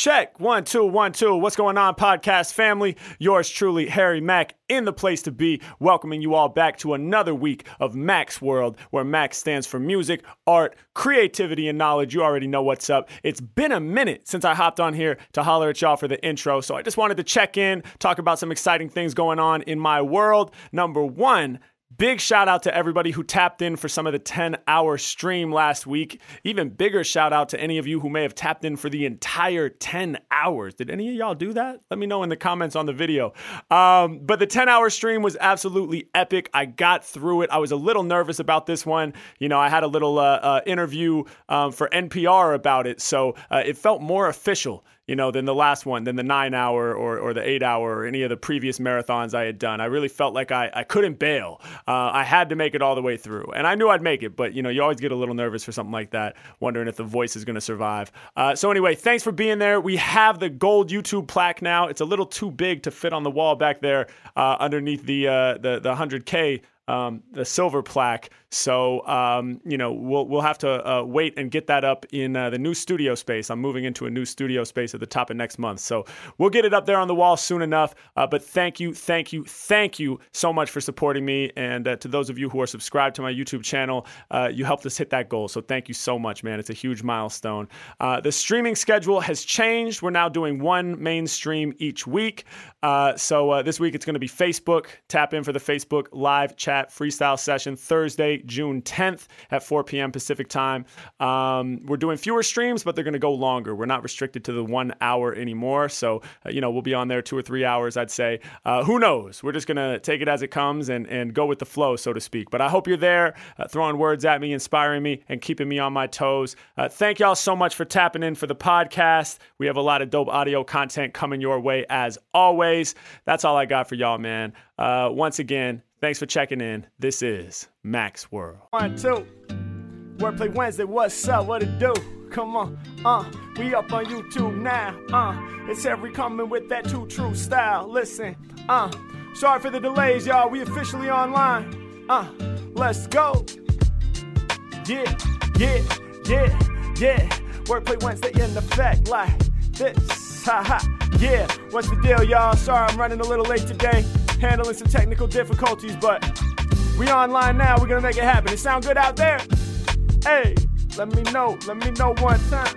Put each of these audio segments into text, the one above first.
Check one, two, one, two. What's going on, podcast family? Yours truly, Harry Mack, in the place to be, welcoming you all back to another week of Mack's World, where Mac stands for music, art, creativity, and knowledge. You already know what's up. It's been a minute since I hopped on here to holler at y'all for the intro, so I just wanted to check in, talk about some exciting things going on in my world. Number one, Big shout out to everybody who tapped in for some of the 10 hour stream last week. Even bigger shout out to any of you who may have tapped in for the entire 10 hours. Did any of y'all do that? Let me know in the comments on the video. Um, but the 10 hour stream was absolutely epic. I got through it. I was a little nervous about this one. You know, I had a little uh, uh, interview um, for NPR about it, so uh, it felt more official you know, than the last one, than the nine hour or, or the eight hour or any of the previous marathons I had done. I really felt like I, I couldn't bail. Uh, I had to make it all the way through. And I knew I'd make it, but, you know, you always get a little nervous for something like that, wondering if the voice is going to survive. Uh, so, anyway, thanks for being there. We have the gold YouTube plaque now. It's a little too big to fit on the wall back there uh, underneath the, uh, the, the 100K um, the silver plaque. So um, you know we'll we'll have to uh, wait and get that up in uh, the new studio space. I'm moving into a new studio space at the top of next month, so we'll get it up there on the wall soon enough. Uh, but thank you, thank you, thank you so much for supporting me, and uh, to those of you who are subscribed to my YouTube channel, uh, you helped us hit that goal. So thank you so much, man. It's a huge milestone. Uh, the streaming schedule has changed. We're now doing one main stream each week. so this week it's going to be Facebook. Tap in for the Facebook live chat freestyle session Thursday, June 10th at 4 p.m. Pacific time. Um, we're doing fewer streams, but they're going to go longer. We're not restricted to the one hour anymore. So, uh, you know, we'll be on there two or three hours, I'd say. Uh, who knows? We're just going to take it as it comes and, and go with the flow, so to speak. But I hope you're there, uh, throwing words at me, inspiring me, and keeping me on my toes. Uh, thank y'all so much for tapping in for the podcast. We have a lot of dope audio content coming your way as always. That's all I got for y'all, man. Uh, once again, Thanks for checking in. This is Mack's World. One, two. Wordplay Wednesday, what's up? What it do? Come on, uh, we up on YouTube now, uh, it's every coming with that too true style. Listen, uh, sorry for the delays, y'all. We officially online, uh, let's go. Yeah, yeah, yeah, yeah. Wordplay Wednesday in effect like this, ha ha. Yeah, what's the deal, y'all? Sorry I'm running a little late today handling some technical difficulties, but we online now. We're gonna make it happen. It sound good out there? Hey, let me know. Let me know one time.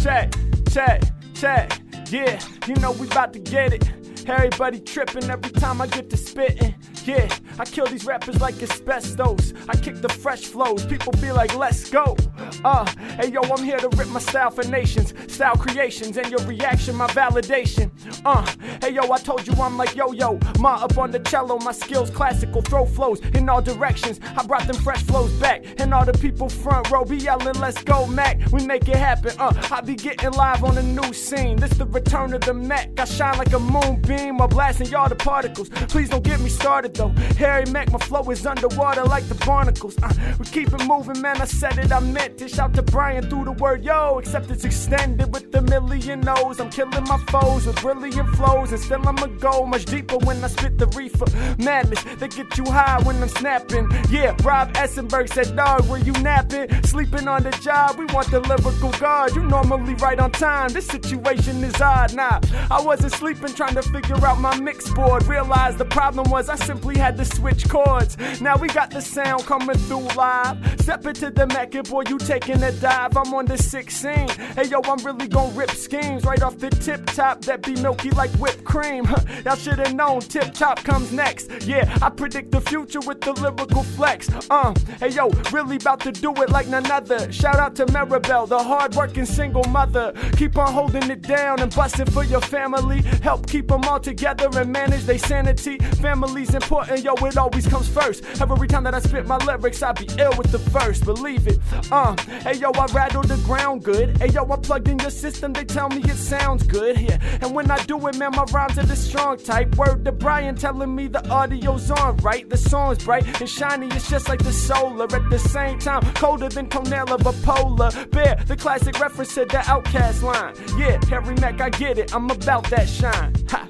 Check, check, check. Yeah, you know we about to get it. Everybody tripping every time I get to spitting. Yeah, I kill these rappers like asbestos. I kick the fresh flows. People be like, let's go. Uh, hey yo, I'm here to rip my style for nations. Style creations and your reaction, my validation. Uh, hey yo, I told you I'm like yo yo. Ma up on the cello, my skills classical. Throw flows in all directions. I brought them fresh flows back. And all the people front row be yelling, let's go, Mac. We make it happen. Uh, I be getting live on a new scene. This the return of the Mac. I shine like a moonbeam while blasting y'all the particles. Please don't get me started though. Harry Mack, my flow is underwater like the barnacles. Uh, we keep it moving, man. I said it, I meant it. Shout to Brian through the word yo, except it's extended with the million O's. I'm killing my foes with brilliant flows, and still I'ma go much deeper when I spit the reefer. Madness they get you high when I'm snapping. Yeah, Rob Essenberg said, dog, were you napping? Sleeping on the job, we want the lyrical guard. You normally right on time. This situation is odd. Nah, I wasn't sleeping trying to figure out my mix board. Realized the problem was I simply we had to switch chords. Now we got the sound coming through live. Step into the Mecca, boy, you taking a dive. I'm on the 16. Hey yo, I'm really gonna rip schemes right off the tip top that be milky like whipped cream. Y'all should have known tip top comes next. Yeah, I predict the future with the lyrical flex. Uh, hey yo, really about to do it like none other. Shout out to Maribel, the hardworking single mother. Keep on holding it down and busting for your family. Help keep them all together and manage their sanity. Family's important important, yo, it always comes first. Every time that I spit my lyrics, I be ill with the verse, believe it. Uh, hey yo, I rattle the ground good. Hey yo, I plugged in your system, they tell me it sounds good. Yeah, and when I do it, man, my rhymes are the strong type. Word to Brian telling me the audio's on, right? The song's bright and shiny, it's just like the solar. At the same time, colder than toenail but polar bear. The classic reference to the OutKast line. Yeah, Harry Mack, I get it, I'm about that shine. Ha.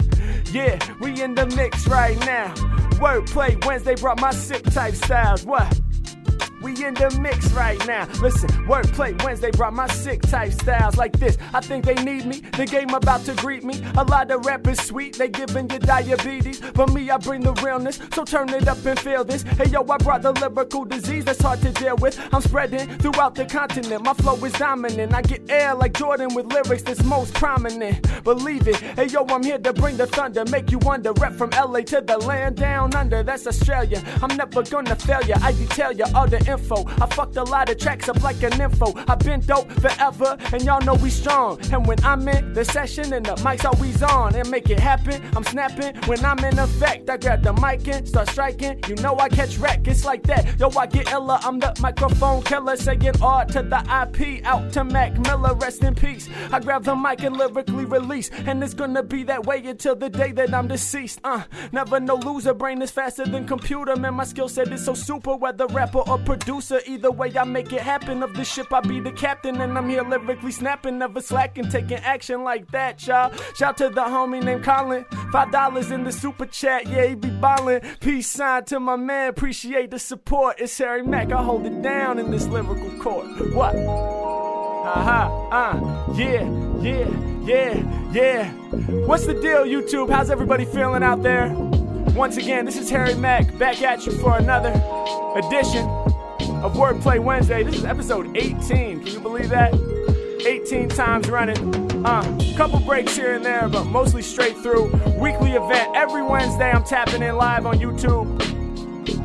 Yeah, we in the mix right now. Wordplay Wednesday brought my sick type styles. What? We in the mix right now. Listen, wordplay Wednesday brought my sick type styles like this. I think they need me. The game about to greet me. A lot of rappers sweet, they giving you diabetes. But me, I bring the realness. So turn it up and feel this. Hey yo, I brought the lyrical disease that's hard to deal with. I'm spreading throughout the continent. My flow is dominant. I get air like Jordan with lyrics that's most prominent. Believe it. Hey yo, I'm here to bring the thunder. Make you wonder. Rep from LA to the land down under. That's Australia. I'm never gonna fail ya. I detail ya all the info. I fucked a lot of tracks up like an info. I've been dope forever, and y'all know we strong. And when I'm in the session and the mic's always on, and make it happen, I'm snapping. When I'm in effect, I grab the mic and start striking. You know I catch wreck, it's like that. Yo, I get illa, I'm the microphone killer, saying R to the IP, out to Mac Miller, rest in peace. I grab the mic and lyrically release, and it's gonna be that way until the day that I'm deceased. Uh, never no loser, brain is faster than computer, man. My skill set is so super, whether rapper or producer, either way I make it happen. Of the ship, I be the captain, and I'm here lyrically snapping, never slacking, taking action like that, y'all. Shout to the homie named Colin, five dollars in the super chat, yeah, he be ballin'. Peace sign to my man, appreciate the support. It's Harry Mack, I hold it down in this lyrical court. What? Haha, uh, yeah, yeah, yeah, yeah. What's the deal, YouTube? How's everybody feeling out there? Once again, this is Harry Mack back at you for another edition of Wordplay Wednesday. This is episode 18. Can you believe that? 18 times running. Uh, couple breaks here and there, but mostly straight through. Weekly event every Wednesday. I'm tapping in live on YouTube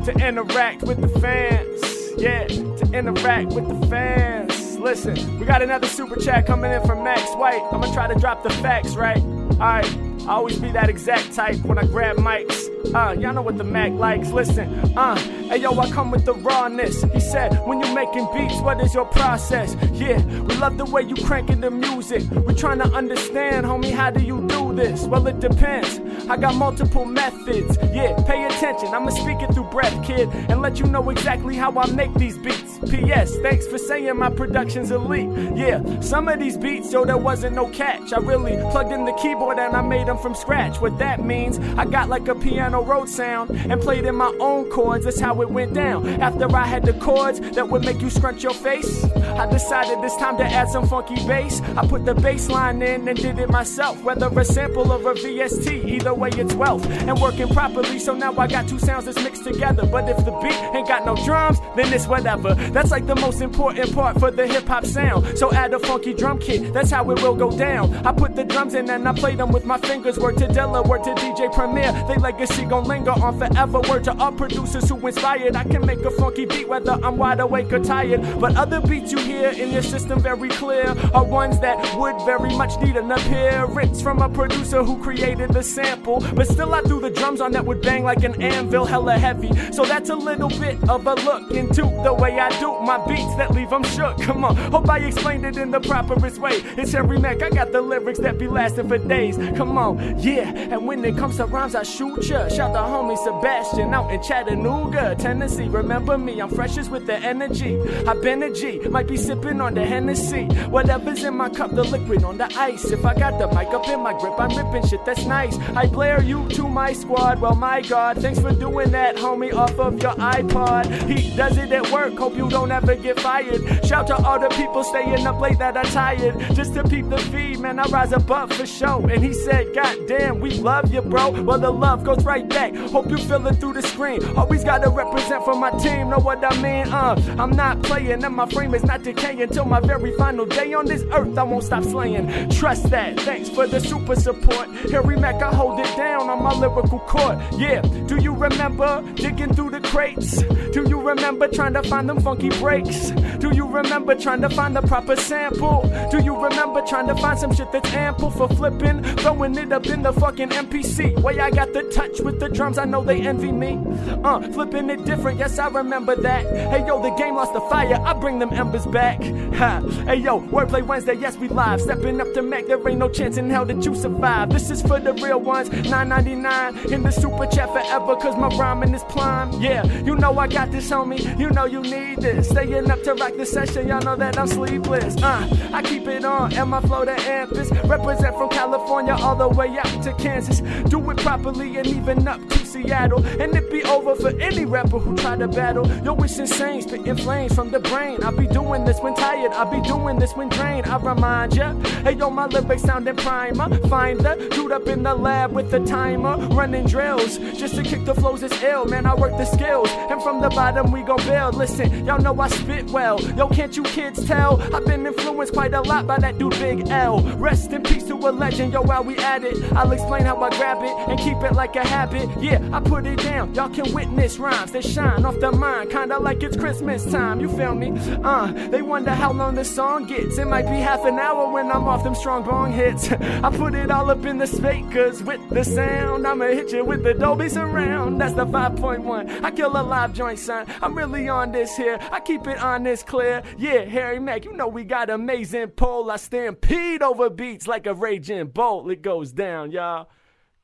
to interact with the fans. Yeah, to interact with the fans. Listen, we got another super chat coming in from Max White. I'm gonna try to drop the facts, right? Alright, I always be that exact type when I grab mics. Uh, y'all know what the Mac likes. Listen, uh, hey yo, I come with the rawness. He said, when you're making beats, what is your process? Yeah, we love the way you cranking the music. We're trying to understand, homie, how do you do this? Well, it depends. I got multiple methods. Yeah, pay attention. I'ma speak it through breath, kid, and let you know exactly how I make these beats. P.S. Thanks for saying my production's elite. Yeah, some of these beats, yo, there wasn't no catch. I really plugged in the keyboard and I made them from scratch. What that means, I got like a piano road sound and played in my own chords. That's how it went down. After I had the chords that would make you scrunch your face, I decided it's time to add some funky bass. I put the bass line in and did it myself. Whether a sample or a VST, either way it's wealth. And working properly, so now I got two sounds that's mixed together. But if the beat ain't got no drums, then it's whatever. That's like the most important part for the hip hop sound. So add a funky drum kit, that's how it will go down. I put the drums in and I play them with my fingers. Word to Dilla, word to DJ Premier. They legacy gon' linger on forever. Word to all producers who inspired. I can make a funky beat whether I'm wide awake or tired. But other beats you hear in your system very clear are ones that would very much need an appearance from a producer who created the sample. But still, I threw the drums on that would bang like an anvil, hella heavy. So that's a little bit of a look into the way I do my beats that leave them shook. Come on, hope I explained it in the properest way. It's Harry Mack, I got the lyrics that be lasting for days. Come on, yeah. And when it comes to rhymes, I shoot ya. Shout the homie Sebastian out in Chattanooga, Tennessee. Remember me, I'm freshest with the energy. I've been a G, might be sipping on the Hennessy. Whatever's in my cup, the liquid on the ice. If I got the mic up in my grip, I'm ripping shit that's nice. I blare you to my squad, well, my God, thanks for doing that, homie, off of your iPod. He does it at work, hope you don't ever get fired. Shout to all the people staying up late that are tired. Just to peep the feed, man, I rise above for show. And he said, God damn, we love you, bro. Well, the love goes right back. Hope you feel it through the screen. Always gotta represent for my team, know what I mean? Uh, I'm not playing, and my frame is not decaying until my very final day on this earth. I won't stop slaying. Trust that. Thanks for the super support. Harry Mack, I hold it down on my lyrical court. Yeah, do you remember digging through the crates? Do you remember trying to find them funky breaks? Do you remember trying to find the proper sample? Do you remember trying to find some shit that's ample for flipping? Throwing it up in the fucking MPC. Way I got the touch with the drums, I know they envy me. Uh, flipping it different, yes, I remember that. Hey yo, the game lost the fire, I bring them embers back. Ha. Hey yo, Wordplay Wednesday, yes, we live. Stepping up to Mac, there ain't no chance in hell that you survive. This is for the real ones, 9.99 in the super chat forever, cause my rhyming is prime. Yeah, you know I got this, homie. You know you need this. Staying up to rock the session, y'all know that I'm sleepless. Uh, I keep it on, and my flow to Ampus. Represent from California all the way out to Kansas. Do it properly and even up to Seattle. And it be over for any rapper who try to battle. Yo, it's insane, spitting flames from the brain. I be doing this when tired, I be doing this when drained. I remind ya, hey yo, my lyrics sounding primer. Find the dude up in the lab with the timer, running drills just to kick the flows is ill. Man, I work the skills, and from the bottom we gon' build. Listen, y'all know I spit well. Yo, can't you kids tell? I've been influenced quite a lot by that dude Big L. Rest in peace to a legend, yo, while we at it. I'll explain how I grab it and keep it like a habit. Yeah, I put it down. Y'all can witness rhymes that shine off the mind, kinda like it's Christmas time. You feel me? Uh, they wonder how long the song gets. It might be half an hour when I'm off them strong bong hits. I put it all up in the speakers with the sound. I'ma hit you with the Dolby surround. That's the 5.1. I kill a live joint, son. I'm really on this here. I keep it on this clear. Yeah, Harry Mack, you know we got amazing pole. I stampede over beats like a raging bolt. It goes down, y'all.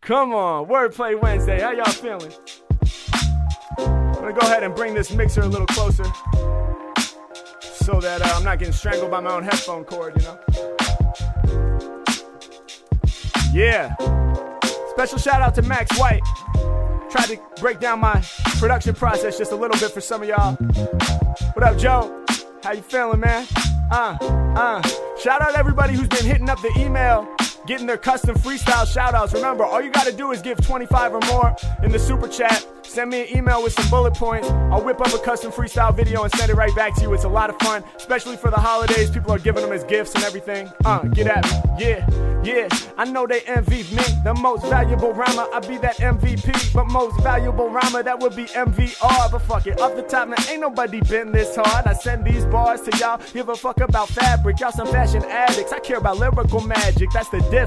Come on, Wordplay Wednesday. How y'all feeling? I'm gonna go ahead and bring this mixer a little closer so that uh, I'm not getting strangled by my own headphone cord, you know? Yeah. Special shout out to Max White. Tried to break down my production process just a little bit for some of y'all. What up, Joe? How you feeling, man? Uh, uh. Shout out everybody who's been hitting up the email getting their custom freestyle shoutouts. Remember, all you gotta do is give 25 or more in the super chat. Send me an email with some bullet points. I'll whip up a custom freestyle video and send it right back to you. It's a lot of fun, especially for the holidays. People are giving them as gifts and everything. Uh, get at me. Yeah, yeah. I know they envy me, the most valuable rhymer. I be that MVP, but most valuable rhymer that would be MVR. But fuck it, off the top, man, ain't nobody been this hard. I send these bars to y'all. Give a fuck about fabric. Y'all some fashion addicts. I care about lyrical magic. That's the difference.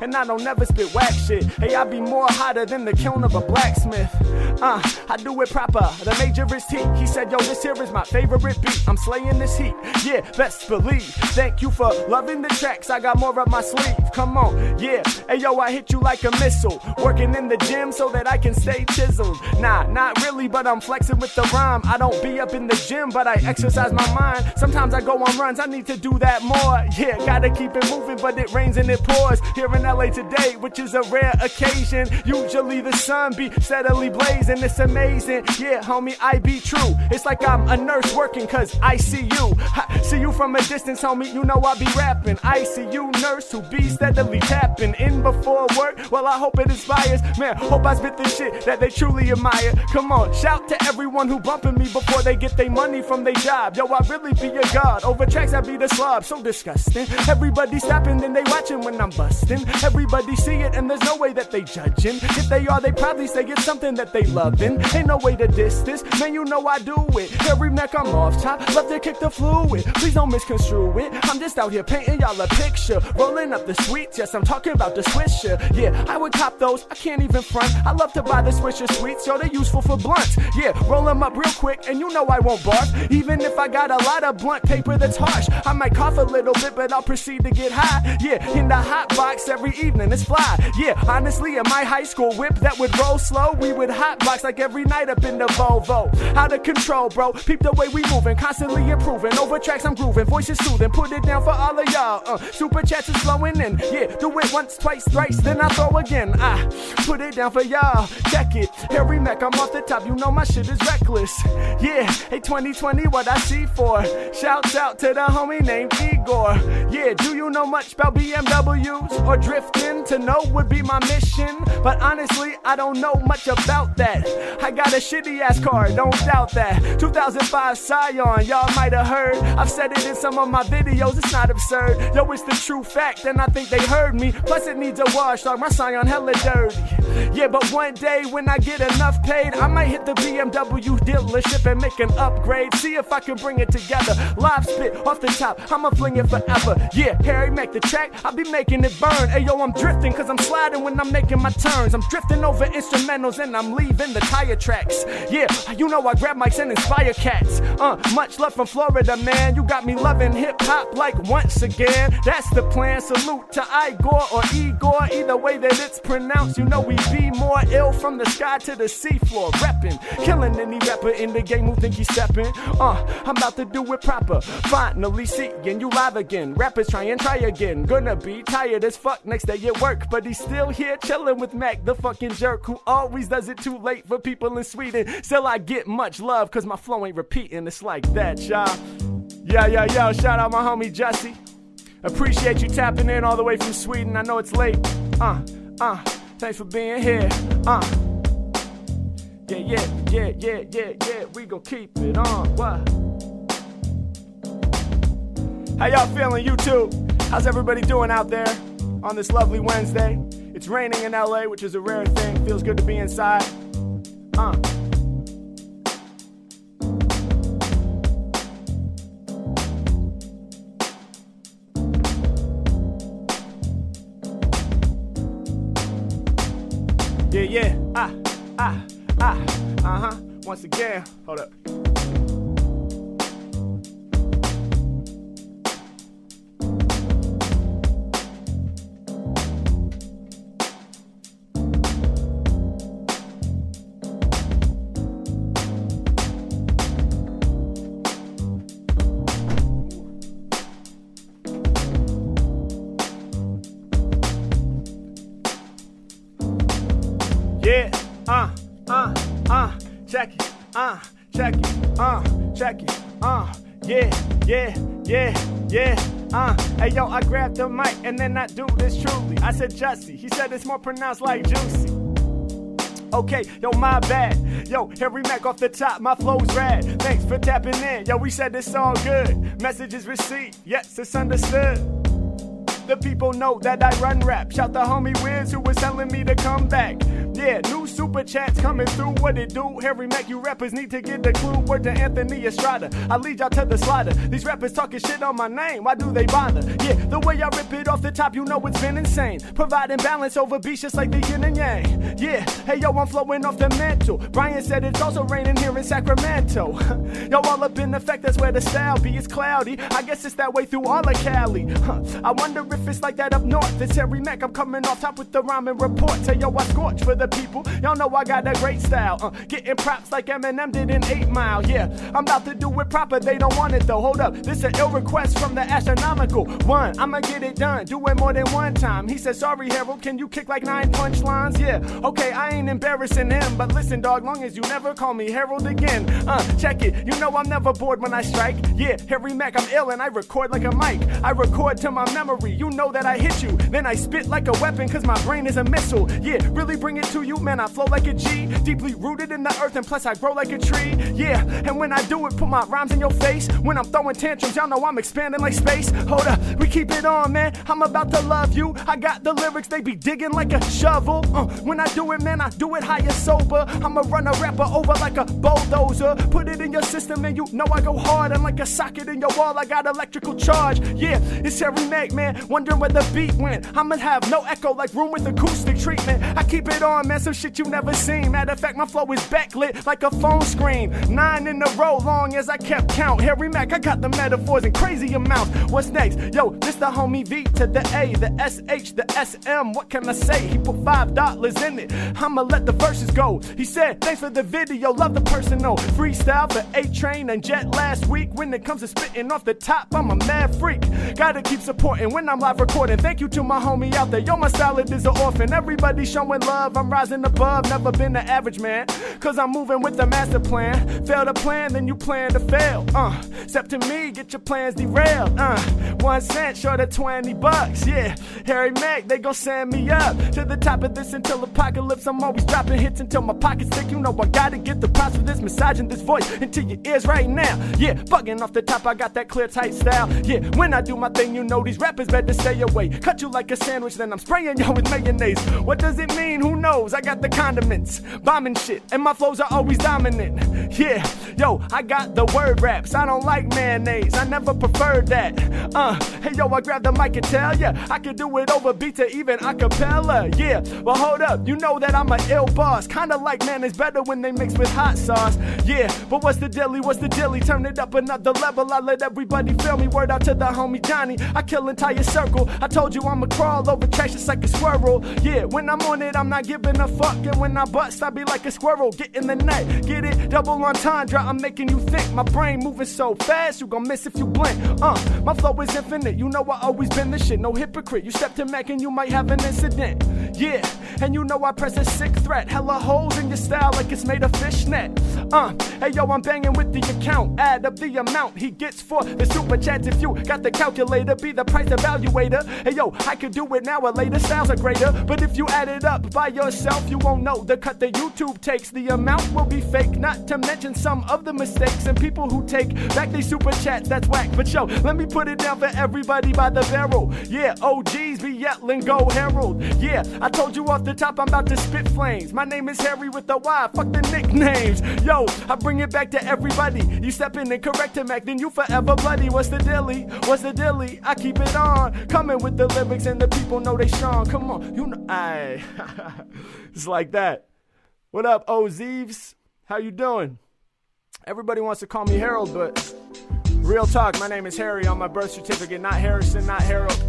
And I don't never spit whack shit. Hey, I be more hotter than the kiln of a blacksmith. Uh, I do it proper. The major is T. He said, Yo, this here is my favorite beat. I'm slaying this heat. Yeah, best believe. Thank you for loving the tracks. I got more up my sleeve. Come on, yeah. Hey, yo, I hit you like a missile. Working in the gym so that I can stay chiseled. Nah, not really, but I'm flexing with the rhyme. I don't be up in the gym, but I exercise my mind. Sometimes I go on runs. I need to do that more. Yeah, gotta keep it moving, but it rains and it pours. Here in LA today, which is a rare occasion. Usually the sun be steadily blazing. It's amazing. Yeah, homie, I be true. It's like I'm a nurse working cause I see you. Ha, see you from a distance, homie. You know I be rapping. I see you, nurse, who be steadily tapping in before work. Well, I hope it inspires. Man, hope I spit the shit that they truly admire. Come on, shout to everyone who bumping me before they get their money from their job. Yo, I really be a god. Over tracks, I be the slob. So disgusting. Everybody stopping, then they watching when I'm busting. Everybody see it, and there's no way that they judging. If they are, they probably say it's something that they loving. Ain't no way to diss this. Man, you know I do it. Every neck I'm off top. Love to kick the fluid. Please don't misconstrue it. I'm just out here painting y'all a picture. Rolling up the sweets. Yes, I'm talking about the swisher. Yeah, I would cop those. I can't even front. I love to buy the swisher sweets. Yo, they're useful for blunts. Yeah, roll them up real quick, and you know I won't barf. Even if I got a lot of blunt paper that's harsh, I might cough a little bit, but I'll proceed to get high. Yeah, in the hot box every evening. It's fly. Yeah, honestly, in my high school whip that would roll slow, we would hot box like every night up in the Volvo. Out of control, bro. Peep the way we moving, constantly improving. Over tracks, I'm grooving. Voices soothing. Put it down for all of y'all. Uh, super chats is flowing in. Yeah, do it once, twice, thrice, then I throw again. I put it down for y'all. Check it. Harry Mack, I'm off the top. You know my shit is reckless. Yeah, hey 2020, what I see for. Shouts out to the homie named Igor. Yeah, do you know much about BMWs or drifting? To know would be my mission. But honestly, I don't know much about that. I got a shitty ass car, don't doubt that. 2005 Scion, y'all might have heard. I've said it in some of my videos, it's not absurd. Yo, it's the true fact, and I think they heard me. Plus, it needs a wash, dog. My Scion hella dirty. Yeah, but one day when I get enough paid, I might hit the BMW dealership and make an upgrade. See if I can bring it together. Live spit off the top, I'ma fling it forever. Yeah, Harry, make the track, I'll be making it burn. Hey, yo, I'm drifting, cause I'm sliding when I'm making my turns. I'm drifting over instrumentals and I'm leaving the tire tracks. Yeah, you know I grab mics and inspire cats. Uh, much love from Florida, man. You got me loving hip hop like once again. That's the plan. Salute to Igor or Igor, either way that it's pronounced. You know we be more ill from the sky to the seafloor. Reppin', killing any rapper in the game who think he's stepping. Uh, I'm about to do it proper. Finally seeing you live again. Rappers try and try again. Gonna be tired as fuck next day at work, but he's still here chilling with Mac, the fucking jerk who always does it too late for people in Sweden. Still, I get much love, cause my flow ain't repeating. It's like that, y'all. Yeah, yeah, yeah. Shout out my homie Jesse. Appreciate you tapping in all the way from Sweden. I know it's late. Uh, uh, thanks for being here. Uh. Yeah, yeah, yeah, yeah, yeah, yeah. We gon' keep it on. What? How y'all feeling, YouTube? How's everybody doing out there on this lovely Wednesday? It's raining in LA, which is a rare thing. Feels good to be inside. Uh. Yeah, yeah. Ah, ah, ah. Uh huh. Once again, hold up. Uh, check it, uh, check it, uh, yeah, yeah, yeah, yeah, uh. Hey yo, I grabbed the mic and then that dude is truly. I said Jussie, he said it's more pronounced like juicy. Okay, yo, my bad. Yo, Harry Mack off the top, my flow's rad. Thanks for tapping in. Yo, we said it's all good. Messages received, yes, it's understood. The people know that I run rap. Shout the homie Wiz who was telling me to come back. Yeah, new super chats coming through. What it do? Harry Mack, you rappers need to get the clue. Word to Anthony Estrada. I lead y'all to the slider. These rappers talking shit on my name. Why do they bother? Yeah, the way I rip it off the top, you know it's been insane. Providing balance over beats just like the yin and yang. Yeah, hey yo, I'm flowing off the mantle. Brian said it's also raining here in Sacramento. yo, all up in effect, that's where the style be. It's cloudy. I guess it's that way through all of Cali. Huh. I wonder if it's like that up north. It's Harry Mack. I'm coming off top with the rhyming report. Say yo, I scorch for the people. Y'all know I got a great style. Uh, getting props like Eminem did in 8 Mile. Yeah, I'm about to do it proper. They don't want it though. Hold up, this is an ill request from the astronomical one. I'ma get it done. Do it more than one time. He said, Sorry, Harold. Can you kick like nine punchlines? Yeah, okay, I ain't embarrassing him. But listen, dog, long as you never call me Harold again. Uh, check it. You know I'm never bored when I strike. Yeah, Harry Mack, I'm ill and I record like a mic. I record to my memory. You know that I hit you. Then I spit like a weapon, cause my brain is a missile. Yeah, really bring it to you, man. I flow like a G. Deeply rooted in the earth, and plus I grow like a tree. Yeah, and when I do it, put my rhymes in your face. When I'm throwing tantrums, y'all know I'm expanding like space. Hold up, we keep it on, man. I'm about to love you. I got the lyrics, they be digging like a shovel. Uh, when I do it, man, I do it high and sober. I'ma run a rapper over like a bulldozer. Put it in your system, and you know I go hard. And like a socket in your wall, I got electrical charge. Yeah, it's Harry Mack, man. Wondering where the beat went. I'ma have no echo like room with acoustic treatment. I keep it on, man. Some shit you never seen. Matter of fact, my flow is backlit like a phone screen. Nine in a row, long as I kept count. Harry Mack, I got the metaphors in crazy amounts. What's next? Yo, this the homie V to the A, the SH, the SM. What can I say? He put five dollars in it. I'ma let the verses go. He said, Thanks for the video, love the personal. Freestyle for A Train and Jet last week. When it comes to spitting off the top, I'm a mad freak. Gotta keep supporting when I'm live recording. Thank you to my homie out there. Yo, my salad is an orphan. Everybody showing love. I'm rising above. Never been the average man. Cause I'm moving with the master plan. Fail to plan, then you plan to fail. Uh, except to me, get your plans derailed. Uh, one cent short of 20 bucks. Yeah, Harry Mack, they gon' send me up to the top of this until apocalypse. I'm always dropping hits until my pockets thick. You know I gotta get the props for this massaging this voice into your ears right now. Yeah, bugging off the top, I got that clear tight style. Yeah, when I do my thing, you know these rappers better stay away. Cut you like a sandwich, then I'm spraying you with mayonnaise. What does it mean? Who knows? I got the condiments, bombing shit, and my flows are always dominant. Yeah, yo, I got the word raps. I don't like mayonnaise, I never preferred that. Uh, hey yo, I grab the mic and tell ya I can do it over beats or even a cappella. Yeah, well hold up, you know that I'm an ill boss. Kinda like mayonnaise better when they mix with hot sauce. Yeah, but what's the dilly? What's the dilly? Turn it up another level. I let everybody feel me. Word out to the homie Johnny. I kill entire circle. I told you I'ma crawl over trash just like a squirrel. Yeah, when I'm on it, I'm not giving something to fuck. And when I bust, I be like a squirrel, get in the net. Get it? Double entendre, I'm making you think. My brain moving so fast, you gon' miss if you blink. Uh, my flow is infinite, you know I always been this shit. No hypocrite, you step to Mac and you might have an incident. Yeah, and you know I press a sick threat. Hella holes in your style like it's made of fishnet. Uh, hey yo, I'm banging with the account. Add up the amount he gets for the super chats. If you got the calculator, be the price evaluator. Hey yo, I could do it now or later, styles are greater. But if you add it up by yourself, you won't know the cut that YouTube takes. The amount will be fake, not to mention some of the mistakes and people who take back these super chats. That's whack. But yo, let me put it down for everybody by the barrel. Yeah, OGs be yelling, go Herald. Yeah, I told you off the top, I'm about to spit flames. My name is Harry with the Y, fuck the nicknames. Yo, I bring it back to everybody. You step in and correct him, act, then you forever bloody. What's the dilly? What's the dilly? I keep it on. Coming with the lyrics and the people know they strong. Come on, you know, I. it's like that. What up, Ozeeves? How you doing? Everybody wants to call me Harold, but real talk, my name is Harry on my birth certificate, not Harrison, not Harold.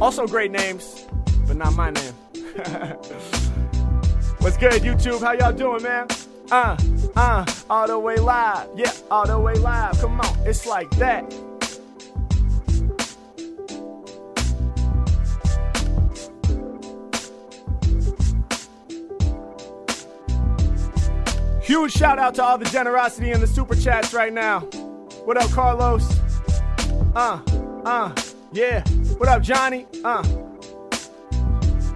Also great names, but not my name. What's good, YouTube? How y'all doing, man? Uh, uh, all the way live. Yeah, all the way live. Come on, it's like that. Huge shout out to all the generosity in the super chats right now. What up, Carlos? Uh, uh, yeah. What up, Johnny? Uh.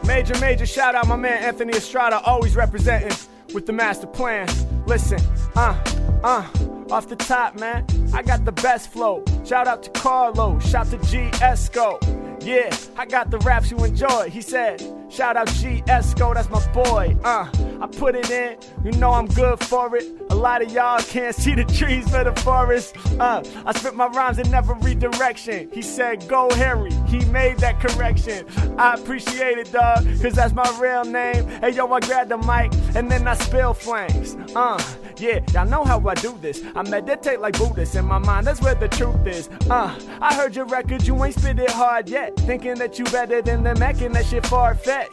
Major, major shout out my man Anthony Estrada, always representing with the master plan. Listen, uh, uh, off the top, man, I got the best flow. Shout out to Carlo, shout to G Esco. Yeah, I got the raps you enjoy. He said, shout out G Esco, that's my boy. Uh, I put it in, you know I'm good for it. A lot of y'all can't see the trees for the forest. Uh, I spit my rhymes in every direction. He said, go Harry, he made that correction. I appreciate it, dog, cause that's my real name. Hey yo, I grab the mic and then I spill flames. Uh, yeah, y'all know how I do this. I meditate like Buddhists in my mind, that's where the truth is. Uh, I heard your record, you ain't spit it hard yet. Thinking that you better than the Mac and that shit far fetched.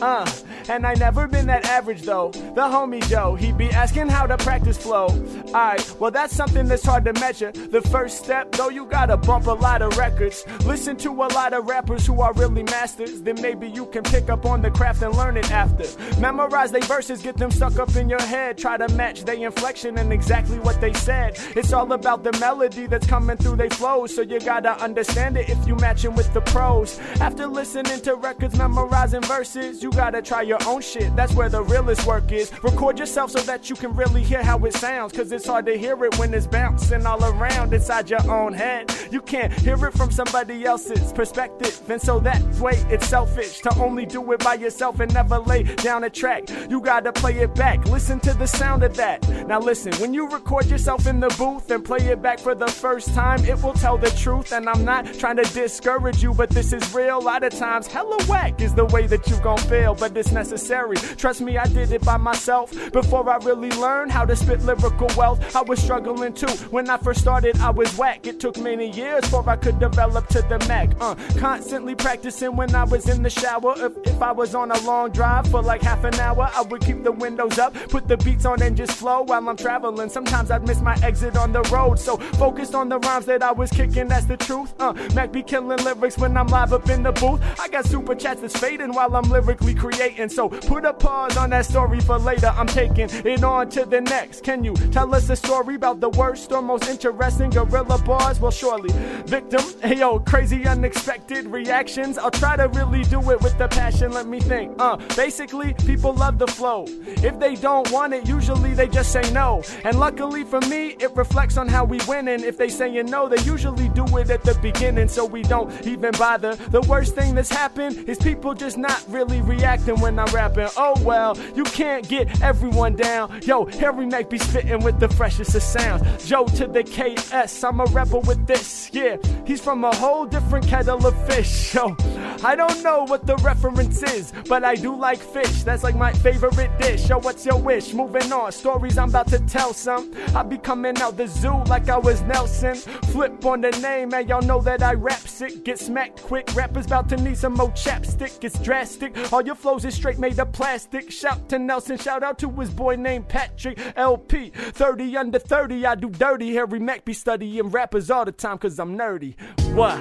Uh, and I never been that average though. The homie Joe, he be asking how to practice flow. Alright, well that's something that's hard to measure. The first step, though, you gotta bump a lot of records. Listen to a lot of rappers who are really masters. Then maybe you can pick up on the craft and learn it after. Memorize their verses, get them stuck up in your head. Try to match their inflection and exactly what they said. It's all about the melody that's coming through their flows. So you gotta understand it if you matching with the pros. After listening to records, memorizing verses, you gotta try your own shit. That's where the realest work is. Record yourself so that you can really hear how it sounds. Cause it's hard to hear it when it's bouncing all around inside your own head. You can't hear it from somebody else's perspective. And so that way it's selfish to only do it by yourself and never lay down a track. You gotta play it back. Listen to the sound of that. Now listen, when you record yourself in the booth and play it back for the first time, it will tell the truth. And I'm not trying to discourage you, but this is real. A lot of times, hella whack is the way that you gon' feel, but it's necessary. Trust me, I did it by myself before I really learned how to spit lyrical wealth. I was struggling too. When I first started, I was whack. It took many years before I could develop to the Mac. Uh, constantly practicing when I was in the shower. If, if I was on a long drive for like half an hour, I would keep the windows up, put the beats on, and just flow while I'm traveling. Sometimes I'd miss my exit on the road, so focused on the rhymes that I was kicking. That's the truth. Uh, Mac be killing lyrics when I'm live up in the booth. I got super chats that's fading while I'm lyrically creating. So put a pause on that story for later. I'm taking it on to the next. Can you tell us a story about the worst or most interesting Guerrilla Bars? Well, surely. Victim, hey yo, crazy unexpected reactions. I'll try to really do it with the passion. Let me think. Uh, basically, people love the flow. If they don't want it, usually they just say no. And luckily for me, it reflects on how we win. And if they saying no, they usually do it at the beginning, so we don't even bother. The worst thing that's happened is people just not really reacting when I'm rapping. Oh well, you can't get everyone down. Yo, Harry Mack be spitting with the freshest of sounds. Joe to the KS, I'm a rebel with this. Yeah, he's from a whole different kettle of fish. Yo, I don't know what the reference is, but I do like fish. That's like my favorite dish. Yo, what's your wish? Moving on, stories I'm I'm about to tell some. I be coming out the zoo like I was Nelson. Flip on the name, and y'all know that I rap sick. Get smacked quick. Rappers about to need some more chapstick. It's drastic. All your flows is straight made of plastic. Shout to Nelson, shout out to his boy named Patrick LP. 30 under 30, I do dirty. Harry Mack be studying rappers all the time, cause I'm nerdy. What?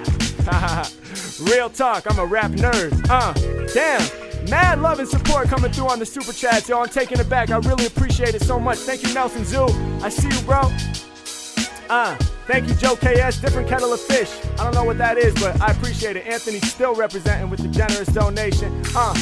Real talk, I'm a rap nerd. Uh, damn. Mad love and support coming through on the super chats, yo. I'm taking it back. I really appreciate it so much. Thank you, Nelson Zoo. I see you, bro. Uh, thank you, Joe KS. Different kettle of fish. I don't know what that is, but I appreciate it. Anthony still representing with the generous donation. Uh,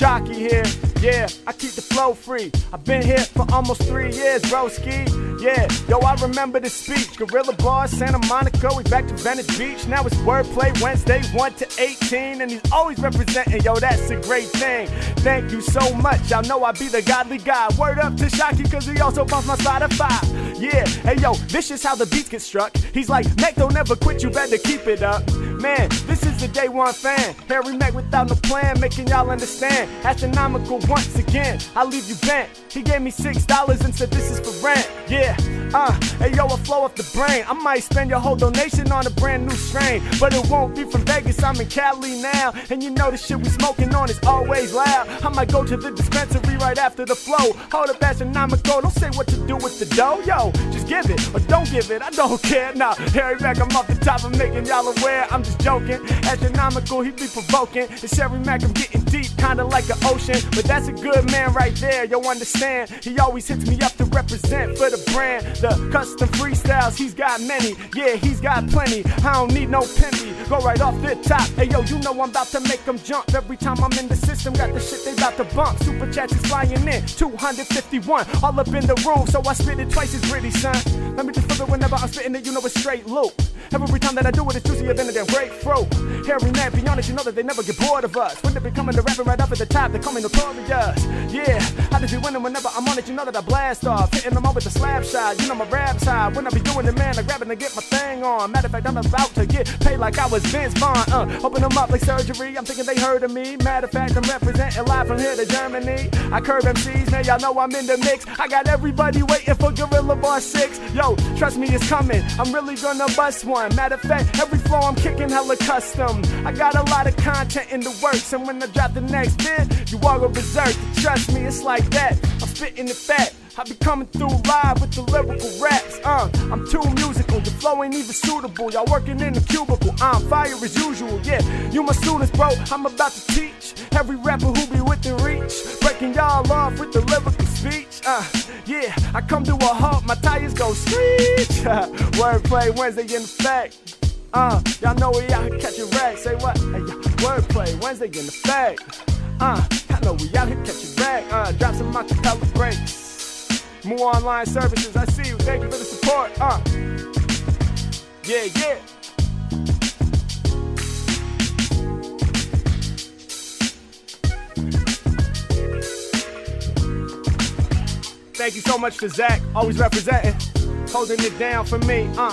Shocky here. Yeah, I keep the flow free. I've been here for almost three years, broski. Yeah, yo, I remember the speech. Guerrilla Bar, Santa Monica, we back to Venice Beach. Now it's Wordplay Wednesday, 1 to 18, and he's always representing. Yo, that's a great thing. Thank you so much. Y'all know I be the godly guy. Word up to Shocky, cause he also bumps my Spotify. Yeah, hey yo, this is how the beats get struck. He's like, Mac, don't ever quit, you better keep it up. Man, this is the day one fan. Harry Mack without no plan, making y'all understand. Astronomical once again, I leave you bent. He gave me six dollars and said this is for rent. Yeah, uh, hey yo, a flow off the brain. I might spend your whole donation on a brand new strain, but it won't be from Vegas. I'm in Cali now, and you know the shit we smoking on is always loud. I might go to the dispensary right after the flow. Hold up, astronomical. Don't say what to do with the dough, yo. Just give it or don't give it. I don't care. Yeah nah, Harry Mack, I'm off the top of making y'all aware. I'm just joking. Astronomical, he be provoking. It's Harry Mack, I'm getting deep, kinda like an ocean. But that's a good man right there, yo understand. He always hits me up to represent for the brand. The custom freestyles, he's got many. Yeah, he's got plenty. I don't need no penny. Go right off the top. Hey yo, you know I'm about to make them jump. Every time I'm in the system, got the shit they about to bump. Super chats is flying in. 251, all up in the room. So I spit it twice as gritty, son. Let me just flip it whenever I'm spitting it, you know it's straight loop. Every time that I do it, it's juicier than a damn grapefruit. Harry Mack, be honest, you know that they never get bored of us. When they be coming to rapping right up at the top, they're coming notorious. Yeah, I just be winning whenever I'm on it, you know that I blast off. Hitting them all with the slap shot, you know my rap side. When I be doing it, man, I grabbing to get my thing on. Matter of fact, I'm about to get paid like I was Vince Vaughn. Uh, open them up like surgery, I'm thinking they heard of me. Matter of fact, I'm representing live from here to Germany. I curve MCs, man, y'all know I'm in the mix. I got everybody waiting for Guerrilla Bar 6. Yo, trust me, it's coming. I'm really gonna bust one. Matter of fact, every flow I'm kicking hella custom. I got a lot of content in the works, and when I drop the next bit, you all go berserk. Trust me, it's like that. I'm spitting the fat. I be coming through live with the lyrical raps. Uh, I'm too musical, your flow ain't even suitable. Y'all working in the cubicle, I'm fire as usual. Yeah, you my students, bro. I'm about to teach every rapper who be within reach, breaking y'all off with the lyrical speech. Uh, yeah, I come to a halt, my tires go screech. Wordplay Wednesday in effect. Uh, y'all know we out here catching racks. Say what? Hey, wordplay Wednesday in effect. Uh, I know we out here catching racks. Uh, drop some acapella breaks. More online services. I see you. Thank you for the support. Uh, yeah, yeah. Thank you so much to Zach, always representing, holding it down for me. Uh,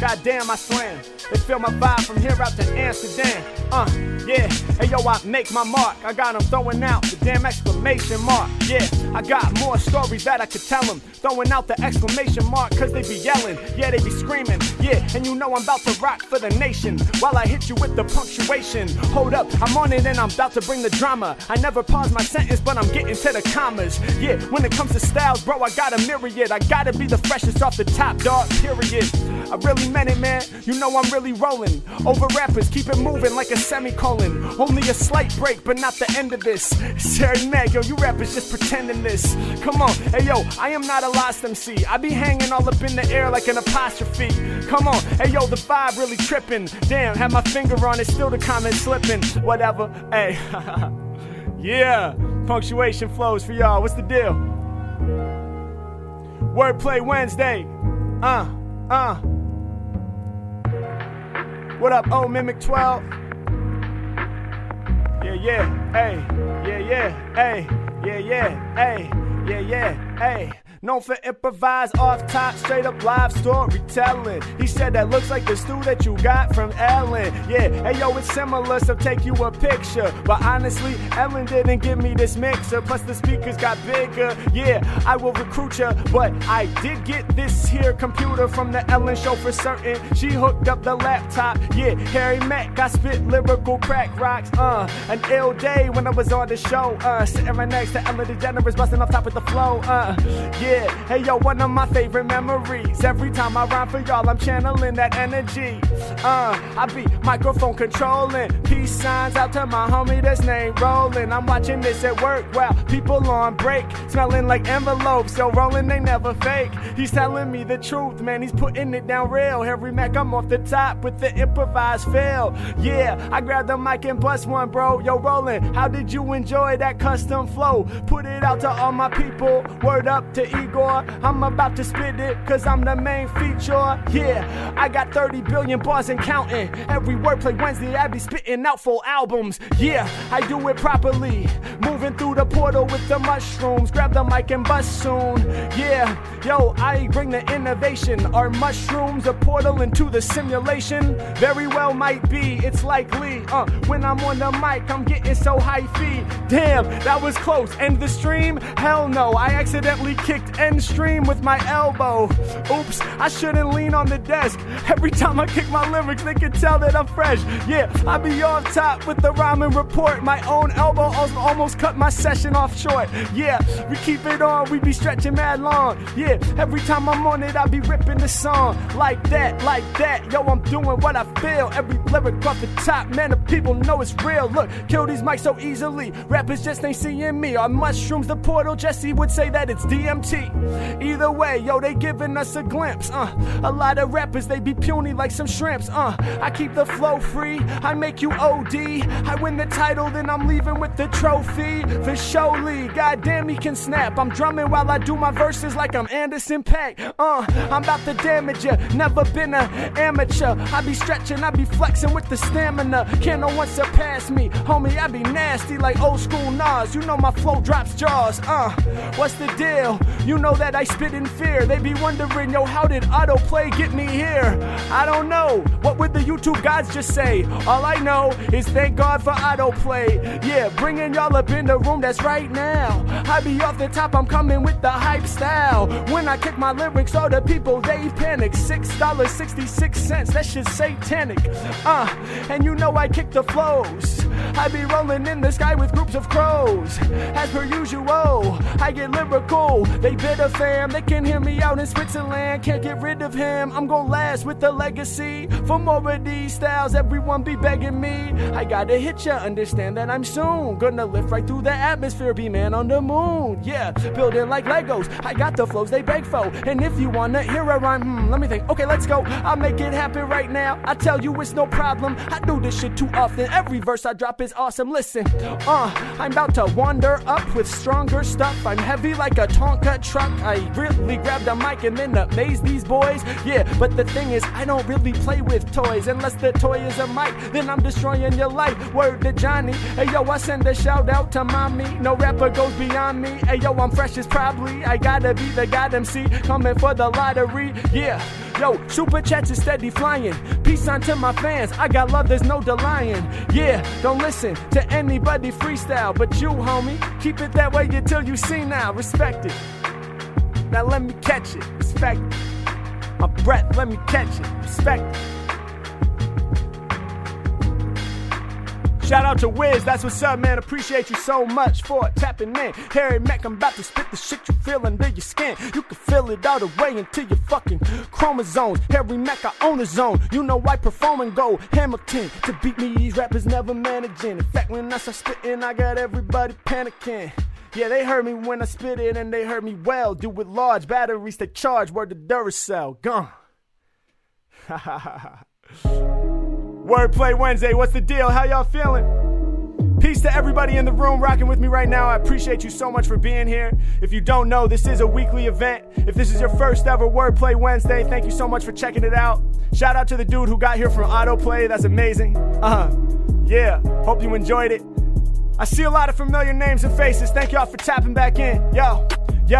goddamn, I slam. They feel my vibe from here out to Amsterdam. Uh, yeah. Hey yo, I make my mark. I got them throwing out the damn exclamation mark. Yeah, I got more stories that I could tell them. Throwing out the exclamation mark, cause they be yelling. Yeah, they be screaming. Yeah, and you know I'm about to rock for the nation. While I hit you with the punctuation. Hold up, I'm on it and I'm about to bring the drama. I never pause my sentence, but I'm getting to the commas. Yeah, when it comes to styles, bro, I got a myriad. I gotta be the freshest off the top, dog, period. I really meant it, man. You know I'm really rolling. Over rappers, keep it moving like a semicolon. Only a slight break, but not the end of this. Sarah Mag, yo, you rappers just pretending this. Come on, hey yo, I am not a lost MC. I be hanging all up in the air like an apostrophe. Come on, hey yo, the vibe really tripping. Damn, had my finger on it, still the comment slipping. Whatever, hey. yeah, punctuation flows for y'all. What's the deal? Wordplay Wednesday. Uh, uh. What up, O Mimic 12? Yeah, yeah, hey, yeah, yeah, hey, yeah, yeah, hey, yeah, yeah, hey. Known for improvise off top, straight up live storytelling. He said that looks like the stew that you got from Ellen. Yeah, hey yo, it's similar, so take you a picture. But honestly, Ellen didn't give me this mixer. Plus the speakers got bigger. Yeah, I will recruit you, but I did get this here computer from the Ellen show for certain. She hooked up the laptop. Yeah, Harry Mack I spit lyrical crack rocks. Uh, an ill day when I was on the show. Uh, sitting right next to Ellen DeGeneres, busting off top with the flow. Uh, yeah, hey yo, one of my favorite memories. Every time I rhyme for y'all, I'm channeling that energy. Uh, I be microphone controlling. Peace signs out to my homie that's name rolling. I'm watching this at work while people on break, smelling like envelopes. So rolling, they never fake. He's telling me the truth, man. He's putting it down real. Harry Mack, I'm off the top with the improvised fail. Yeah, I grabbed the mic and bust one, bro. Yo, rolling. How did you enjoy that custom flow? Put it out to all my people. Word up to Igor. I'm about to spit it, cause I'm the main feature. Yeah, I got 30 billion bars and counting. Every wordplay Wednesday, I be spitting out full albums. Yeah, I do it properly. Moving through the portal with the mushrooms. Grab the mic and bust soon. Yeah, yo, I bring the innovation. Are mushrooms a portal into the simulation? Very well might be, it's likely. Uh, when I'm on the mic, I'm getting so high fee. Damn, that was close. End the stream? Hell no, I accidentally kicked end stream with my elbow. Oops, I shouldn't lean on the desk. Every time I kick my lyrics, they can tell that I'm fresh. Yeah, I be on top with the rhyming report. My own elbow al- almost cut my session off short. Yeah, we keep it on, we be stretching mad long. Yeah, every time I'm on it, I be ripping the song. Like that, like that. Yo, I'm doing what I feel. Every lyric off the top, man, the people know it's real. Look, kill these mics so easily. Rappers just ain't seeing me. On mushrooms, the portal, Jesse would say that it's DMT. Either way, yo, they giving us a glimpse. Uh, a lot of rappers, they be puny like some shrimps. Uh, I keep the flow free. I make you OD. I win the title, then I'm leaving with the trophy. For show surely, goddamn, he can snap. I'm drumming while I do my verses like I'm Anderson .Paak. Uh, I'm about to damage ya. Never been a amateur. I be stretching, I be flexing with the stamina. Can't no one surpass me. Homie, I be nasty like old school Nas. You know my flow drops jaws. Uh, what's the deal? You know that I spit in fear. They be wondering, yo, how did autoplay get me here? I don't know. What would the YouTube gods just say? All I know is thank God for autoplay. Yeah, bringing y'all up in the room that's right now. I be off the top, I'm coming with the hype style. When I kick my lyrics, all the people they panic. Six dollars sixty six cents, that shit's satanic. Uh, and you know I kick the flows. I be rolling in the sky with groups of crows. As per usual, I get lyrical. They bitter fam, they can hear me out in Switzerland. Can't get rid of him. I'm gonna last with the legacy. For more of these styles, everyone be begging me. I gotta hit ya, understand that I'm soon gonna lift right through the atmosphere, be man on the moon. Yeah, building like Legos. I got the flows they beg for. And if you wanna hear a rhyme, hmm, let me think. Okay, let's go. I'll make it happen right now. I tell you it's no problem. I do this shit too often. Every verse I drop is awesome. Listen, uh, I'm about to wander up with stronger stuff. I'm heavy like a Tonka truck. I really grab the mic and then amaze these boys. Yeah, but the thing is, I don't really play with toys. Unless the toy is a mic, then I'm destroying your life. Word to Johnny. Hey yo, I send a shout out to mommy. No rapper goes beyond me. Hey yo, I'm fresh as probably. I gotta be the god MC coming for the lottery. Yeah. Yo, super chats is steady flying. Peace on to my fans. I got love, there's no denying. Yeah, don't listen to anybody freestyle, but you, homie, keep it that way until you see now. Respect it. Now let me catch it. Respect it. My breath, let me catch it. Respect it. Shout out to Wiz, that's what's up, man. Appreciate you so much for tapping in. Harry Mack, I'm about to spit the shit you feel under your skin. You can feel it all the way into your fucking chromosomes. Harry Mack, I own the zone. You know I perform and go Hamilton. To beat me, these rappers never managing. In fact, when I start spitting, I got everybody panicking. Yeah, they heard me when I spit it, and they heard me well. Do with large batteries they charge. Word to Duracell. Gone. Wordplay Wednesday, what's the deal? How y'all feeling? Peace to everybody in the room rocking with me right now. I appreciate you so much for being here. If you don't know, this is a weekly event. If this is your first ever Wordplay Wednesday, thank you so much for checking it out. Shout out to the dude who got here from Autoplay. That's amazing. Uh huh. Yeah, hope you enjoyed it. I see a lot of familiar names and faces. Thank y'all for tapping back in. Yo, Yo,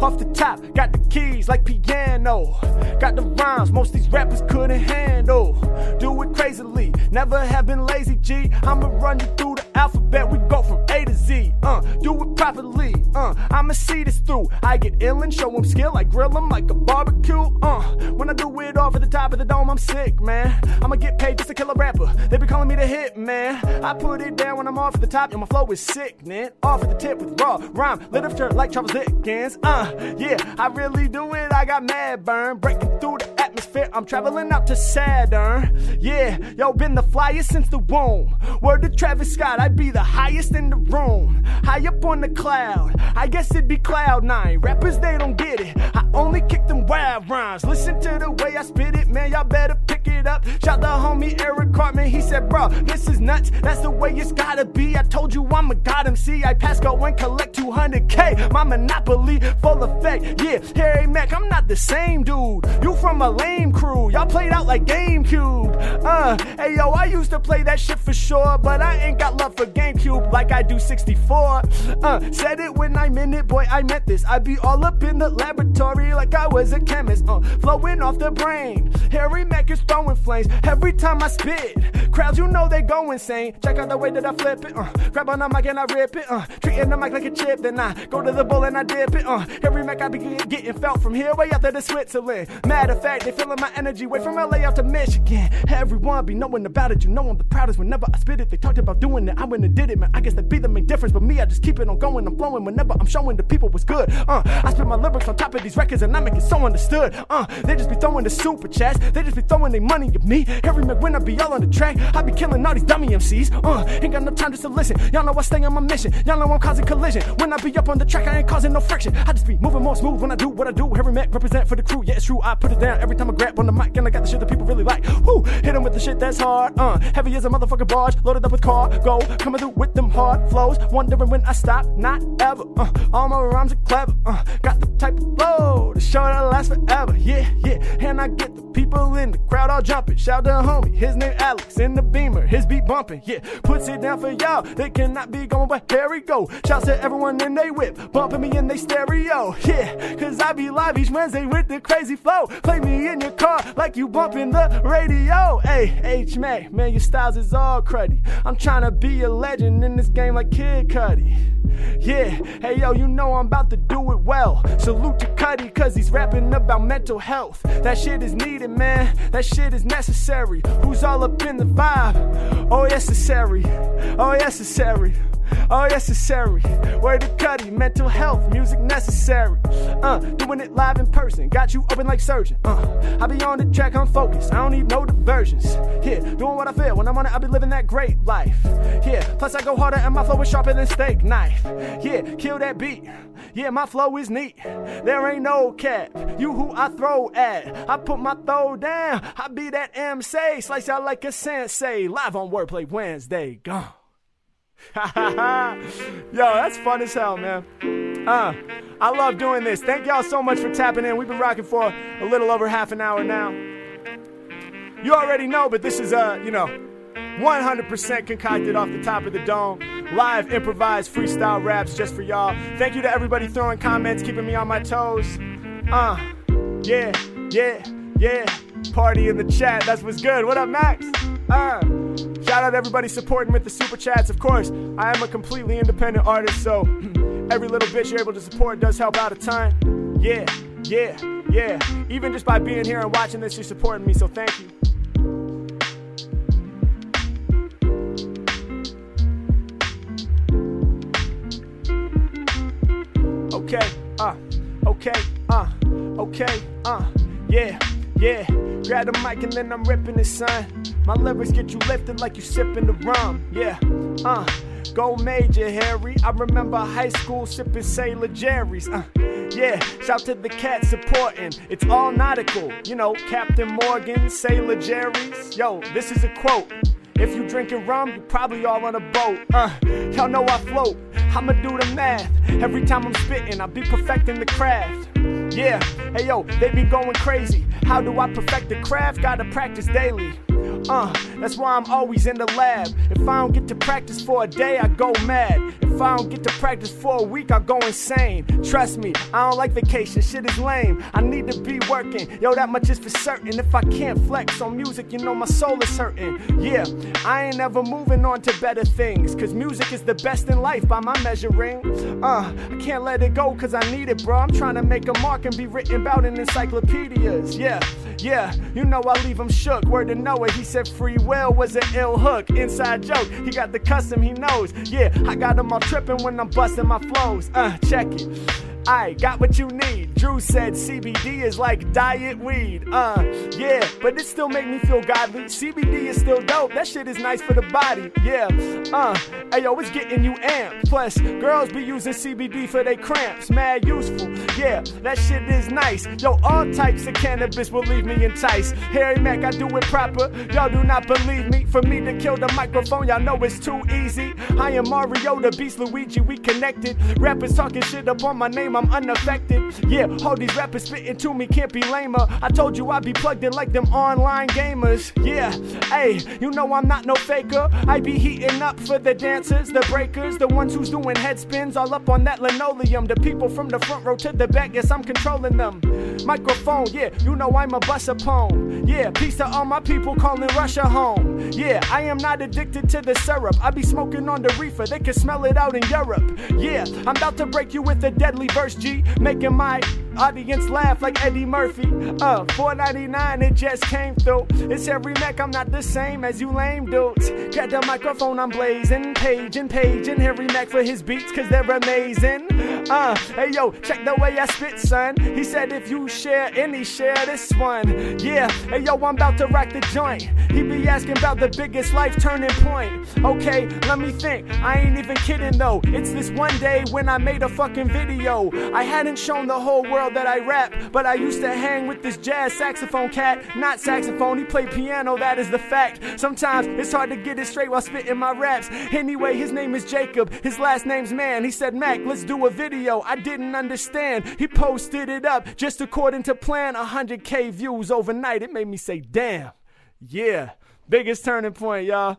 off the top, got the keys like piano. Got the rhymes most these rappers couldn't handle. Do it crazily, never have been lazy, G. I'ma run you through the alphabet, we go from A to Uh, do it properly, uh, I'ma see this through. I get ill and show them skill, I grill them like a barbecue. Uh, when I do it off at the top of the dome, I'm sick, man. I'ma get paid just to kill a rapper. They be calling me the hit man. I put it down when I'm off at the top, and my flow is sick, man. Off at the tip with raw rhyme, literature like Charles Dickens. Uh, yeah, I really do it. I got mad burn, breaking through the atmosphere. I'm traveling out to Saturn. Yeah, yo, been the flyest since the womb. Word to Travis Scott, I'd be the highest in the room. High up on the cloud, I guess it'd be cloud nine. Rappers, they don't get it. I only kick them wild rhymes. Listen to the way I spit it, man. Y'all better pick it up. Shout the homie Eric Cartman. He said, bro, this is nuts. That's the way it's gotta be. I told you I'm a god MC. I pass go and collect 200k. My monopoly full effect. Yeah, Harry Mack, I'm not the same dude. You from a lame crew. Y'all played out like GameCube. Uh, hey yo, I used to play that shit for sure, but I ain't got love for GameCube like I do 64. Uh, said it when I'm in it, boy, I meant this. I be all up in the laboratory like I was a chemist. Uh, flowing off the brain. Harry Mack is throwing flames every time I spit. Crowds, you know they go insane. Check out the way that I flip it. Uh, grab on the mic and I rip it. Uh, treating the mic like a chip, then I go to the bowl and I dip it. Uh, every Mac I be getting felt from here way out there to Switzerland. Matter of fact, they feeling my energy way from LA out to Michigan. Everyone be knowing about it. You know I'm the proudest whenever I spit it. They talked about doing it. I went and did it, man. I guess that be the main difference. But me, I just keep it on going. I'm flowing whenever I'm showing the people what's good. Uh, I spit my lyrics on top of these records and I make it so understood. Uh, they just be throwing the super chats. They just be throwing their money at me. Every Mac when I be all on the track, I be killing all these dummy MCs. Uh, ain't got no time just to listen. Y'all know I stay on my mission. Y'all know I'm causing collision. When I be up on the track, I ain't causing no friction. I just be moving more smooth when I do what I do. Harry Mack represent for the crew. Yeah, it's true. I put it down every time I grab on the mic and I got the shit that people really like. Woo, hit them with the shit that's hard. Uh, heavy as a motherfucking barge, loaded up with cargo. Coming through with them hard flows. Wondering when I stop, not ever. Uh, all my rhymes are clever. Uh, got the type of flow to show that lasts forever. Yeah, yeah. And I get the people in the crowd all jumping. Shout to homie, his name Alex in the beamer, his beat bumping. Yeah, puts it down for y'all. They cannot be going, but here we go. Shouts to everyone in they whip, bumping me in they stereo. Yeah, cause I be live each Wednesday with the crazy flow. Play me in your car like you bumping the radio. Hey, H May, man, your styles is all cruddy. I'm trying to be a legend in this game like Kid Cudi. Yeah, hey yo, you know I'm about to do it well. Salute to Cudi, cause he's rapping about mental health. That shit is needed, man. That shit is necessary. Who's all up in the vibe? Oh, necessary. Oh, necessary. Oh, necessary. Word to Cudi, mental health, music necessary. Uh, doing it live in person, got you open like surgeon. Uh, I be on the track, I'm focused. I don't need no diversions. Yeah, doing what I feel. When I'm on it, I be living that great life. Yeah, plus I go harder and my flow is sharper than steak knife. Yeah, kill that beat. Yeah, my flow is neat. There ain't no cap. You who I throw at. I put my throw down. I be that MC. Slice out like a sensei. Live on Wordplay Wednesday. Gone. Yo, that's fun as hell, man. Uh, I love doing this. Thank y'all so much for tapping in. We've been rocking for a little over half an hour now. You already know, but this is, uh, you know, 100% concocted off the top of the dome. Live improvised freestyle raps just for y'all. Thank you to everybody throwing comments, keeping me on my toes. Uh, yeah, yeah, yeah. Party in the chat. That's what's good. What up, Max? Uh, shout out everybody supporting with the super chats. Of course, I am a completely independent artist, so every little bit you're able to support does help out a ton. Yeah, yeah, yeah. Even just by being here and watching this, you're supporting me, so thank you. Okay, uh, okay, uh, okay, uh, yeah, yeah. Grab the mic and then I'm ripping it, son. My lyrics get you lifted like you sipping the rum, yeah, uh. Go major, Harry. I remember high school sipping Sailor Jerry's, uh. Yeah, shout to the cat supporting. It's all nautical, you know, Captain Morgan, Sailor Jerry's. Yo, this is a quote. If you drinking rum, you probably all on a boat. Uh, y'all know I float. I'ma do the math. Every time I'm spitting, I'll be perfecting the craft. Yeah, hey yo, they be going crazy. How do I perfect the craft? Gotta practice daily. Uh, that's why I'm always in the lab. If I don't get to practice for a day, I go mad. If I don't get to practice for a week, I'll go insane. Trust me, I don't like vacation, shit is lame. I need to be working, yo, that much is for certain. If I can't flex on music, you know my soul is hurting. Yeah, I ain't ever moving on to better things, cause music is the best in life by my measuring. Uh, I can't let it go cause I need it, bro. I'm trying to make a mark and be written about in encyclopedias. Yeah, yeah, you know I leave him shook. Word to Noah, he said free will was an ill hook. Inside joke, he got the custom, he knows. Yeah, I got him all tripping when I'm busting my flows. Uh, check it. I got what you need. Drew said CBD is like diet weed. Uh, yeah, but it still make me feel godly. CBD is still dope. That shit is nice for the body. Yeah, uh, hey yo, it's getting you amped. Plus, girls be using CBD for their cramps. Mad useful. Yeah, that shit is nice. Yo, all types of cannabis will leave me enticed. Harry Mack, I do it proper. Y'all do not believe me. For me to kill the microphone, y'all know it's too easy. I am Mario, the Beast Luigi, we connected. Rappers talking shit up on my name. I'm unaffected. Yeah, all these rappers spitting to me can't be lamer. I told you I'd be plugged in like them online gamers. Yeah, hey, you know I'm not no faker. I be heating up for the dancers, the breakers, the ones who's doing head spins all up on that linoleum. The people from the front row to the back, yes, I'm controlling them. Microphone, yeah, you know I'm a bus poem. Yeah, peace to all my people calling Russia home. Yeah, I am not addicted to the syrup. I be smoking on the reefer, they can smell it out in Europe. Yeah, I'm about to break you with a deadly verse. G, making my audience laugh like Eddie Murphy. Uh, 4.99, it just came through. It's every Mac, I'm not the same as you lame dudes. Got the microphone, I'm blazing, page and page and Harry Mack for his beats, cause they're amazing. Uh, hey yo, check the way I spit, son. He said if you share any, share this one. Yeah, hey yo, I'm about to rock the joint. He be asking about the biggest life turning point. Okay, let me think. I ain't even kidding though. It's this one day when I made a fucking video. I hadn't shown the whole world that I rap, but I used to hang with this jazz saxophone cat. Not saxophone, he played piano, that is the fact. Sometimes it's hard to get it straight while spitting my raps. Anyway, his name is Jacob, his last name's Mann. He said, Mac, let's do a video. I didn't understand. He posted it up just according to plan. 100k views overnight. It made me say, damn. Yeah, biggest turning point, y'all.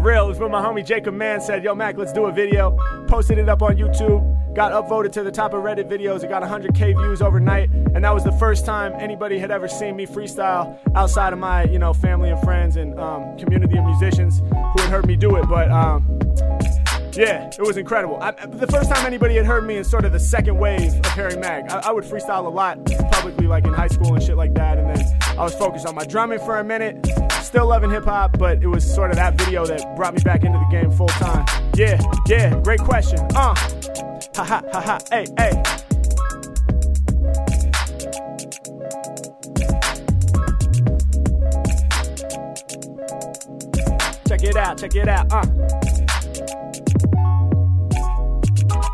Real, it's when my homie Jacob Mann said, Yo, Mac, let's do a video. Posted it up on YouTube. Got upvoted to the top of Reddit videos. It got 100k views overnight, and that was the first time anybody had ever seen me freestyle outside of my, you know, family and friends and um, community of musicians who had heard me do it. But um, yeah, it was incredible. I, the first time anybody had heard me in sort of the second wave of Harry Mack, I, I, would freestyle a lot publicly, like in high school and shit like that. And then I was focused on my drumming for a minute, still loving hip hop, but it was sort of that video that brought me back into the game full time. Yeah, yeah, great question. Uh, ha ha ha ha, hey, hey. Check it out, check it out, uh.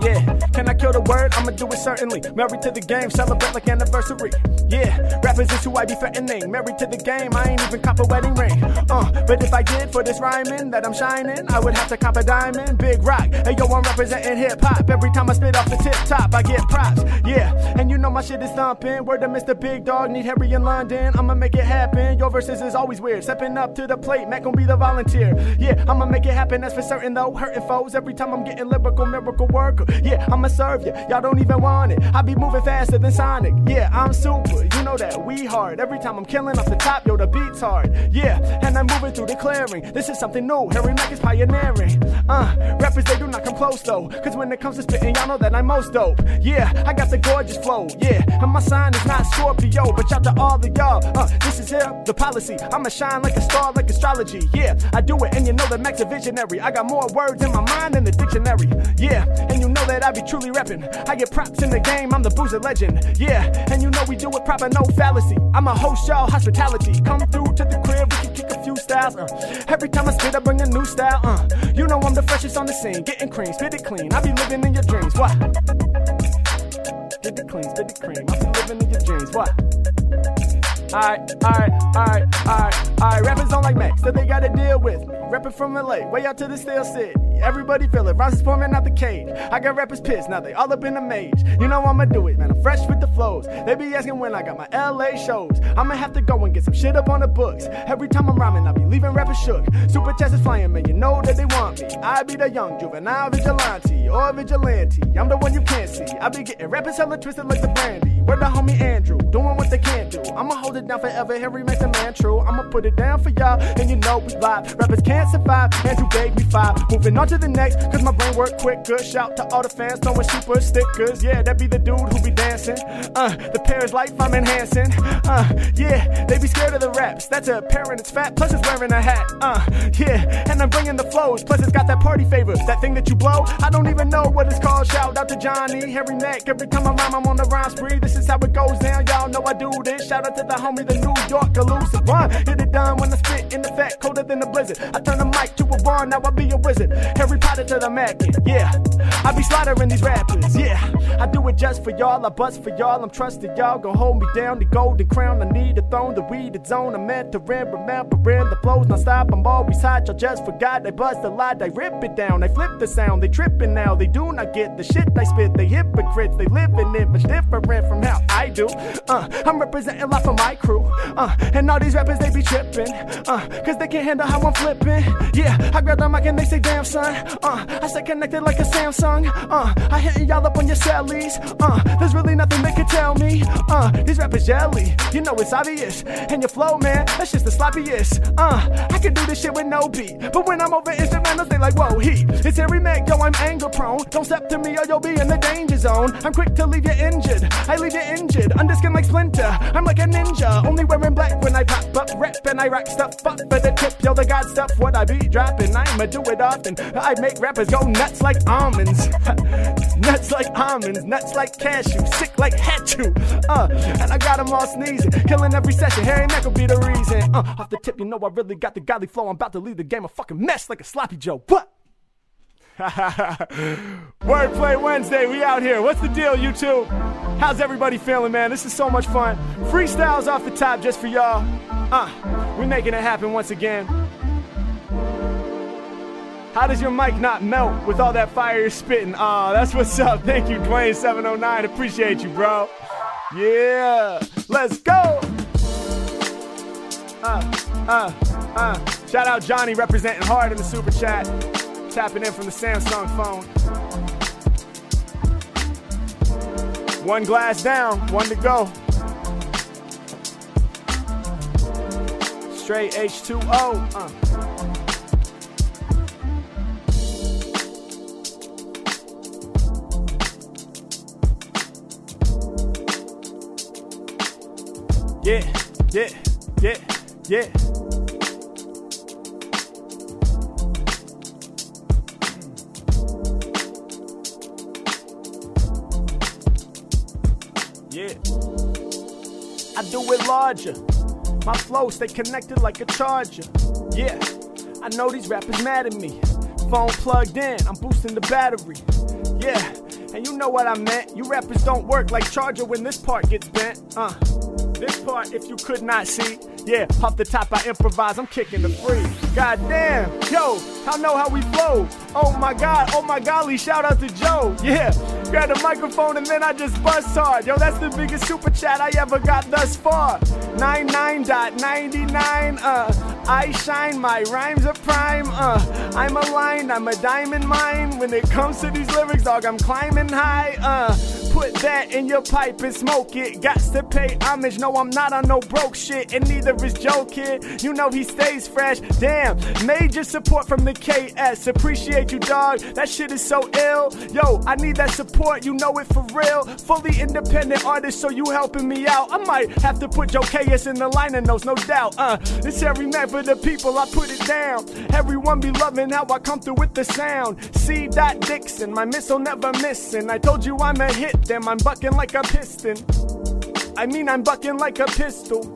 Yeah, can I kill the word? I'ma do it certainly. Married to the game, celebrate like anniversary. Yeah, rappers is who I be threatening. Married to the game, I ain't even cop a wedding ring. Uh, but if I did for this rhyming that I'm shining, I would have to cop a diamond. Big rock, hey yo, I'm representing hip hop. Every time I spit off the tip top, I get props. Yeah, and you know my shit is thumping. Word to Mr. Big Dog, need Harry in London. I'ma make it happen. Your verses is always weird. Stepping up to the plate, Mac gon' be the volunteer. Yeah, I'ma make it happen, that's for certain though. Hurting foes every time I'm getting lyrical, miracle worker. Yeah, I'ma serve you. Y'all don't even want it. I be moving faster than Sonic. Yeah, I'm super. You know that we hard. Every time I'm killing off the top, yo, the beat's hard. Yeah, and I'm moving through the clearing. This is something new. Harry Mack is pioneering. Uh, rappers, they do not come close though. Cause when it comes to spitting, y'all know that I'm most dope. Yeah, I got the gorgeous flow. Yeah, and my sign is not Scorpio, but shout to all of y'all. Uh, this is here, the policy. I'ma shine like a star, like astrology. Yeah, I do it, and you know that Mac's a visionary. I got more words in my mind than the dictionary. Yeah, and you know that I be truly reppin'. I get props in the game, I'm the boozer legend. Yeah, and you know we do it proper, no fallacy. I'm a host, y'all, hospitality. Come through to the crib, we can kick a few styles. Uh. Every time I spit, I bring a new style. Uh. You know I'm the freshest on the scene, getting cream, spit it clean. I be living in your dreams. What? Spit it clean, spit it cream. I be living in your dreams. What? Alright, alright, alright, alright, alright. Rappers don't like Mac, so they gotta deal with me. Rapping from LA, way out to the steel city. Everybody feel it. Rhymes is pouring out the cage. I got rappers pissed, now they all up in the mage. You know I'ma do it, man. I'm fresh with the flows. They be asking when I got my LA shows. I'ma have to go and get some shit up on the books. Every time I'm rhyming, I be leaving rappers shook. Super chest is flying, man. You know that they want me. I be the young juvenile vigilante or vigilante. I'm the one you can't see. I be getting rappers hella twisted like the brandy. Where the homie Andrew doing what they can't do. I'ma hold it down forever. Harry makes a man true. I'ma put it down for y'all, and you know we live. Rappers can't survive. Andrew gave me five. Moving on to the next, cause my brain work quick. Good shout to all the fans throwing super stickers. Yeah, that be the dude who be dancing. Uh, the pair is life I'm enhancing. Uh, yeah, they be scared of the raps. That's a parent, it's fat, plus it's wearing a hat. Uh, yeah, and I'm bringing the flows. Plus it's got that party favor. That thing that you blow, I don't even know what it's called. Shout out to Johnny, Harry Neck. Every time I rhyme, I'm on the rhyme spree. This is how it goes down. Y'all know I do this. Shout out to the homie, the New York elusive one. Hit it done when I spit in the fat, colder than a blizzard. I turn the mic to a barn, now I be a wizard. Harry Potter to the Mackin, yeah. I be slaughtering these rappers, yeah. I do it just for y'all, I bust for y'all. I'm trusted y'all, gon' hold me down. The golden crown, I need a throne, the weed, weeded zone. I'm entering, remembering the flows non stop. I'm always hot, y'all just forgot. They bust a lot, they rip it down, they flip the sound, they tripping now. They do not get the shit they spit, they hypocrites, they living it much different from how I do. Uh, I'm representing life for my crew, uh, and all these rappers they be tripping, uh, cause they can't handle how I'm flipping. Yeah, I grab the mic and they say, damn son, uh, I stay connected like a Samsung, uh, I hitting y'all up on your cellies, uh, there's really nothing they can tell me, uh, these rappers jelly, you know it's obvious, and your flow, man, that's just the sloppiest, uh, I can do this shit with no beat, but when I'm over instrumentals, they like, whoa, heat, it's Harry Mack, yo, I'm anger prone, don't step to me or you'll be in the danger zone, I'm quick to leave you injured, I leave you injured, under skin like Splinter, I'm like a ninja, only wearing black when I pop up, rap and I rock stuff up for the tip, yo, the god stuff, what I be dropping, I'ma do it often, I make rappers go nuts like almonds, nuts like almonds, nuts like cashew, sick like hatchu, uh, and I got them all sneezing, killing every session, Harry Mack will be the reason, uh, off the tip, you know I really got the godly flow, I'm about to leave the game a fucking mess like a sloppy Joe, what? Wordplay Wednesday, we out here. What's the deal, you two? How's everybody feeling, man? This is so much fun. Freestyles off the top just for y'all. Uh, we're making it happen once again. How does your mic not melt with all that fire you're spitting? Ah, that's what's up. Thank you, Dwayne709. Appreciate you, bro. Yeah, let's go. Uh, uh, uh. Shout out Johnny representing hard in the super chat. Tapping in from the Samsung phone. One glass down, one to go. Straight H2O. Uh. Yeah, yeah, yeah, yeah. I do it larger. My flow stay connected like a charger. Yeah. I know these rappers mad at me. Phone plugged in, I'm boosting the battery. Yeah. And you know what I meant. You rappers don't work like charger when this part gets bent. Uh. This part, if you could not see, yeah, off the top I improvise, I'm kicking the free. God damn, yo, I know how we flow. Oh my god, oh my golly, shout out to Joe. Yeah, grab the microphone and then I just bust hard. Yo, that's the biggest super chat I ever got thus far. 99.99, uh, I shine, my rhymes are prime, uh, I'm aligned, I'm a diamond mine. When it comes to these lyrics, dog, I'm climbing high, uh, put that in your pipe and smoke it. Got to pay homage, no, I'm not on no broke shit, and neither is Joe Kid. You know he stays fresh. Damn, major support from the KS. Appreciate you, dog. That shit is so ill. Yo, I need that support, you know it for real. Fully independent artist, so you helping me out. I might have to put Joe KS in the liner notes, no doubt. Uh, it's every man for the people, I put it down. Everyone be loving how I come through with the sound. C. Dixon, my missile never missing. I told you I'm a hit them, I'm bucking like a piston. I mean, I'm bucking like a pistol.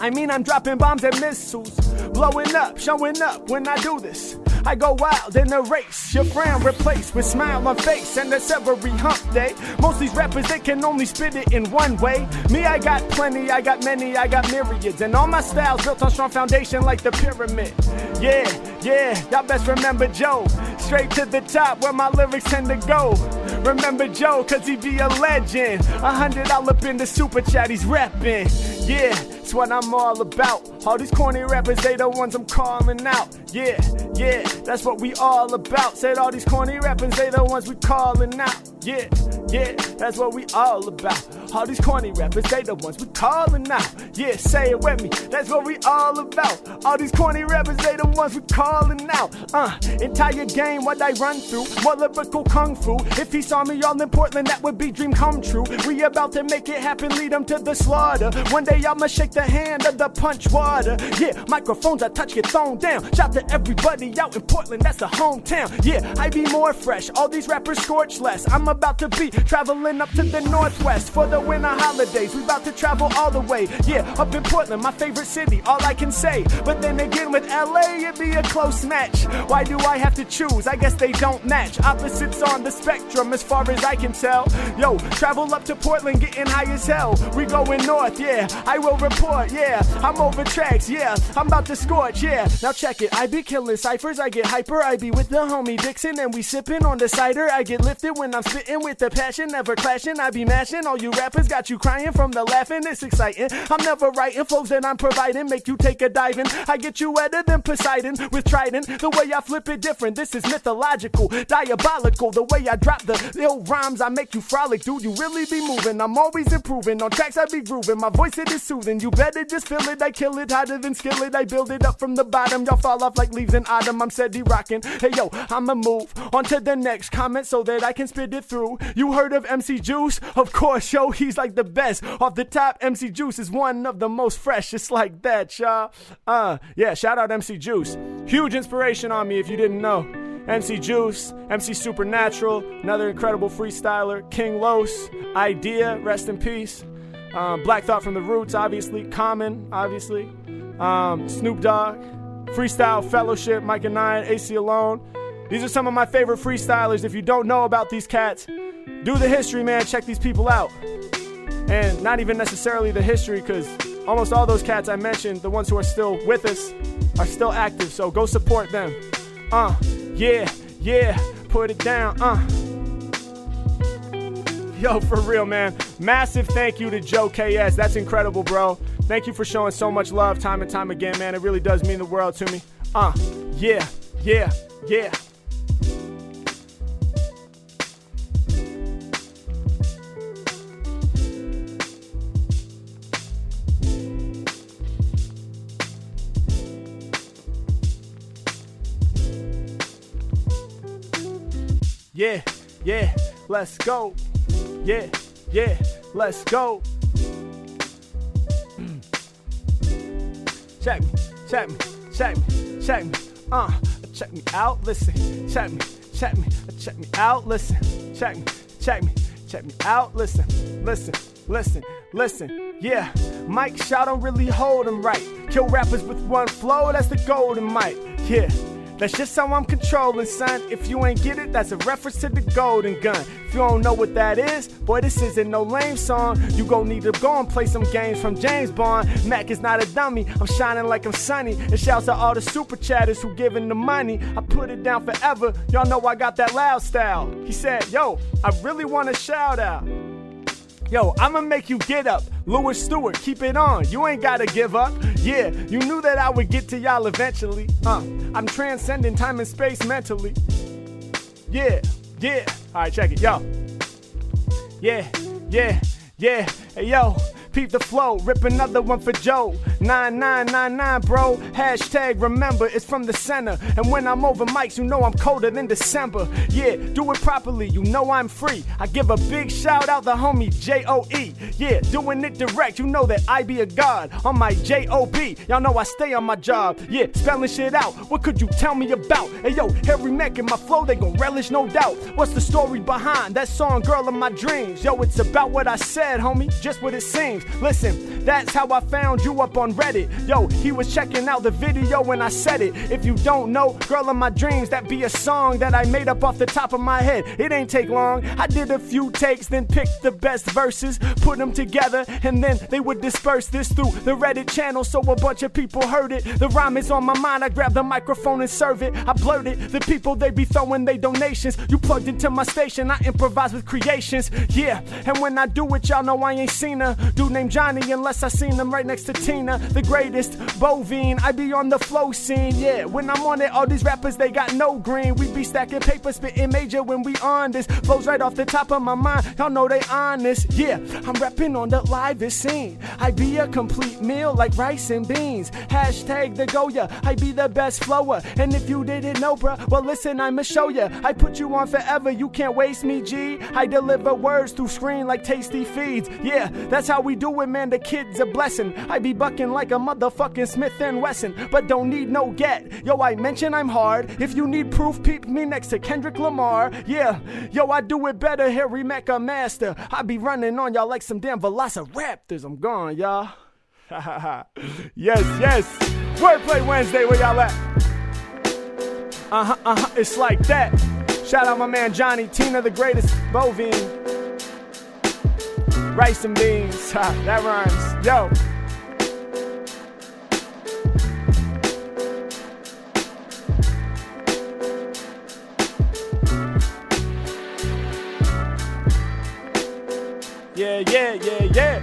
I mean, I'm dropping bombs and missiles. Blowing up, showing up when I do this. I go wild in the race. Your friend replaced with smile on face and that's every hump day. Most these rappers, they can only spit it in one way. Me, I got plenty, I got many, I got myriads. And all my styles built on strong foundation like the pyramid. Yeah, yeah, y'all best remember Joe. straight to the top where my lyrics tend to go. Remember Joe, cause he be a legend. A hundred all up in the super chat, he's reppin'. Yeah, it's what I'm all about. All these corny rappers, they the ones I'm calling out. Yeah, yeah, that's what we all about. Said all these corny rappers, they the ones we calling out. Yeah, yeah, that's what we all about. All these corny rappers, they the ones we calling out. Yeah, say it with me, that's what we all about. All these corny rappers, they the ones we calling out. Uh, entire game, what I run through, more lyrical kung fu. If he saw me all in Portland, that would be dream come true. We about to make it happen, lead them to the slaughter. One day I'ma shake the hand of the punch water. Yeah, microphones I touch get thrown down. Shout to everybody out in Portland, that's the hometown. Yeah, I be more fresh, all these rappers scorch less. I'm about to be traveling up to the northwest for the winter holidays. We about to travel all the way. Yeah, up in Portland, my favorite city, all I can say. But then again, with LA, it'd be a close match. Why do I have to choose? I guess they don't match. Opposites on the spectrum, as far as I can tell. Yo, travel up to Portland, getting high as hell. We going north, yeah. I will report, yeah. I'm over tracks, yeah. I'm about to scorch, yeah. Now check it. I be killing ciphers, I get hyper. I be with the homie Dixon, and we sipping on the cider. I get lifted when I'm spitting with the passion, never clashing. I be mashing. All you rappers got you crying from the laughing. It's exciting. I'm never writing flows that I'm providing, make you take a diving. I get you wetter than Poseidon with Trident. The way I flip it different. This is mythological, diabolical. The way I drop the ill rhymes, I make you frolic, dude. You really be moving. I'm always improving. On tracks I be grooving. My voice it is soothing. You better just feel it. I kill it hotter than skillet. I build it up from the bottom. Y'all fall off like leaves in autumn. I'm steady rocking. Hey yo, I'ma move on to the next comment so that I can spit it through. You heard of MC Juice? Of course, yo, he's like the best. Off the top, MC Juice is one of the most fresh. Just like that, y'all. Uh, yeah, shout out MC Juice. Huge inspiration on me if you didn't know. MC Juice, MC Supernatural, another incredible freestyler, King Los, Eyedea, rest in peace. Um, Black Thought from the Roots, obviously. Common, obviously. Um, Snoop Dogg, Freestyle Fellowship, Myka 9, AC Alone. These are some of my favorite freestylers. If you don't know about these cats, do the history, man. Check these people out. And not even necessarily the history, because almost all those cats I mentioned, the ones who are still with us, are still active. So go support them. Uh, yeah, yeah, put it down. Uh. Yo, for real, man. Massive thank you to Joe KS. That's incredible, bro. Thank you for showing so much love time and time again, man. It really does mean the world to me. Uh, yeah, yeah, yeah. Yeah, yeah, let's go. Yeah, yeah, let's go. check me, check me, check me, check me. Uh, check me out, listen. Check me, check me, check me out, listen. Check me, check me, check me out, listen. Listen, listen, listen. Yeah, Mike shot don't really hold him right. Kill rappers with one flow, that's the golden mic. Yeah. That's just how I'm controlling, son. If you ain't get it, that's a reference to the golden gun. If you don't know what that is, boy, this isn't no lame song. You gon' need to go and play some games from James Bond. Mac is not a dummy, I'm shining like I'm sunny. And shouts to all the super chatters who giving the money. I put it down forever, y'all know I got that loud style. He said, Yo, I really wanna shout out. Yo, I'ma make you get up. Louis Stewart, keep it on. You ain't gotta give up. Yeah, you knew that I would get to y'all eventually. Uh, I'm transcending time and space mentally. Yeah, yeah. Alright, check it. Yo. Yeah, yeah, yeah. Hey, yo. Peep the flow, rip another one for Joe. 9999, bro. Hashtag remember, it's from the center. And when I'm over mics, you know I'm colder than December. Yeah, do it properly, you know I'm free. I give a big shout out the homie J O E. Yeah, doing it direct, you know that I be a god on my J O B. Y'all know I stay on my job. Yeah, spelling shit out. What could you tell me about? Hey yo, Harry Mack and my flow, they gon' relish, no doubt. What's the story behind that song, Girl of My Dreams? Yo, it's about what I said, homie, just what it seems. Listen, that's how I found you up on on Reddit. Yo, he was checking out the video when I said it. If you don't know, Girl of My Dreams, that be a song that I made up off the top of my head. It ain't take long. I did a few takes, then picked the best verses, put them together, and then they would disperse this through the Reddit channel so a bunch of people heard it. The rhyme is on my mind. I grab the microphone and serve it. I blurt it. The people they be throwing they donations. You plugged into my station. I improvise with creations. Yeah, and when I do it, y'all know I ain't seen a dude named Johnny unless I seen him right next to Tina, the greatest bovine. I be on the flow scene. Yeah, when I'm on it, all these rappers they got no green. We be stacking paper, spitting major when we on this. Flows right off the top of my mind. Y'all know they honest. Yeah, I'm rapping on the livest scene. I be a complete meal like rice and beans. Hashtag the Goya. I be the best flower. And if you didn't know, bruh, well listen, I'ma show ya. I put you on forever. You can't waste me, G. I deliver words through screen like tasty feeds. Yeah, that's how we do it, man. The kid's a blessing. I be bucking like a motherfucking Smith and Wesson, but don't need no get. Yo, I mention I'm hard. If you need proof, peep me next to Kendrick Lamar. Yeah, yo, I do it better. Harry Mack master. I be running on y'all like some damn velociraptors. I'm gone, y'all. Ha ha ha. Yes, yes. Wordplay Wednesday, where y'all at? Uh huh, uh huh. It's like that. Shout out my man Johnny Tina, the greatest bovine. Rice and beans. Ha, that rhymes. Yo. Yeah, yeah, yeah, yeah.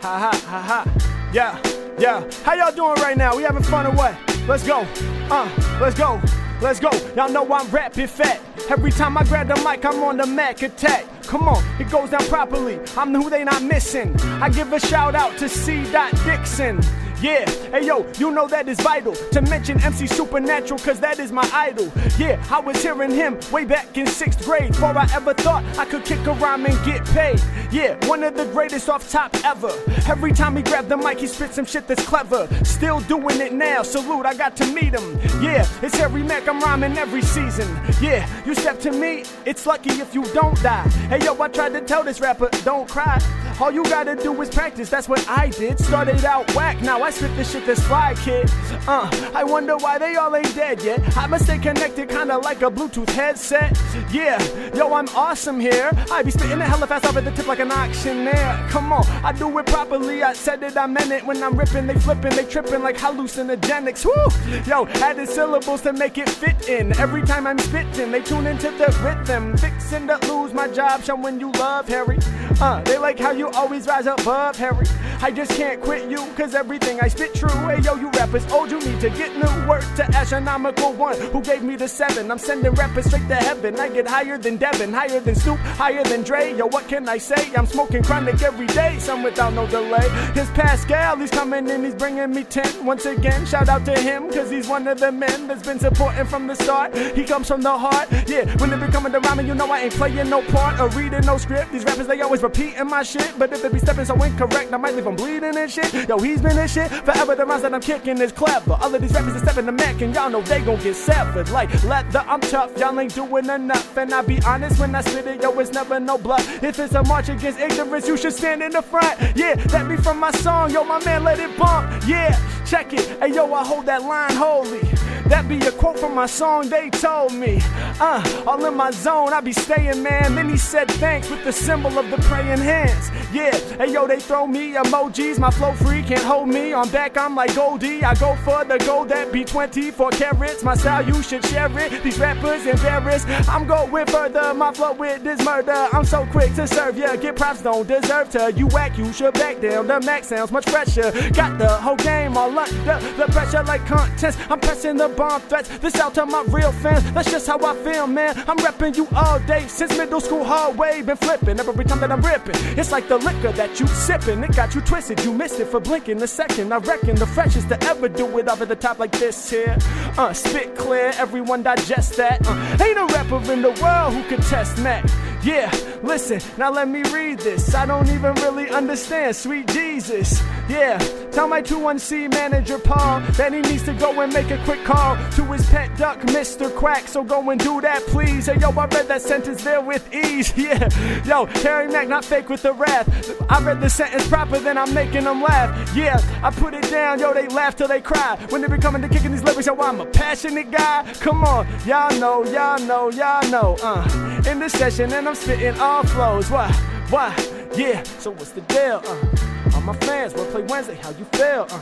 Ha ha ha ha. Yeah, yeah. How y'all doing right now? We having fun or what? Let's go. Uh, let's go. Let's go. Y'all know I'm rapping fat. Every time I grab the mic, I'm on the Mac attack. Come on, it goes down properly. I'm the who they not missing. I give a shout out to C. Dot Dixon. Yeah, hey yo, you know that is vital to mention MC Supernatural, cause that is my idol. Yeah, I was hearing him way back in sixth grade before I ever thought I could kick a rhyme and get paid. Yeah, one of the greatest off top ever. Every time he grabbed the mic, he spit some shit that's clever. Still doing it now, salute, I got to meet him. Yeah, it's Harry Mack, I'm rhyming every season. Yeah, you step to me, it's lucky if you don't die. Hey yo, I tried to tell this rapper, don't cry. All you gotta do is practice, that's what I did. Started out whack, now I spit the shit that's fly, kid. Uh, I wonder why they all ain't dead yet. I must stay connected, kinda like a Bluetooth headset. Yeah, yo, I'm awesome here. I be spitting the hella fast off at the tip like an auctioneer. Come on, I do it properly. I said it, I meant it. When I'm ripping, they flipping, they tripping like hallucinogenics. Woo! Yo, added syllables to make it fit in. Every time I'm spitting, they tune into the rhythm. Fixing to lose my job, showing you love, Harry. Uh, they like how you always rise above, Harry. I just can't quit you, cause everything I spit true. Hey yo, you rappers old, you need to get new. Word to astronomical one, who gave me the seven. I'm sending rappers straight to heaven. I get higher than Devin, higher than Snoop, higher than Dre. Yo, what can I say? I'm smoking chronic every day, some without no delay. Here's Pascal, he's coming in, he's bringing me 10. Once again, shout out to him, cause he's one of the men that's been supporting from the start. He comes from the heart, yeah. When they be coming to rhyming, you know I ain't playing no part or reading no script. These rappers, they always repeating my shit, but if they be stepping so incorrect, I might leave them bleeding and shit. Yo, he's been in shit forever. The rhymes that I'm kicking is clever. All of these rappers are stepping the Mac, and y'all know they gon' get severed. Like leather, I'm tough, y'all ain't doing enough. And I be honest when I spit it, yo, it's never no bluff. If it's a march against ignorance, you should stand in the front. Yeah, that be from my song, yo, my man, let it bump. Yeah, check it. Hey, yo, I hold that line holy. That be a quote from my song, they told me. Uh, all in my zone, I be staying, man. Then he said thanks with the symbol of the praying hands. Yeah, hey yo, they throw me emojis. My flow free can't hold me. On back, I'm like Goldie. I go for the gold that be 24 carats. My style, you should share it. These rappers embarrassed. I'm going further. My flow with this murder. I'm so quick to serve ya. Get props, don't deserve to. You whack, you should back down. The max sounds much fresher. Got the whole game all under the pressure like contest. I'm pressing the bomb threats. This out to my real fans. That's just how I feel, man. I'm repping you all day since middle school hallway. Been flipping every time that I'm ripping. It's like the liquor that you sipping. It got you twisted. You missed it for blinking a second. I reckon the freshest to ever do it over the top like this here. Uh, spit clear. Everyone digest that. Uh, ain't a rapper in the world who could test Mac. Yeah, listen, now let me read this. I don't even really understand, sweet Jesus. Yeah, tell my 21C manager Paul that he needs to go and make a quick call to his pet duck, Mr. Quack. So go and do that, please. Hey, yo, I read that sentence there with ease. Yeah, yo, Harry Mack, not fake with the wrath. I read the sentence proper, then I'm making them laugh. Yeah, I put it down, yo, they laugh till they cry. When they be coming to kicking these lyrics, yo, I'm a passionate guy. Come on, y'all know, y'all know, y'all know. Uh, in this session, and I'm spitting all flows. Why? Why? Yeah, so what's the deal? Uh, all my fans, Wordplay Wednesday, how you feel? Uh,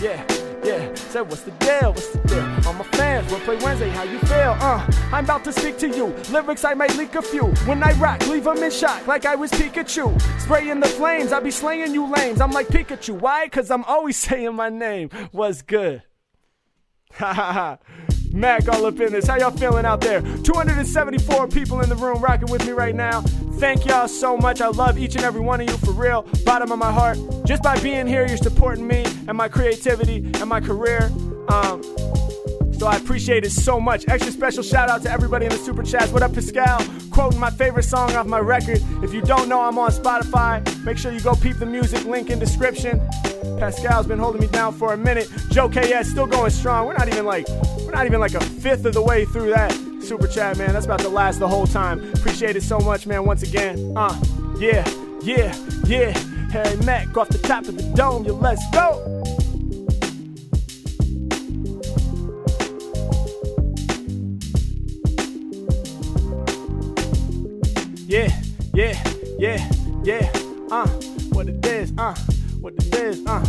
yeah, yeah, say what's the deal? What's the deal? All my fans, Wordplay Wednesday, how you feel? Uh, I'm about to speak to you. Lyrics, I might leak a few. When I rock, leave them in shock like I was Pikachu. Spraying the flames, I be slaying you lames. I'm like Pikachu. Why? Cause I'm always saying my name. Was good. Ha ha ha. Mac all up in this. How y'all feeling out there? 274 people in the room rocking with me right now. Thank y'all so much. I love each and every one of you for real. Bottom of my heart. Just by being here, you're supporting me and my creativity and my career. Um, so I appreciate it so much. Extra special shout out to everybody in the super chats. What up, Pascal? Quoting my favorite song off my record. If you don't know, I'm on Spotify. Make sure you go peep the music link in description. Pascal's been holding me down for a minute. Joe KS still going strong. We're not even like we're not even like a fifth of the way through that super chat, man. That's about to last the whole time. Appreciate it so much, man. Once again, uh, yeah, yeah, yeah. Harry Mack off the top of the dome. You let's go. Uh, what it is, uh, what it is, uh.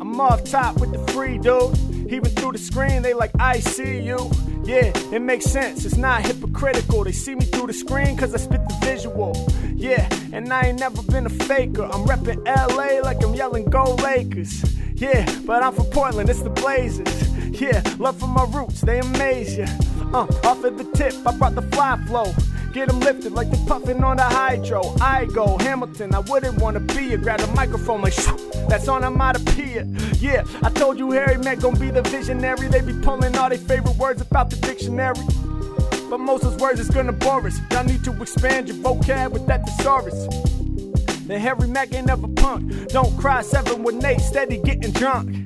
I'm off top with the free dude. Even through the screen, they like, I see you. Yeah, it makes sense. It's not hypocritical. They see me through the screen cause I spit the visual. Yeah, and I ain't never been a faker. I'm reppin' LA like I'm yelling Go Lakers. Yeah, but I'm from Portland, it's the Blazers. Yeah, love for my roots, they amaze ya. Uh, off at the tip, I brought the fly flow. Get them lifted like they puffin' on the hydro. I go Hamilton, I wouldn't wanna be a Grab a microphone like shoo, that's onomatopoeia. Yeah, I told you Harry Mack gon' be the visionary. They be pulling all their favorite words about the dictionary. But most of those words is gonna bore us. Y'all need to expand your vocab with that thesaurus. Then Harry Mack ain't never punk. Don't cry, seven with Nate, steady getting drunk.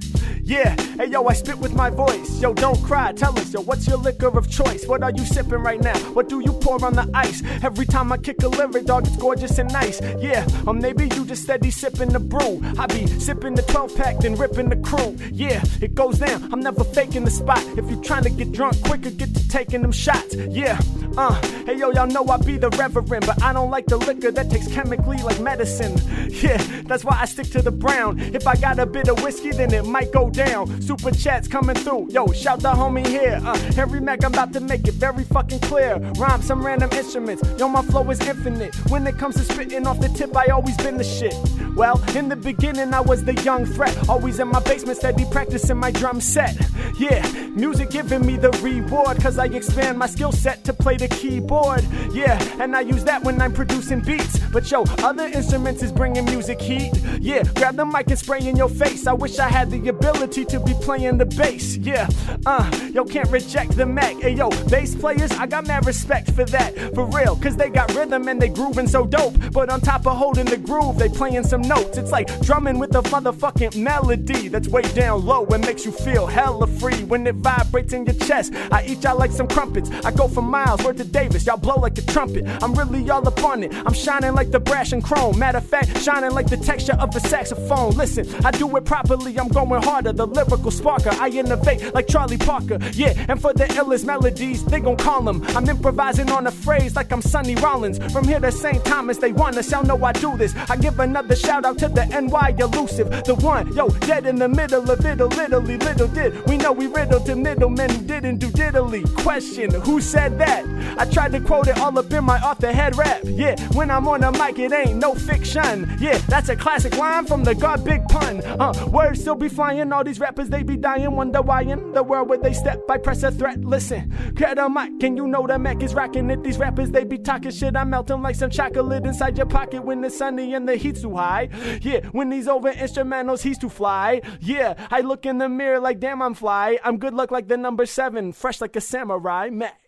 Yeah, hey yo, I spit with my voice. Yo, don't cry, tell us, yo, what's your liquor of choice? What are you sipping right now? What do you pour on the ice? Every time I kick a lyric, dog, it's gorgeous and nice. Yeah, or maybe you just steady sipping the brew. I be sipping the 12 pack, then ripping the crew. Yeah, it goes down, I'm never faking the spot. If you trying to get drunk quicker, get to taking them shots. Yeah, uh, hey yo, y'all know I be the reverend, but I don't like the liquor that takes chemically like medicine. Yeah, that's why I stick to the brown. If I got a bit of whiskey, then it might go down. Super chats coming through. Yo, shout the homie here. Uh, Harry Mack, I'm about to make it very fucking clear. Rhyme some random instruments. Yo, my flow is infinite. When it comes to spitting off the tip, I always been the shit. Well, in the beginning, I was the young threat. Always in my basement, steady practicing my drum set. Yeah, music giving me the reward. Cause I expand my skill set to play the keyboard. Yeah, and I use that when I'm producing beats. But yo, other instruments is bringing music heat. Yeah, grab the mic and spray in your face. I wish I had the ability to be playing the bass. Yeah, uh, yo, can't reject the Mac. Hey, yo, bass players, I got mad respect for that. For real, cause they got rhythm and they grooving so dope. But on top of holding the groove, they playing some notes. It's like drumming with a motherfucking melody that's way down low and makes you feel hella free when it vibrates in your chest. I eat y'all like some crumpets. I go for miles, word to Davis, y'all blow like a trumpet. I'm really all up on it. I'm shining like the brass and chrome. Matter of fact, shining like the texture of a saxophone. Listen, I do it properly, I'm going harder. The lyrical sparker, I innovate like Charlie Parker. Yeah, and for the illest melodies, they gon' call them. I'm improvising on a phrase like I'm Sonny Rollins. From here to St. Thomas, they want us, y'all know I do this. I give another shout out to the NY elusive, the one, yo, dead in the middle of it, literally, little did. We know we riddled to middlemen who didn't do diddly. Question, who said that? I tried to quote it all up in my off the head rap. Yeah, when I'm on the mic, it ain't no fiction. Yeah, that's a a classic line from the God Big Pun. Uh, words still be flying, all these rappers they be dying. Wonder why in the world would they step? I press a threat. Listen, get a mic, and you know the Mac is rocking it. These rappers they be talking shit. I'm melting like some chocolate inside your pocket when it's sunny and the heat's too high. Yeah, when these over instrumentals he's too fly. Yeah, I look in the mirror like damn I'm fly. I'm good luck like the number seven, fresh like a samurai Mac.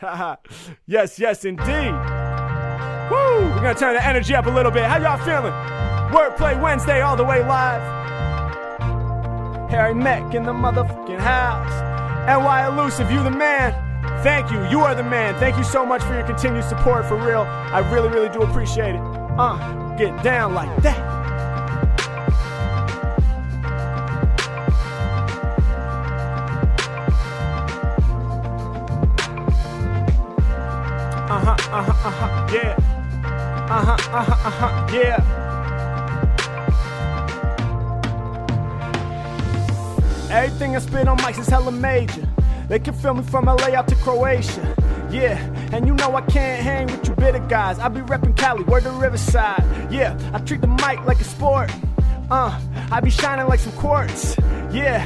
yes, yes, indeed. Woo! We're gonna turn the energy up a little bit. How y'all feeling? Wordplay Wednesday all the way live. Harry Mack in the motherfucking house. NY Elusive, you the man. Thank you. You are the man. Thank you so much for your continued support for real. I really, really do appreciate it. Uh, get down like that. Uh-huh, uh-huh, uh-huh, yeah. Uh-huh, uh-huh, uh-huh, yeah. Everything I spit on mics is hella major. They can feel me from LA out to Croatia. Yeah, and you know I can't hang with you bitter guys. I be reppin' Cali, word to Riverside. Yeah, I treat the mic like a sport. Uh, I be shining like some quartz. Yeah,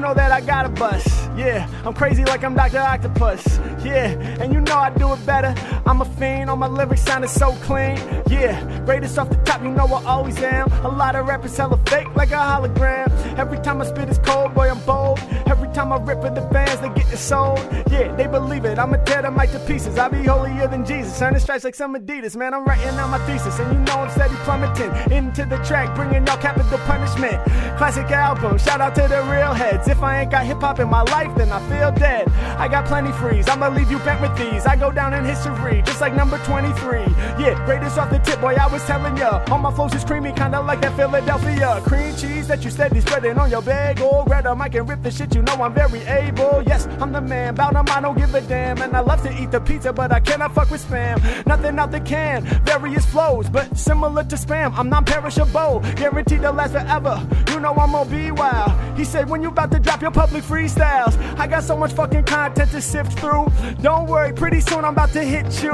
you know that I got a bus. Yeah, I'm crazy like I'm Dr. Octopus. Yeah, and you know I do it better. I'm a fiend, all my lyrics sounded so clean. Yeah, greatest off the top, you know I always am. A lot of rappers hella fake like a hologram. Every time I spit it's cold, boy, I'm bold. Every time I rip with the bands, they get it sold. Yeah, they believe it. I'ma tear them right to pieces. I be holier than Jesus. Turning stripes like some Adidas. Man, I'm writing out my thesis. And you know I'm steady plummeting into the track, bringing y'all capital punishment. Classic album, shout out to the real heads. If I ain't got hip hop in my life, then I feel dead. I got plenty freeze. I'ma leave you bent with these. I go down in history, just like number 23. Yeah, greatest off the tip, boy, I was telling ya. All my flows is creamy, kinda like that Philadelphia. Cream cheese that you steady spreading on your bag. Grab a mic and rip the shit, you know I'm very able. Yes, I'm the man. Bout them, I don't give a damn. And I love to eat the pizza, but I cannot fuck with spam. Nothing out the can, various flows, but similar to spam. I'm non perishable, guaranteed to last forever. You know I'm gonna be wild. He said, when you about to drop your public freestyles, I got so much fucking content to sift through. Don't worry, pretty soon I'm about to hit you.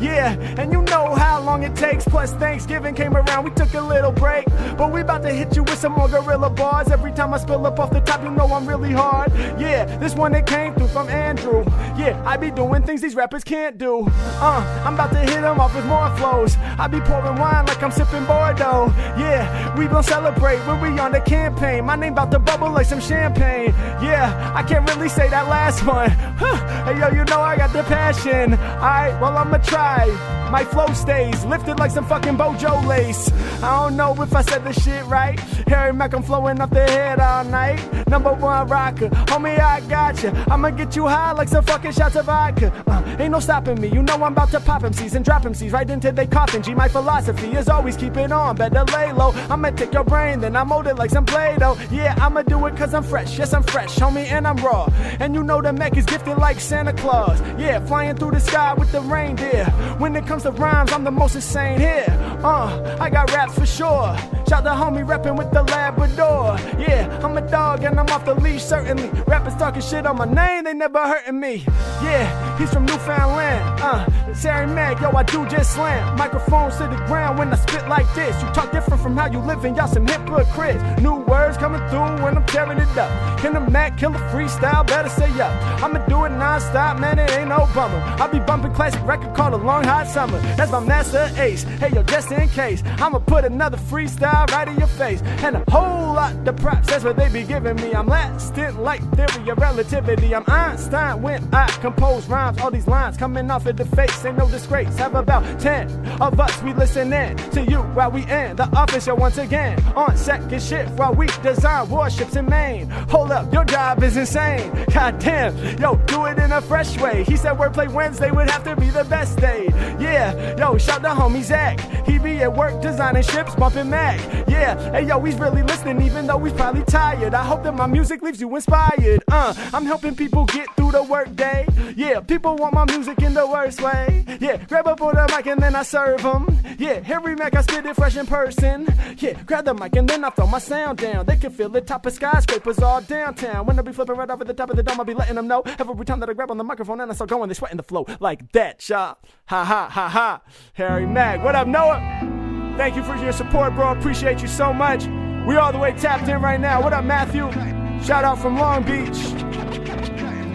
Yeah, and you know how long it takes. Plus, Thanksgiving came around, we took a little break. But we about to hit you with some more Guerrilla Bars. Every time I spill up off the top, you know I'm really hard. Yeah, this one that came through from Andrew. Yeah, I be doing things these rappers can't do. Uh, I'm about to hit them off with more flows. I be pouring wine like I'm sipping Bordeaux. Yeah, we gon' celebrate when we on the campaign. My name about to bubble like some champagne. Yeah, I can't really say that last one. Huh. Hey yo, you know I got the passion. Alright, well I'ma try. My flow stays lifted like some fucking Beaujolais. I don't know if I said the shit right. Harry Mack, I'm flowing off the head all night. Number one rocker, homie, I got you. I'ma get you high like some fucking shots of vodka. Uh, ain't no stopping me. You know I'm about to pop MCs and drop MCs right into they coffin. G, my philosophy is always keep it on, better lay low. I'ma take your brain, then I mold it like some Play-Doh. Yeah, I'ma do it cause I'm fresh. Yes, I'm fresh, homie, and I'm raw. And you know the Mac is gifted like Santa Claus. Yeah, flying through the sky with the reindeer. When it comes to rhymes, I'm the most insane here. Uh, I got raps for sure. Shout the homie reppin' with the Labrador. Yeah, I'm a dog and I'm off the leash, certainly. Rappers talking shit on my name, they never hurting me. Yeah, he's from Newfoundland. Uh, Terry Mack, yo, I do just slam. Microphones to the ground when I spit like this. You talk different from how you living, y'all some hypocrites. New words coming through when I'm tearing it up. Can the Mac kill a freestyle? Better say up. I'ma do it non-stop, man, it ain't no bummer. I be bumping classic record called A Long Hot Summer. That's my Masta Ace. Hey, yo, just in case, I'ma put another freestyle right in your face. And a whole lot of props, that's what they be giving me. I'm lasting like theory of relativity. I'm Einstein when I compose rhymes. All these lines coming off of the face, ain't no disgrace. Have about 10 of us, we listen in to you while we in the office show once again. On second shift while we design warships in Maine. Hold up, your job is insane. God damn, yo, do it in a fresh way. He said Wordplay Wednesday would have to be the best day. Yeah, yo, shout the homie Zach. He be at work designing ships, bumping Mac. Yeah, hey yo, he's really listening even though he's probably tired. I hope that my music leaves you inspired. Uh, I'm helping people get through the workday. Yeah, people want my music in the worst way. Yeah, grab up on the mic and then I serve them. Yeah, Harry Mack, I spit it fresh in person. Yeah, grab the mic and then I throw my sound down. They can feel it top of skyscrapers all downtown. When I be flipping right over the top of the dome, I'll be letting them know. Every time that I grab on the microphone and I start going, they sweating the flow like that, y'all. Ha ha ha ha. Harry Mack, what up, Noah? Thank you for your support, bro. Appreciate you so much. We all the way tapped in right now. What up, Matthew? Shout out from Long Beach.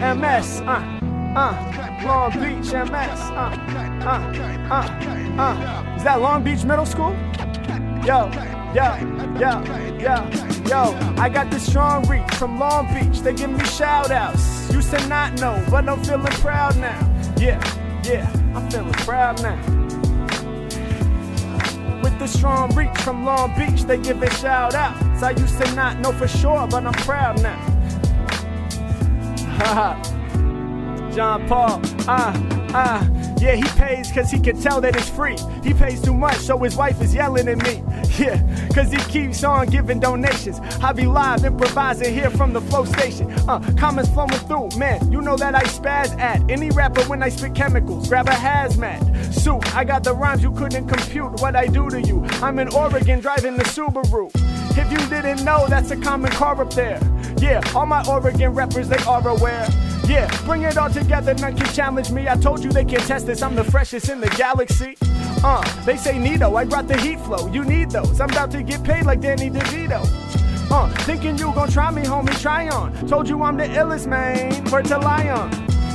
MS, uh, uh, Long Beach, MS, uh, uh, uh, uh. Is that Long Beach Middle School? Yo, yo, yo, yo, yo. I got this strong reach from Long Beach. They give me shout outs. Used to not know, but I'm feeling proud now. Yeah, yeah, I'm feeling proud now. With the strong reach from Long Beach, they give it shout outs. I used to not know for sure, but I'm proud now. John Paul, ah, ah. Yeah, he pays cause he can tell that it's free. He pays too much, so his wife is yelling at me. Yeah, cause he keeps on giving donations. I be live improvising here from the flow station. Uh, comments flowing through, man. You know that I spaz at any rapper when I spit chemicals. Grab a hazmat suit. I got the rhymes you couldn't compute what I do to you. I'm in Oregon driving the Subaru. If you didn't know, that's a common car up there. Yeah, all my Oregon rappers, they are aware. Yeah, bring it all together, none can challenge me. I told you they can't test this, I'm the freshest in the galaxy. Uh, they say Nito, I brought the heat flow. You need those. I'm about to get paid like Danny DeVito. Uh, thinking you gon' try me, homie, try on. Told you I'm the illest, man. Word to lie on.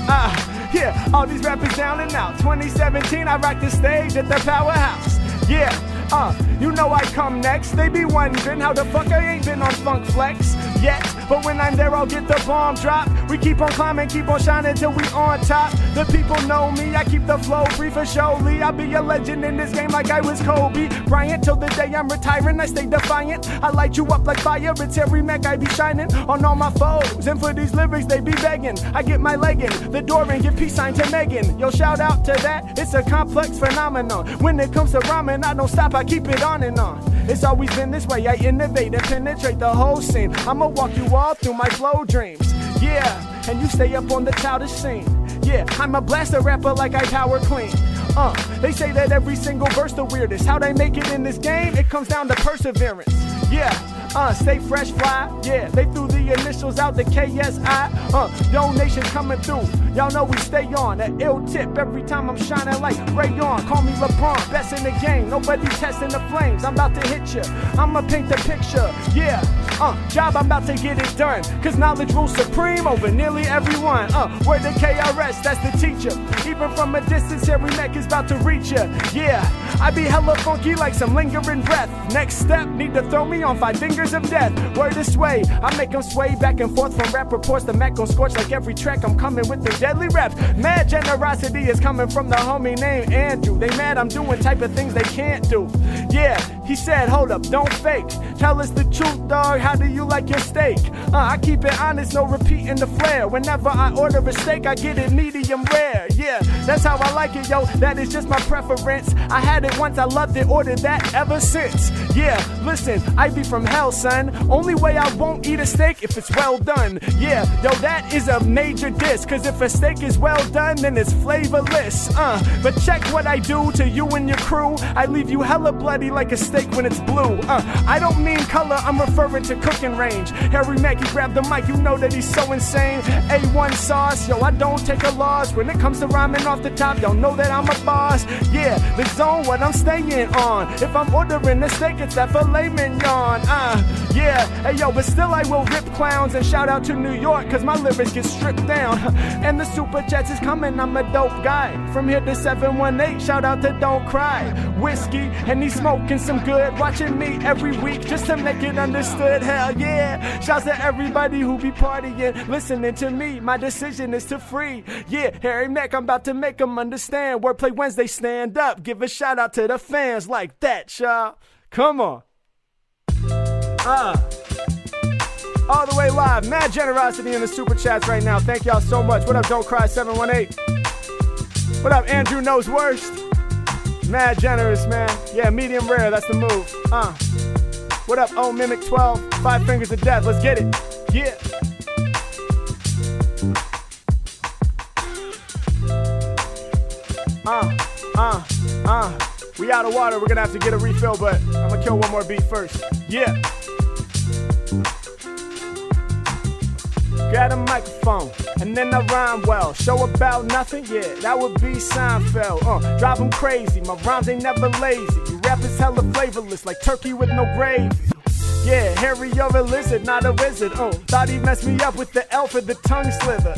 Ah, yeah, all these rappers down and out. 2017, I rocked the stage at the powerhouse. Yeah, uh, you know I come next. They be wondering how the fuck I ain't been on Funk Flex yet. But when I'm there, I'll get the bomb drop. We keep on climbing, keep on shining till we on top. The people know me, I keep the flow free for surely. I'll be a legend in this game like I was Kobe Bryant. Till the day I'm retiring, I stay defiant. I light you up like fire, it's every Mac I be shining on all my foes. And for these lyrics, they be begging. I get my leg in the door and give peace sign to Megan. Yo, shout out to that, it's a complex phenomenon. When it comes to rhyming, I don't stop, keep it on and on. It's always been this way, I innovate and penetrate the whole scene. I'ma walk you all through my flow dreams. Yeah, and you stay up on the childish scene. Yeah, I'm a blaster rapper like I power clean. Uh, they say that every single verse the weirdest. How they make it in this game, it comes down to perseverance. Yeah, uh, stay fresh, fly. Yeah, they threw the initials out, the KSI. Uh, donations coming through. Y'all know we stay on that ill tip every time I'm shining like Rayon. Call me LeBron, best in the game. Nobody testing the flames. I'm about to hit you. I'ma paint the picture. Yeah, uh, job, I'm about to get it done. Cause knowledge rules supreme over nearly everyone. Uh, word the KRS, that's the teacher. Even from a distance, Harry Mack is about to reach ya. Yeah, I be hella funky like some lingering breath. Next step, need to throw me on five fingers of death. Word this sway. I make them sway back and forth from rap reports. The Mac gon' scorch like every track. I'm coming with the deadly reps. Mad generosity is coming from the homie named Andrew. They mad I'm doing type of things they can't do. Yeah, he said, hold up, don't fake. Tell us the truth, dog. How do you like your steak? Uh, I keep it honest, no repeating the flair. Whenever I order a steak, I get it medium rare. Yeah, that's how I like it, yo. That is just my preference. I had it once, I loved it, ordered that ever since. Yeah, listen, I be from hell, son. Only way I won't eat a steak if it's well done. Yeah, yo, that is a major diss. Cause if a steak is well done, then it's flavorless. Uh, but check what I do to you and your crew. I leave you hella bloody like a steak when it's blue. Uh, I don't mean color, I'm referring to cooking range. Harry Mackey grab the mic, you know that he's so insane. A1 sauce, yo, I don't take a loss. When it comes to rhyming off the top, y'all know that I'm a boss. Yeah, the zone, what I'm staying on. If I'm ordering a steak, it's that filet mignon. Uh, yeah, hey yo, but still I will rip clowns and shout out to New York, cause my lyrics get stripped down. and the super jets is coming, I'm a dope guy. From here to 718, shout out to Don't Cry. Whiskey, and he's smoking some good. Watching me every week just to make it understood. Hell yeah. Shouts to everybody who be partying, listening to me. My decision is to free. Yeah, Harry Mack, I'm about to make them understand. Wordplay Wednesday, stand up. Give a shout out to the fans like that, y'all. Come on. Uh. All the way live. Mad generosity in the super chats right now. Thank y'all so much. What up, Don't Cry 718? What up, Andrew Knows Worst? Mad generous, man. Yeah, medium rare, that's the move. Uh. What up, Oh Mimic 12? Five Fingers of Death, let's get it. Yeah. Uh, uh, uh. We out of water, we're gonna have to get a refill, but I'm gonna kill one more beat first. Yeah. Grab a microphone, and then I rhyme well. Show about nothing, yeah, that would be Seinfeld. Uh, drive them crazy, my rhymes ain't never lazy. You rap rap is hella flavorless, like turkey with no gravy. Yeah, Harry, you're a lizard, not a wizard. Oh, thought he messed me up with the elf and the tongue slither.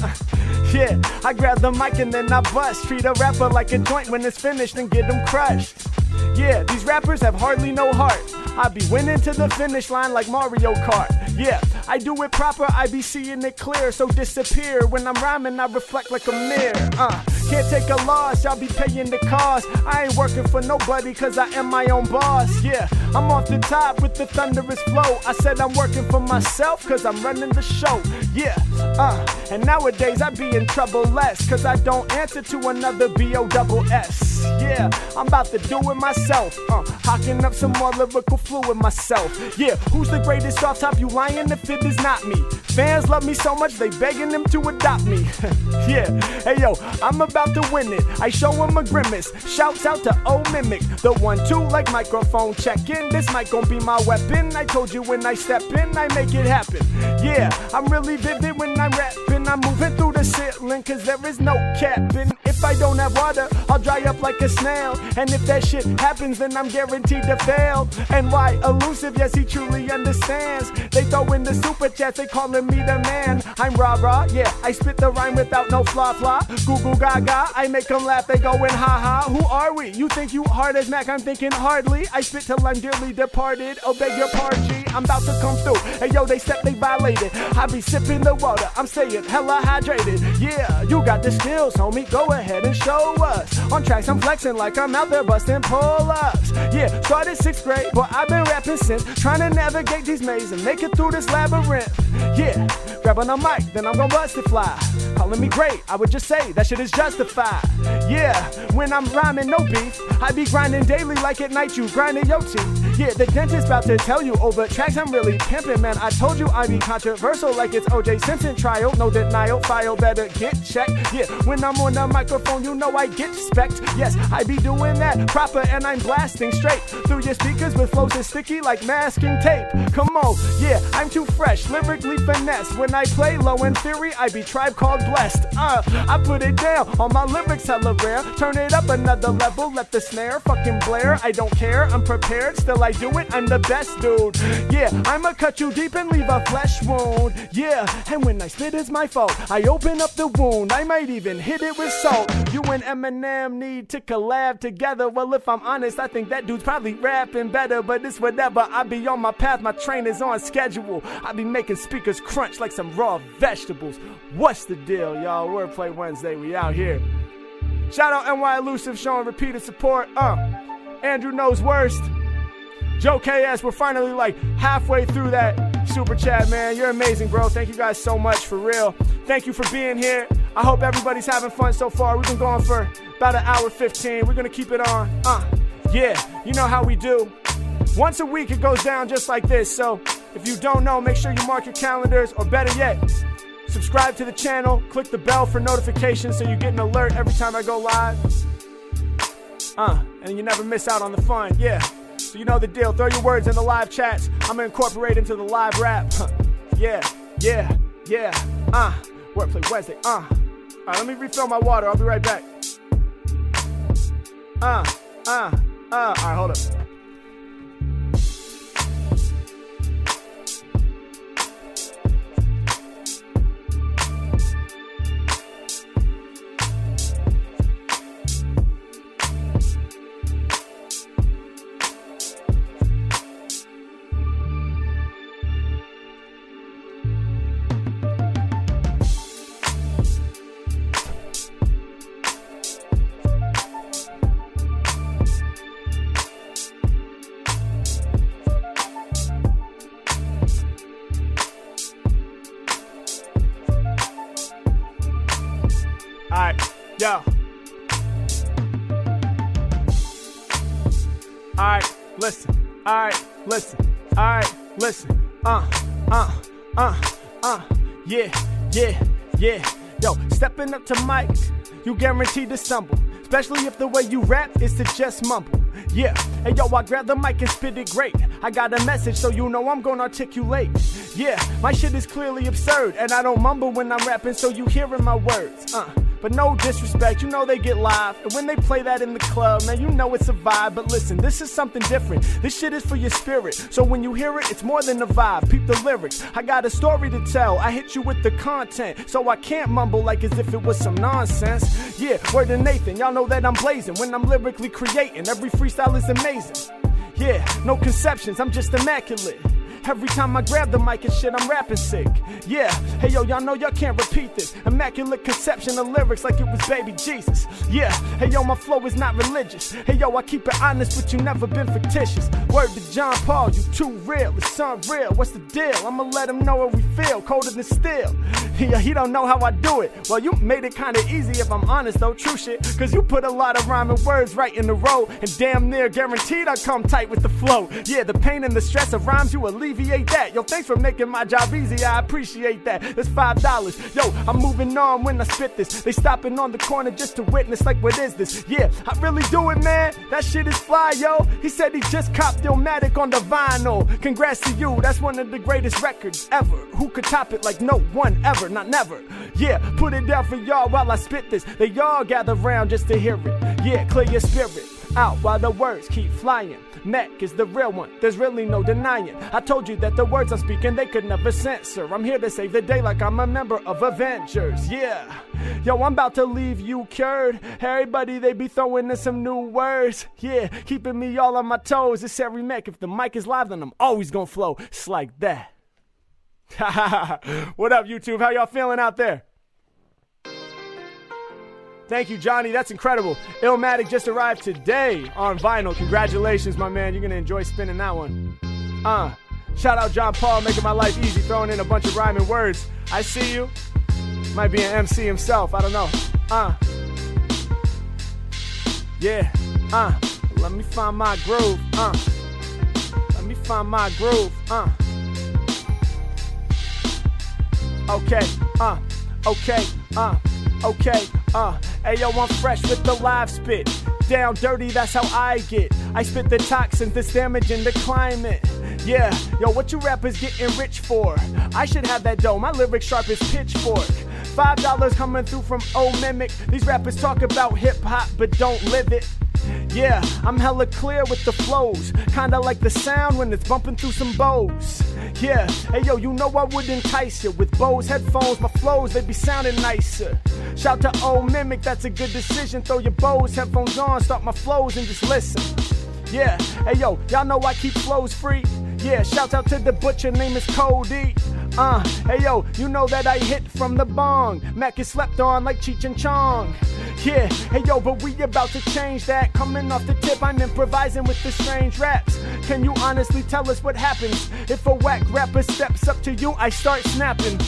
yeah, I grab the mic and then I bust. Treat a rapper like a joint when it's finished and get him crushed. Yeah, these rappers have hardly no heart. I be winning to the finish line like Mario Kart. Yeah, I do it proper, I be seeing it clear. So disappear when I'm rhyming, I reflect like a mirror. Uh, can't take a loss, I'll be paying the cost. I ain't working for nobody, cause I am my own boss. Yeah, I'm off the top with the thunderous flow. I said I'm working for myself, cause I'm running the show. Yeah, uh, and nowadays I be in trouble less, cause I don't answer to another B O double S. Yeah, I'm about to do it myself. Uh, hocking up some more lyrical fluid myself. Yeah, who's the greatest off top? You lying if it is not me. Fans love me so much, they begging them to adopt me. yeah, hey yo, I'm about to win it. I show them a grimace. Shouts out to O Mimic, the one two like microphone check in. This mic gon' be my weapon. I told you when I step in, I make it happen. Yeah, I'm really vivid when I'm rapping. I'm moving through the ceiling, cause there is no capping. If I don't have water, I'll dry up like a snail. And if that shit happens, then I'm guaranteed to fail. NY Elusive? Yes, he truly understands. They throw in the super chats, they calling me the man. I'm rah rah, yeah. I spit the rhyme without no flaw flaw. Google gaga, I make them laugh, they going ha ha. Who are we? You think you hard as Mac? I'm thinking hardly. I spit till I'm dearly departed. Oh, beg your pardon, G. I'm about to come through. Hey yo, they step, they violated. I be sipping the water, I'm staying hella hydrated. Yeah, you got the skills, homie. Go ahead and show us. On tracks, I'm flexing like I'm out there busting pull ups. Yeah, started sixth grade, but I've been rapping since. Trying to navigate these mazes and make it through this labyrinth. Yeah, grabbing a mic, then I'm gonna bust it fly. Calling me great, I would just say that shit is justified. Yeah, when I'm rhyming, no beef. I be grinding daily like at night, you grinding your teeth. Yeah, the dentist about to tell you over tracks I'm really pimping, man. I told you I be controversial like it's OJ Simpson trial. No denial, file better get checked. Yeah, when I'm on the microphone, you know I get respect. Yes, I be doing that proper and I'm blasting straight through your speakers with flows that's sticky like masking tape. Come on, yeah, I'm too fresh, lyrically finesse. When I play Low End Theory, I be tribe called blessed. Uh, I put it down on my lyrics hella rare. Turn it up another level, let the snare fucking blare. I don't care, I'm prepared, still I do it. I'm the best dude. Yeah, I'ma cut you deep and leave a flesh wound. Yeah, and when I spit, it's my fault. I open up the wound, I might even hit it with salt. You and Eminem need to collab together. Well, if I'm honest, I think that dude's probably rapping better, but it's whatever. I be on my path, my train is on schedule. I be making speakers crunch like some raw vegetables. What's the deal, y'all? Wordplay Wednesday, we out here. Shout out NY Elusive showing repeated support. Uh, Andrew knows worst. Joe KS, we're finally like halfway through that super chat, man. You're amazing, bro. Thank you guys so much for real. Thank you for being here. I hope everybody's having fun so far. We've been going for about an hour 15. We're gonna keep it on. Uh, yeah, you know how we do. Once a week it goes down just like this. So if you don't know, make sure you mark your calendars, or better yet, subscribe to the channel, click the bell for notifications so you get an alert every time I go live. Uh, and you never miss out on the fun. Yeah. So you know the deal. Throw your words in the live chats. I'm gonna incorporate into the live rap. yeah, yeah, yeah. Uh, wordplay Wednesday. Uh. All right, let me refill my water. I'll be right back. Uh, uh, uh. All right, hold up. Listen. Uh, uh, uh, uh. Yeah, yeah, yeah. Yo, stepping up to mic, you guaranteed to stumble. Especially if the way you rap is to just mumble. Yeah, hey yo, I grab the mic and spit it great. I got a message, so you know I'm gonna articulate. Yeah, my shit is clearly absurd, and I don't mumble when I'm rapping, so you hearing my words. Uh, But no disrespect, you know they get live. And when they play that in the club, man, you know it's a vibe. But listen, this is something different. This shit is for your spirit. So when you hear it, it's more than a vibe. Peep the lyrics. I got a story to tell. I hit you with the content. So I can't mumble like as if it was some nonsense. Yeah, word to Nathan. Y'all know that I'm blazing when I'm lyrically creating. Every freestyle is amazing. Yeah, no conceptions, I'm just immaculate. Every time I grab the mic and shit, I'm rapping sick. Yeah, hey yo, y'all know y'all can't repeat this. Immaculate conception of lyrics like it was baby Jesus. Yeah, hey yo, my flow is not religious. Hey yo, I keep it honest, but you never been fictitious. Word to John Paul, you too real, it's unreal. What's the deal? I'ma let him know what we feel, colder than steel. Yeah, he don't know how I do it. Well, you made it kinda easy if I'm honest though, true shit. Cause you put a lot of rhyming words right in a row, and damn near guaranteed I come tight with the flow. Yeah, the pain and the stress of rhymes, you alleviate that. Yo, thanks for making my job easy, I appreciate that. That's five dollars. Yo, I'm moving on when I spit this. They stopping on the corner just to witness, like, what is this? Yeah, I really do it, man. That shit is fly, yo. He said he just copped Illmatic on the vinyl. Congrats to you, that's one of the greatest records ever. Who could top it like no one ever, not never? Yeah, put it down for y'all while I spit this. They all gather round just to hear it. Yeah, clear your spirit out while the words keep flying. Mac is the real one, there's really no denying. It. I told you that the words I'm speaking they could never censor. I'm here to save the day like I'm a member of Avengers, yeah. Yo, I'm about to leave you cured. Everybody, they be throwing in some new words. Yeah, keeping me all on my toes. It's every Mac. If the mic is live, then I'm always gonna flow. It's like that. what up, YouTube? How y'all feeling out there? Thank you, Johnny. That's incredible. Illmatic just arrived today on vinyl. Congratulations, my man. You're gonna enjoy spinning that one. Uh, shout out John Paul making my life easy, throwing in a bunch of rhyming words. I see you. Might be an MC himself. I don't know. Uh, yeah. Uh, let me find my groove. Uh, let me find my groove. Uh. Okay, uh, okay, uh, okay, uh. Hey yo, I'm fresh with the live spit. Down dirty, that's how I get. I spit the toxins that's damaging the climate. Yeah, yo, what you rappers getting rich for? I should have that dough, my lyrics sharp as pitchfork. Five dollars coming through from O Mimic. These rappers talk about hip hop, but don't live it. Yeah, I'm hella clear with the flows. Kinda like the sound when it's bumping through some Bose. Yeah, hey yo, you know I would entice you. With Bose headphones, my flows, they be sounding nicer. Shout to old Mimic, that's a good decision. Throw your Bose headphones on, start my flows and just listen. Yeah, hey yo, y'all know I keep flows free. Yeah, shout out to the butcher, name is Cody. Uh, hey yo, you know that I hit from the bong. Mac is slept on like Cheech and Chong. Yeah, hey yo, but we about to change that. Coming off the tip, I'm improvising with the strange raps. Can you honestly tell us what happens if a whack rapper steps up to you? I start snapping.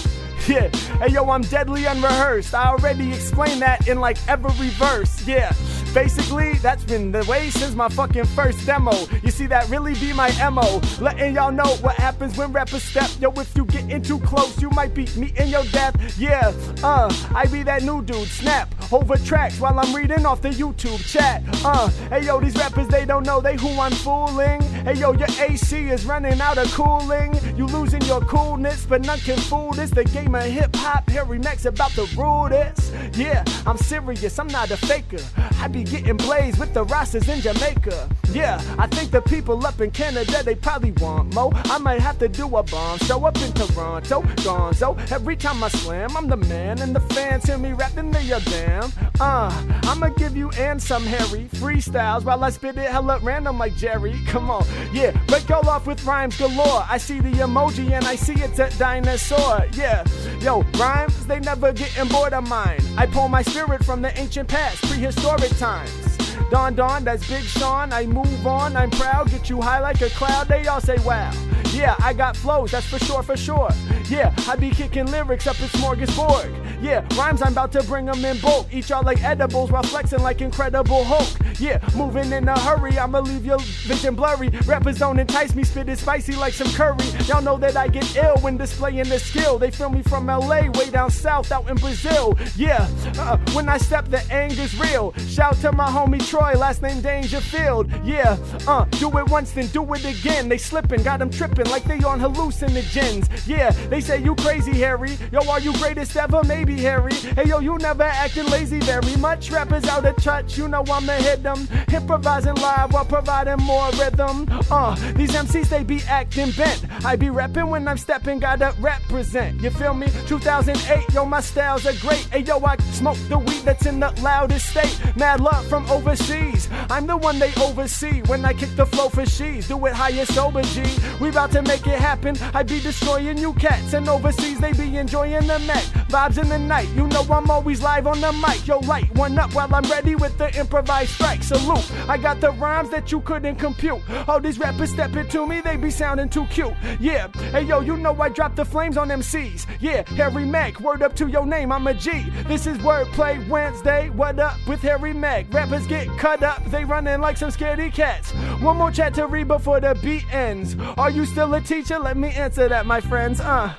Yeah, hey yo, I'm deadly unrehearsed. I already explained that in like every verse. Yeah, basically, that's been the way since my fucking first demo. You see, that really be my MO. Letting y'all know what happens when rappers step. Yo, if you get in too close, you might be meeting your death. Yeah, uh, I be that new dude. Snap over tracks while I'm reading off the YouTube chat. Uh, hey yo, these rappers, they don't know they who I'm fooling. Hey yo, your AC is running out of cooling. You losing your coolness, but none can fool this. The game of hip hop, Harry Mack's about to rule this. Yeah, I'm serious, I'm not a faker. I be getting blazed with the Rastas in Jamaica. Yeah, I think the people up in Canada, they probably want more. I might have to do a bomb show up in Toronto, Gonzo. Every time I slam, I'm the man, and the fans hear me rapping, they are damn. Uh, I'ma give you and some Harry freestyles while I spit it hella random like Jerry. Come on, yeah, break y'all off with rhymes galore. I see the emoji and I see it's a dinosaur. Yeah, yo, rhymes, they never getting bored of mine. I pull my spirit from the ancient past, prehistoric times. Don Don, that's Big Sean. I move on, I'm proud. Get you high like a cloud. They all say wow. Yeah, I got flows, that's for sure, for sure. Yeah, I be kicking lyrics up at Smorgasbord. Yeah, rhymes, I'm about to bring them in bulk. Eat y'all like edibles while flexing like Incredible Hulk. Yeah, moving in a hurry, I'ma leave your vision blurry. Rappers don't entice me, spit it spicy like some curry. Y'all know that I get ill when displaying the skill. They feel me from LA, way down south, out in Brazil. Yeah, uh, when I step, the anger's real. Shout to my homie Troy, last name Dangerfield. Yeah, uh, do it once, then do it again. They slipping, got them tripping like they on hallucinogens. Yeah, they say you crazy, Harry. Yo, are you greatest ever? Maybe, Harry. Hey, yo, you never acting lazy very much. Rappers out of touch, you know I'ma hit them. Improvising live while providing more rhythm. Uh, these MCs, they be acting bent. I be rapping when I'm stepping, gotta represent. You feel me? 2008, yo, my styles are great. Hey, yo, I smoke the weed that's in the loudest state. Mad love from overseas. I'm the one they oversee when I kick the flow for she's. Do it highest over G. We about to make it happen. I be destroying you cats, and overseas they be enjoying the Mac. Vibes in the night, you know I'm always live on the mic. Yo, light one up while I'm ready with the improvised strike. Salute. I got the rhymes that you couldn't compute. All these rappers stepping to me, they be sounding too cute. Yeah, hey yo, you know I drop the flames on MCs. Yeah, Harry Mack, word up to your name, I'm a G. This is Wordplay Wednesday. What up with Harry Mack? Rappers get cut up, they running like some scaredy cats. One more chat to read before the beat ends. Are you still a teacher? Let me answer that, my friends. Uh,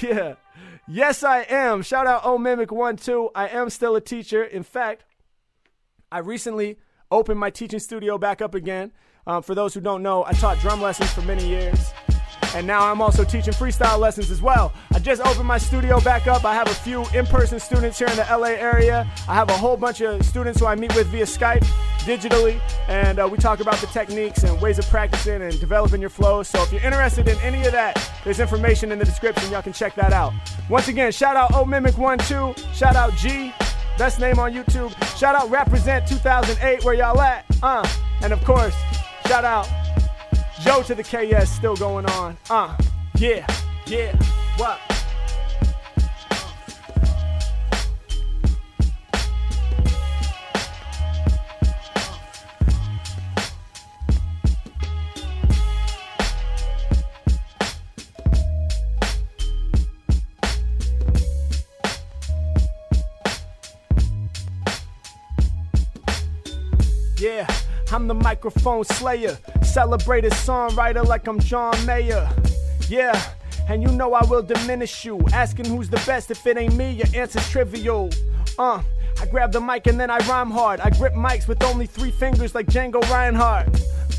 yeah. Yes, I am. Shout out O Mimic One Two. I am still a teacher. In fact, I recently opened my teaching studio back up again. Um, for those who don't know, I taught drum lessons for many years. And now I'm also teaching freestyle lessons as well. I just opened my studio back up. I have a few in person students here in the LA area. I have a whole bunch of students who I meet with via Skype digitally. And uh, we talk about the techniques and ways of practicing and developing your flow. So if you're interested in any of that, there's information in the description. Y'all can check that out. Once again, shout out O Mimic 1 2. Shout out G. Best name on YouTube. Shout out Represent 2008, where y'all at? Uh, and of course, shout out Joe to the KS, still going on. Uh, yeah, yeah, what? I'm the microphone slayer, celebrated songwriter like I'm John Mayer. Yeah, and you know I will diminish you. Asking who's the best if it ain't me, your answer's trivial. Uh, I grab the mic and then I rhyme hard. I grip mics with only three fingers like Django Reinhardt.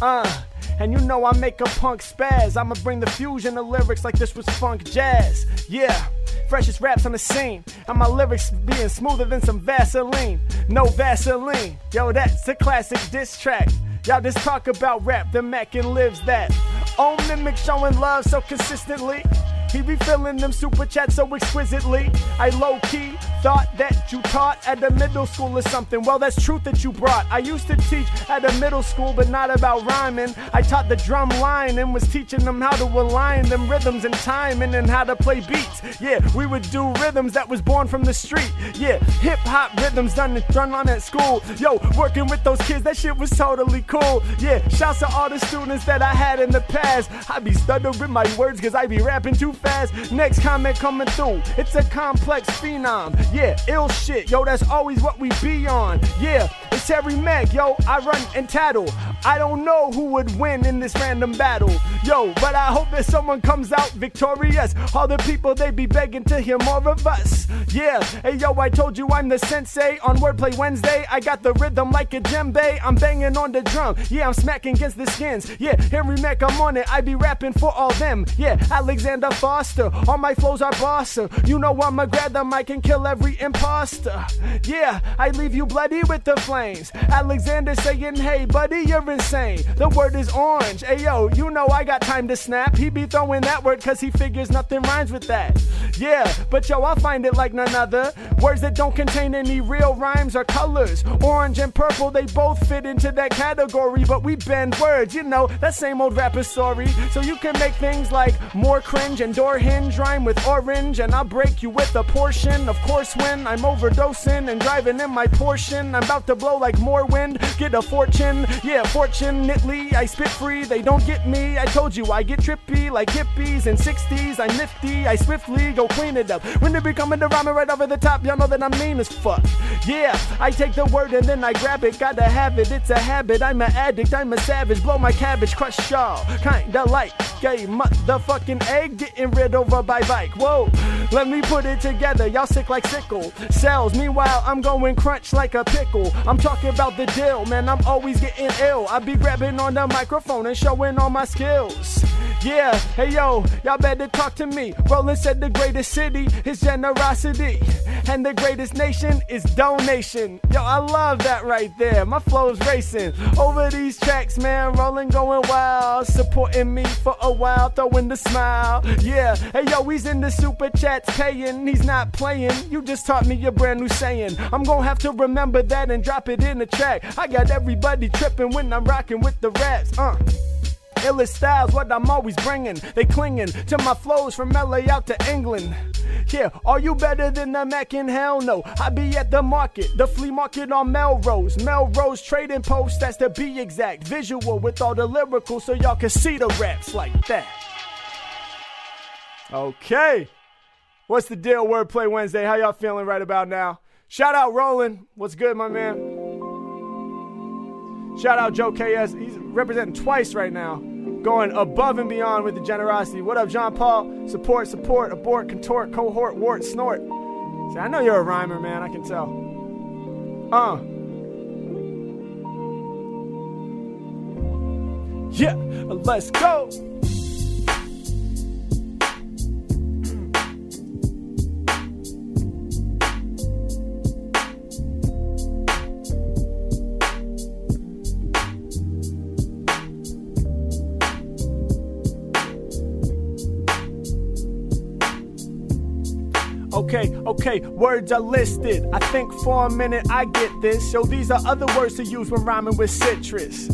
Uh, and you know I make a punk spaz. I'ma bring the fusion of lyrics like this was funk jazz. Yeah, freshest raps on the scene. And my lyrics being smoother than some Vaseline. No Vaseline. Yo, that's a classic diss track. Y'all just talk about rap, the Mac and lives that. Oh, mimic showing love so consistently. He be filling them super chats so exquisitely. I low key thought that you taught at the middle school or something. Well, that's truth that you brought. I used to teach at a middle school, but not about rhyming. I taught the drum line and was teaching them how to align them rhythms and timing and how to play beats. Yeah, we would do rhythms that was born from the street. Yeah, hip hop rhythms done done on at school. Yo, working with those kids, that shit was totally cool. Yeah, shouts to all the students that I had in the past. I be stuttering my words cause I be rapping too fast. Next comment coming through. It's a complex phenom. Yeah, ill shit. Yo, that's always what we be on. Yeah, it's Harry Mack. Yo, I run and tattle. I don't know who would win in this random battle. Yo, but I hope that someone comes out victorious. All the people, they be begging to hear more of us. Yeah, hey yo, I told you I'm the sensei on Wordplay Wednesday. I got the rhythm like a djembe. I'm banging on the drum. Yeah, I'm smacking against the skins. Yeah, Henry Mack, I'm on it. I be rapping for all them. Yeah, Alexander Foster. All my flows are bossa. You know I'ma grab the mic and kill every imposter. Yeah, I leave you bloody with the flames. Alexander saying, hey, buddy, you're insane. The word is orange. Hey yo, you know I got time to snap. He be throwing that word cause he figures nothing rhymes with that. Yeah, but yo, I find it like none other. Words that don't contain any real rhymes or colors. Orange and purple, they both fit into that category, but we bend words, you know, that same old rapper story. So you can make things like More cringe and door hinge rhyme with orange, and I'll break you with a portion. Of course, when I'm overdosing and driving in my portion, I'm about to blow like more wind. Get a fortune, yeah, fortunately I spit free. They don't get me. I told you I get trippy like hippies and 60s. I'm nifty. I swiftly go clean it up. When they be coming to rhyming right over the top, y'all know that I'm mean as fuck. Yeah, I take the word and then I grab it. Gotta have it. It's a habit. I'm an addict. I'm a savage. Blow my cabbage, crush y'all. Kinda like a motherfucking egg getting rid over by bike. Whoa, let me put it together. Y'all sick like sickle cells. Meanwhile, I'm going crunch like a pickle. I'm talking about the deal, man. I'm always getting ill. I be grabbing on the microphone and showing all my skills. Yeah, hey yo, y'all better talk to me. Roland said the greatest city is generosity, and the greatest nation is donation. Yo, I love that right there. My flow's racing over these tracks, man. Rolling going wild, supporting me for a while, throwing the smile. Yeah, hey yo, he's in the super chats paying. He's not playing. You just taught me a brand new saying. I'm gonna have to remember that and drop it in the track. I got everybody tripping when I'm rocking with the raps. Uh. Illest styles, what I'm always bringing. They clinging to my flows from LA out to England. Yeah, are you better than the Mac in hell no? I be at the market, the flea market on Melrose. Melrose trading post, that's to be exact. Visual with all the lyrical so y'all can see the raps like that. Okay. What's the deal, Wordplay Wednesday? How y'all feeling right about now? Shout out Roland. What's good, my man? Shout out Joe KS. He's representing twice right now. Going above and beyond with the generosity. What up, John Paul? Support, support, abort, contort, cohort, wart, snort. See, I know you're a rhymer, man. I can tell. Uh. Yeah, let's go. Okay, words are listed. I think for a minute I get this. So these are other words to use when rhyming with citrus.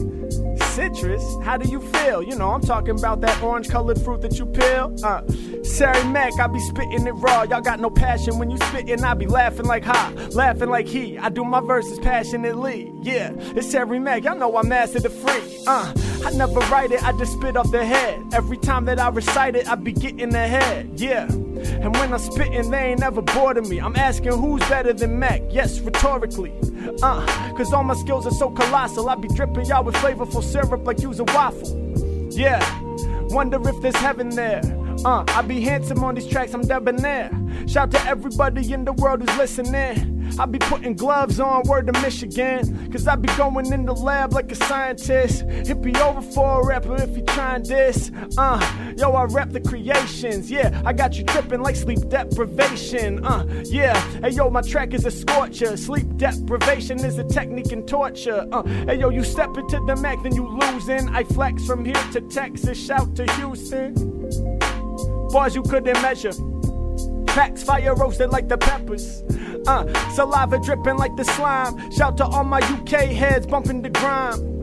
Citrus? How do you feel? You know, I'm talking about that orange colored fruit that you peel. Uh, Sari Mac, I be spitting it raw. Y'all got no passion when you spitting. I be laughing like ha, laughing like he. I do my verses passionately. Yeah, it's Sari Mac. Y'all know I'm mastered the free. Uh, I never write it, I just spit off the head. Every time that I recite it, I be getting ahead. Yeah. And when I'm spitting, they ain't never bored of me. I'm asking who's better than Mac? Yes, rhetorically. Uh, cause all my skills are so colossal. I be dripping y'all with flavorful syrup like you's a waffle. Yeah, wonder if there's heaven there. Uh, I be handsome on these tracks, I'm debonair. Shout to everybody in the world who's listening. I be putting gloves on, word to Michigan. Cause I be going in the lab like a scientist. It be over for a rapper if you trying this. Uh, yo, I rap the creations. Yeah, I got you tripping like sleep deprivation. Uh, yeah, hey yo, my track is a scorcher. Sleep deprivation is a technique in torture. Uh, hey yo, you step into the Mac, then you losing. I flex from here to Texas, shout to Houston. Bars you couldn't measure. Packs fire roasted like the peppers. Uh, saliva dripping like the slime. Shout to all my UK heads bumping the grime.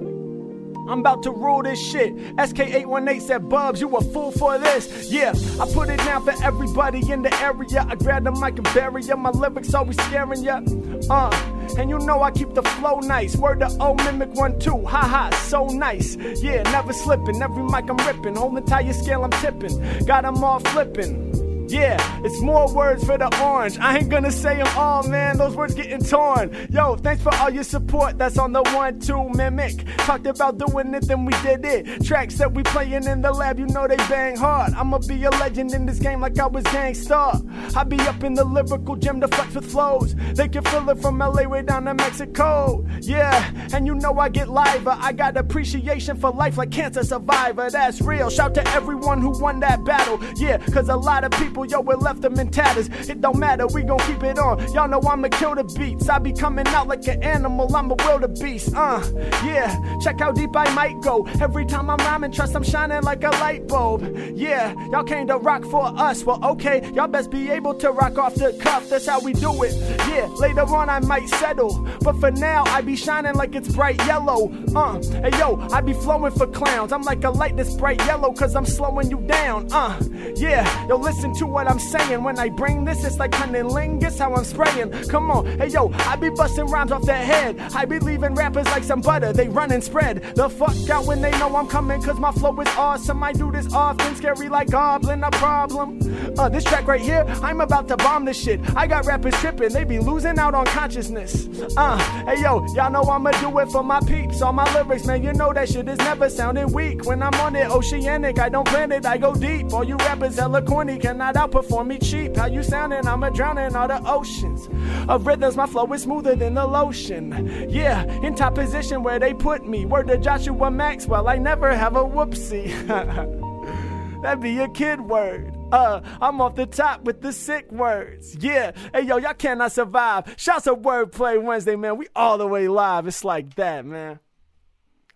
I'm about to rule this shit. SK818 said, Bubs, you a fool for this. Yeah, I put it down for everybody in the area. I grab the mic and bury ya. My lyrics always scaring ya. Uh, and you know I keep the flow nice. Word to O mimic one two. Ha ha, so nice. Yeah, never slipping. Every mic I'm ripping. Whole entire scale I'm tipping. Got 'em all flipping. Yeah, it's more words for the orange. I ain't gonna say them all, man. Those words getting torn. Yo, thanks for all your support. That's on the one, two mimic. Talked about doing it, then we did it. Tracks that we playing in the lab, you know they bang hard. I'ma be a legend in this game like I was Gang Starr. I be up in the lyrical gym to flex with flows. They can feel it from LA way down to Mexico. Yeah, and you know I get liver. I got appreciation for life like cancer survivor. That's real. Shout to everyone who won that battle. Yeah, cause a lot of people people, yo, we left them in tatters. It don't matter, we gon' keep it on. Y'all know I'ma kill the beats. I be coming out like an animal, I'm a wildebeest. Uh, yeah, check how deep I might go. Every time I'm rhyming, trust I'm shining like a light bulb. Yeah, y'all came to rock for us. Well, okay, y'all best be able to rock off the cuff. That's how we do it. Yeah, later on I might settle, but for now I be shining like it's bright yellow. Uh, hey yo, I be flowing for clowns. I'm like a light that's bright yellow, cause I'm slowing you down. Uh, yeah, yo, listen to what I'm saying. When I bring this, it's like cunnilingus, how I'm spraying. Come on, hey yo, I be busting rhymes off their head. I be leaving rappers like some butter, they run and spread. The fuck out when they know I'm coming, cause my flow is awesome. I do this often, scary like Goblin, a problem. Uh, this track right here, I'm about to bomb this shit. I got rappers tripping, they be losing out on consciousness. Uh, hey yo, y'all know I'ma do it for my peeps. All my lyrics, man, you know that shit is never sounding weak. When I'm on it, oceanic, I don't plan it, I go deep. All you rappers hella corny, cannot outperform me cheap. How you sounding? I'ma drown all the oceans of rhythms. My flow is smoother than the lotion. Yeah, in top position where they put me. Word to Joshua Maxwell, I never have a whoopsie. That'd be a kid word. Uh, I'm off the top with the sick words. Yeah. Hey, yo, y'all cannot survive. Shouts of Wordplay Wednesday, man. We all the way live. It's like that, man.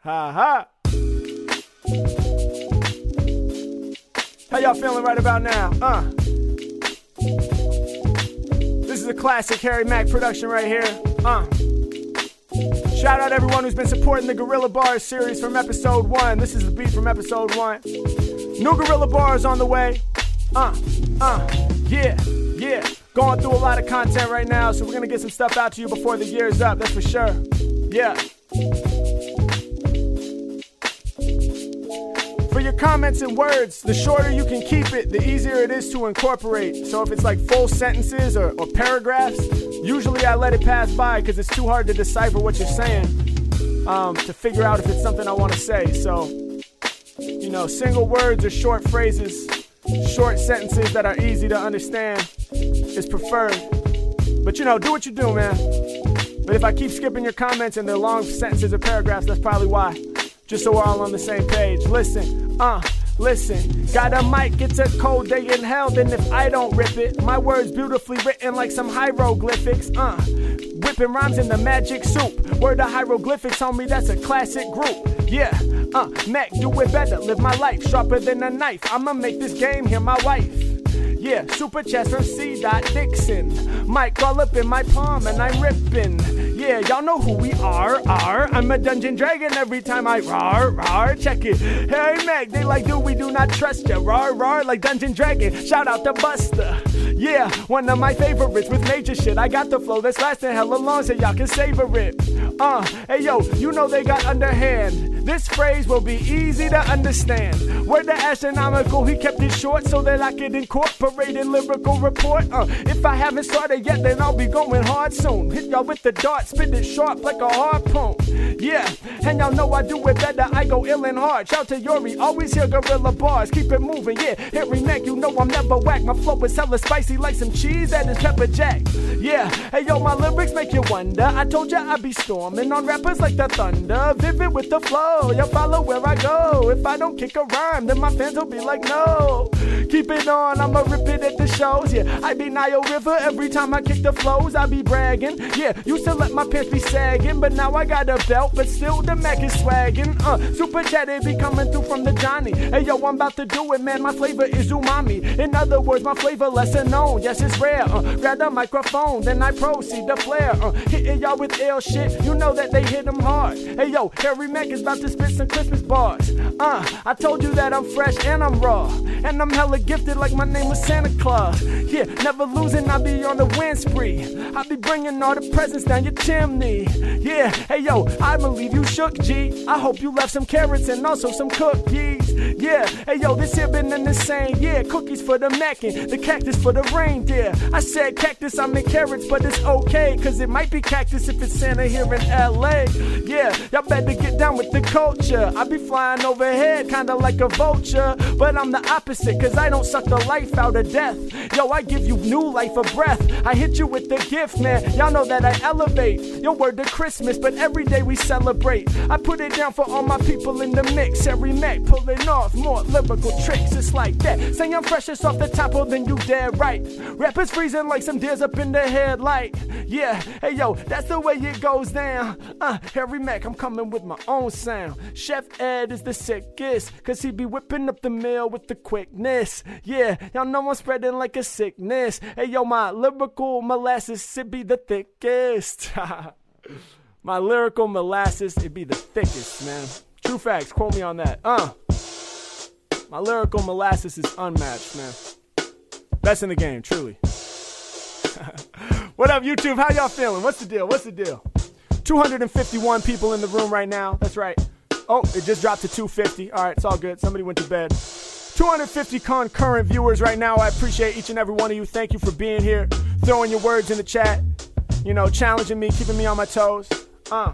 Ha ha. How y'all feeling right about now? Uh. This is a classic Harry Mack production right here. Uh. Shout out everyone who's been supporting the Guerrilla Bars series from episode one. This is the beat from episode one. New Guerrilla Bars on the way. Uh, uh, yeah, yeah. Going through a lot of content right now, so we're gonna get some stuff out to you before the year's up, that's for sure. Yeah. Comments and words, the shorter you can keep it, the easier it is to incorporate. So if it's like full sentences or, or paragraphs, usually I let it pass by because it's too hard to decipher what you're saying um, to figure out if it's something I want to say. So, you know, single words or short phrases, short sentences that are easy to understand is preferred. But you know, do what you do, man. But if I keep skipping your comments and they're long sentences or paragraphs, that's probably why. Just so we're all on the same page. Listen, uh, listen. Got a mic, it's a cold day in hell. Then if I don't rip it, my words beautifully written like some hieroglyphics. Uh, whipping rhymes in the magic soup. Word of hieroglyphics, homie, that's a classic group. Yeah, uh, Mac, do it better. Live my life sharper than a knife. I'ma make this game here my wife. Yeah, super chest from C. Dixon. Mic all up in my palm and I'm ripping. Yeah, y'all know who we are. Are I'm a dungeon dragon every time I roar, roar. Check it. Hey Mac, they like, do we do not trust ya? Roar, roar, like Dungeon Dragon. Shout out to Buster. Yeah, one of my favorites with major shit. I got the flow that's lasting hella long, so y'all can savor it. Uh, hey yo, you know they got underhand. This phrase will be easy to understand. Word to astronomical, he kept it short so that I could incorporate in lyrical report. Uh, if I haven't started yet, then I'll be going hard soon. Hit y'all with the dart, spit it sharp like a harpoon. Yeah, and y'all know I do it better. I go ill and hard. Shout to Yuri, always hear guerrilla bars. Keep it moving, yeah. Harry Mack, you know I'm never whack. My flow is hella spicy like some cheese that is pepper jack. Yeah, hey yo, my lyrics make you wonder. I told ya I be storming on rappers like the thunder. Vivid with the flow, you follow where I go. If I don't kick a rhyme, then my fans will be like, no. Keep it on, I'ma rip it at the shows. Yeah, I be Nile River every time I kick the flows. I be bragging. Yeah, used to let my pants be sagging, but now I got a belt, but still the Mac is swagging. Uh, super chatty be coming through from the Johnny. Hey yo, I'm about to do it, man. My flavor is umami. In other words, my flavor lesser Yes, it's rare. Uh, grab the microphone, then I proceed to flare. Uh, hitting y'all with ill shit. You know that they hit them hard. Hey yo, Harry Mack is about to spit some Christmas bars. Uh, I told you that I'm fresh and I'm raw. And I'm hella gifted like my name was Santa Claus. Yeah, never losing, I be on the win spree. I be bringing all the presents down your chimney. Yeah, hey yo, I believe you shook, G. I hope you left some carrots and also some cookies. Yeah, hey yo, this here been in the same. Yeah, cookies for the mackin', the cactus for the reindeer. I said cactus, I meant carrots, but it's okay, cause it might be cactus if it's Santa here in LA. Yeah, y'all better get down with the culture. I be flying overhead, kinda like a vulture, but I'm the opposite, cause I don't suck the life out of death. Yo, I give you new life of breath. I hit you with the gift, man. Y'all know that I elevate. Your word to Christmas, but every day we celebrate. I put it down for all my people in the mix. Every Mac pulling off more lyrical tricks. It's like that. Saying I'm freshest off the top, of then you dead right. Rappers freezing like some deers up in the headlight. Yeah, hey yo, that's the way it goes down. Uh, Harry Mack, I'm coming with my own sound. Chef Ed is the sickest, cause he be whipping up the meal with the quickness. Yeah, y'all know I'm spreading like a sickness. Hey yo, my lyrical molasses, it be the thickest. my lyrical molasses, it be the thickest, man. True facts, quote me on that. Uh. My lyrical molasses is unmatched, man. Best in the game, truly. what up, YouTube? How y'all feeling? What's the deal? What's the deal? 251 people in the room right now. That's right. Oh, it just dropped to 250. All right, it's all good. Somebody went to bed. 250 concurrent viewers right now. I appreciate each and every one of you. Thank you for being here, throwing your words in the chat, you know, challenging me, keeping me on my toes. Uh,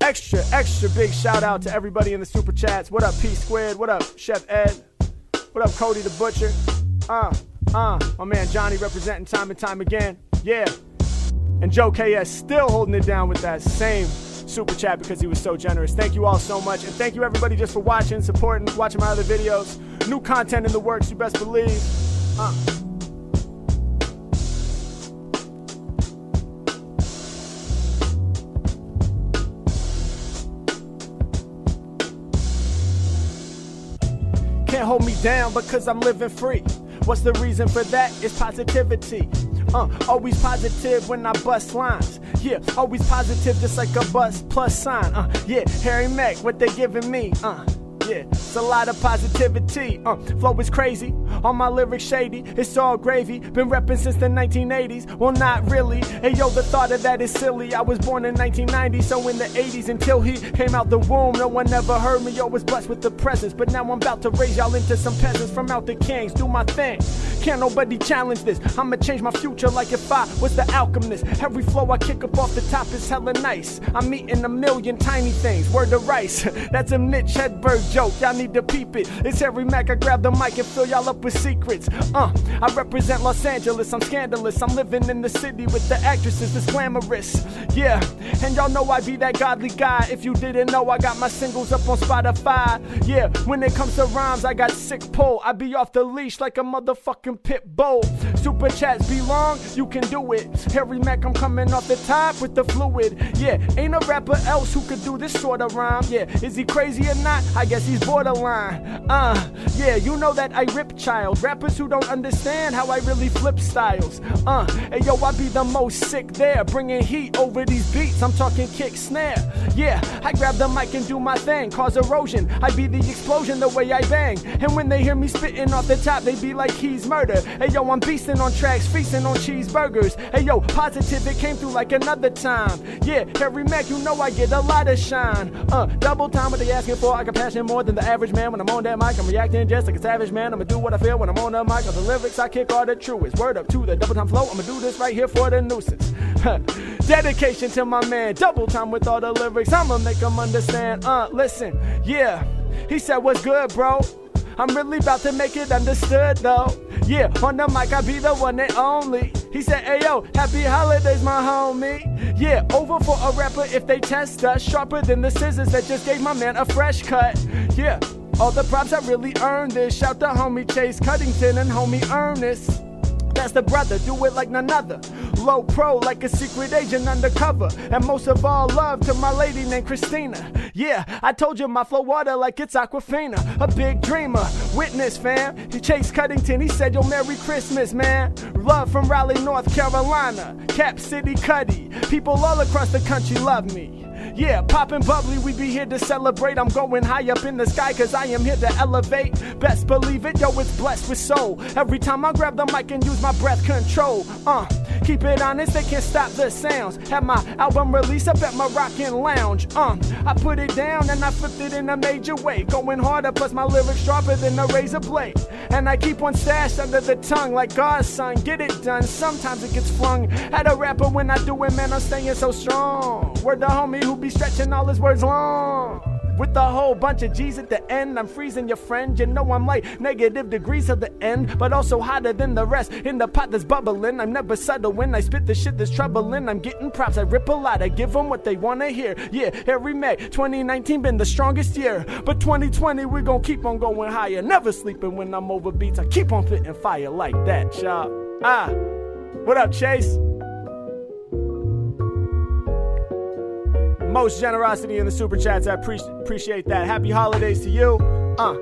extra, extra big shout out to everybody in the super chats. What up, P Squared? What up, Chef Ed? What up, Cody the Butcher? Uh, uh, my man Johnny representing time and time again. Yeah. And Joe KS still holding it down with that same super chat because he was so generous. Thank you all so much. And thank you everybody just for watching, supporting, watching my other videos. New content in the works, you best believe. Uh. Can't hold me down because I'm living free. What's the reason for that? It's positivity. Uh, always positive when I bust lines. Yeah, always positive, just like a bus plus sign. Uh, yeah, Harry Mack, what they giving me? Uh, yeah, it's a lot of positivity. Uh, flow is crazy, all my lyrics shady. It's all gravy, been repping since the 1980s. Well, not really. Hey yo, the thought of that is silly. I was born in 1990, so in the 80s until he came out the womb, no one ever heard me. Yo, was blessed with the presence, but now I'm about to raise y'all into some peasants from out the kings. Do my thing. Can't nobody challenge this. I'ma change my future like if I was the alchemist. Every flow I kick up off the top is hella nice. I'm eating a million tiny things. Word of rice. That's a Mitch Hedberg joke. Y'all need to peep it. It's Harry Mack. I grab the mic and fill y'all up with secrets. Uh, I represent Los Angeles. I'm scandalous. I'm living in the city with the actresses that's glamorous. Yeah, and y'all know I be that godly guy. If you didn't know, I got my singles up on Spotify. Yeah, when it comes to rhymes, I got sick pull. I be off the leash like a motherfucking pit bull. Super chats be long, you can do it. Harry Mack, I'm coming off the top with the fluid. Yeah, ain't a rapper else who could do this sort of rhyme. Yeah, is he crazy or not? I guess he's borderline. Uh, yeah, you know that I rip child. Rappers who don't understand how I really flip styles. Uh, and yo, I be the most sick there, bringing heat over these beats. I'm talking kick snare. Yeah, I grab the mic and do my thing, cause erosion. I be the explosion the way I bang. And when they hear me spitting off the top, they be like he's murder. Hey yo, I'm beasting on tracks, feasting on cheeseburgers. Hey yo, positive, it came through like another time. Yeah, Harry Mack, you know I get a lot of shine. Uh, double time what they asking for. I got passion more than the average man. When I'm on that mic, I'm reacting just like a savage man. I'ma do what I feel when I'm on the mic. Of the lyrics I kick are the truest. Word up to the double time flow. I'ma do this right here for the nuisance. Dedication to my man, double time with all the lyrics. I'ma make them understand. Uh, listen, yeah. He said, What's good, bro? I'm really about to make it understood though. Yeah, on the mic, I be the one and only. He said, Hey yo, happy holidays, my homie. Yeah, over for a rapper if they test us. Sharper than the scissors that just gave my man a fresh cut. Yeah, all the props I really earned this. Shout to homie Chase Cuddington and homie Ernest. That's the brother, do it like none other. Low pro, like a secret agent undercover. And most of all, love to my lady named Christina. Yeah, I told you my flow water like it's Aquafina. A big dreamer, witness fam. He Chase Cuddington, he said, Yo, Merry Christmas, man. Love from Raleigh, North Carolina. Cap City Cuddy. People all across the country love me. Yeah, poppin' bubbly, we be here to celebrate. I'm going high up in the sky, cause I am here to elevate. Best believe it, yo, it's blessed with soul. Every time I grab the mic and use my breath control. Uh, keep it honest, they can't stop the sounds. Have my album release up at my rockin' lounge. Uh, I put it down and I flipped it in a major way. Going harder, plus my lyrics sharper than a razor blade. And I keep one stashed under the tongue like God's son. Get it done, sometimes it gets flung at a rapper when I do it, man, I'm staying so strong. Word the homie who be stretching all his words long. With a whole bunch of G's at the end. I'm freezing your friend. You know I'm like negative degrees of the end, but also hotter than the rest. In the pot that's bubbling, I'm never subtle when I spit the shit that's troubling. I'm getting props. I rip a lot. I give them what they wanna hear. Yeah, Harry May 2019 been the strongest year, but 2020 we gon' keep on going higher. Never sleeping when I'm over beats. I keep on fitting fire like that, y'all. Ah, what up, Chase? Most generosity in the super chats. I pre- appreciate that. Happy holidays to you. Uh.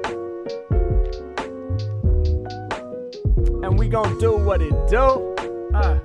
And we gonna do what it do. Uh.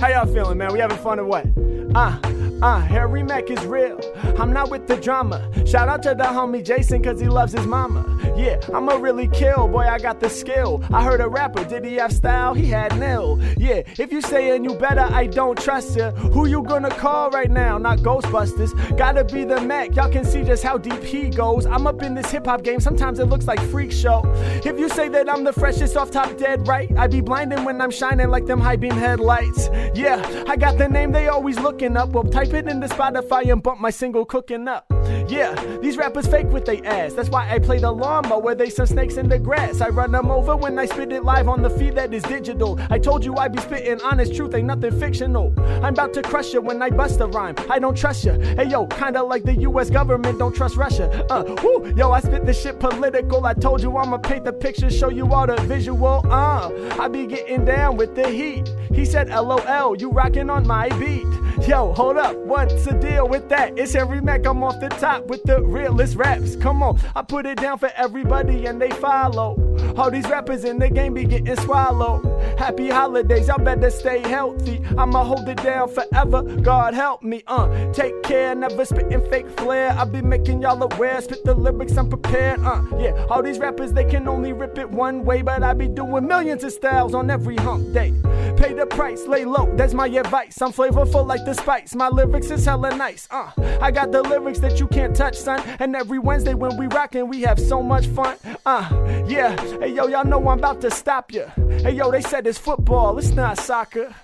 How y'all feeling, man? We having fun or what? Uh. Uh, Harry Mack is real. I'm not with the drama. Shout out to the homie Jason, cause he loves his mama. Yeah, I'ma really kill, boy, I got the skill. I heard a rapper, did he have style? He had nil. Yeah, if you saying you better, I don't trust ya. Who you gonna call right now? Not Ghostbusters. Gotta be the Mac. Y'all can see just how deep he goes. I'm up in this hip hop game, sometimes it looks like freak show. If you say that I'm the freshest off top dead right, I'd be blinding when I'm shining like them high beam headlights. Yeah, I got the name they always looking up. Well, type it into Spotify and bump my single cooking up. Yeah, these rappers fake with they ass. That's why I play the lawnmower. Where they some snakes in the grass. I run them over when I spit it live on the feed that is digital. I told you I be spitting honest truth, ain't nothing fictional. I'm about to crush you when I bust a rhyme. I don't trust you. Hey yo, kinda like the U.S. government don't trust Russia. Uh, whoo, yo, I spit this shit political. I told you I'ma paint the picture, show you all the visual. Uh, I be getting down with the heat. He said, LOL, you rocking on my beat. Yo, hold up, what's the deal with that? It's Harry Mack, I'm off the top with the realest raps. Come on, I put it down for everybody and they follow. All these rappers in the game be getting swallowed. Happy holidays, y'all better stay healthy. I'ma hold it down forever. God help me, uh. Take care, never spitting fake flair. I be making y'all aware. Spit the lyrics, I'm prepared, uh. Yeah, all these rappers, they can only rip it one way, but I be doing millions of styles on every hump day. Pay the price, lay low, that's my advice. I'm flavorful like the spice. My lyrics is hella nice, uh. I got the lyrics that you can't touch, son. And every Wednesday when we rockin', we have so much fun, uh. Yeah, hey yo, y'all know I'm about to stop ya. Hey yo, they said it's football, it's not soccer.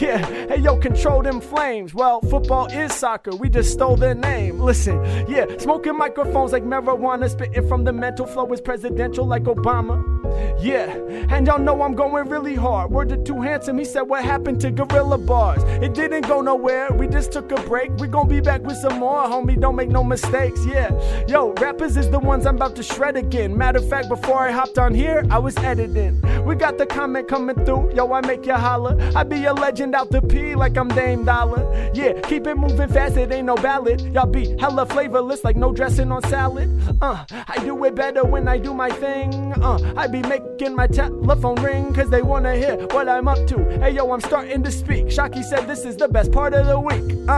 Yeah, hey yo, control them flames. Well, football is soccer, we just stole their name. Listen, yeah, smoking microphones like marijuana, spitting from the mental flow is presidential like Obama. Yeah, and y'all know I'm going really hard. Word to Too Handsome, he said, What happened to Guerrilla Bars? It didn't go nowhere, we just took a break. We gon' be back with some more, homie, don't make no mistakes. Yeah, yo, rappers is the ones I'm about to shred again. Matter of fact, before I hopped on here, I was editing. We got the comment coming through, yo, I make you holler. I be a legend out the P like I'm Dame Dollar. Yeah, keep it moving fast, it ain't no ballad. Y'all be hella flavorless like no dressing on salad. Uh, I do it better when I do my thing. Uh, I be making my telephone ring cause they wanna hear what I'm up to. Hey yo, I'm starting to speak. Shocky said this is the best part of the week. Uh,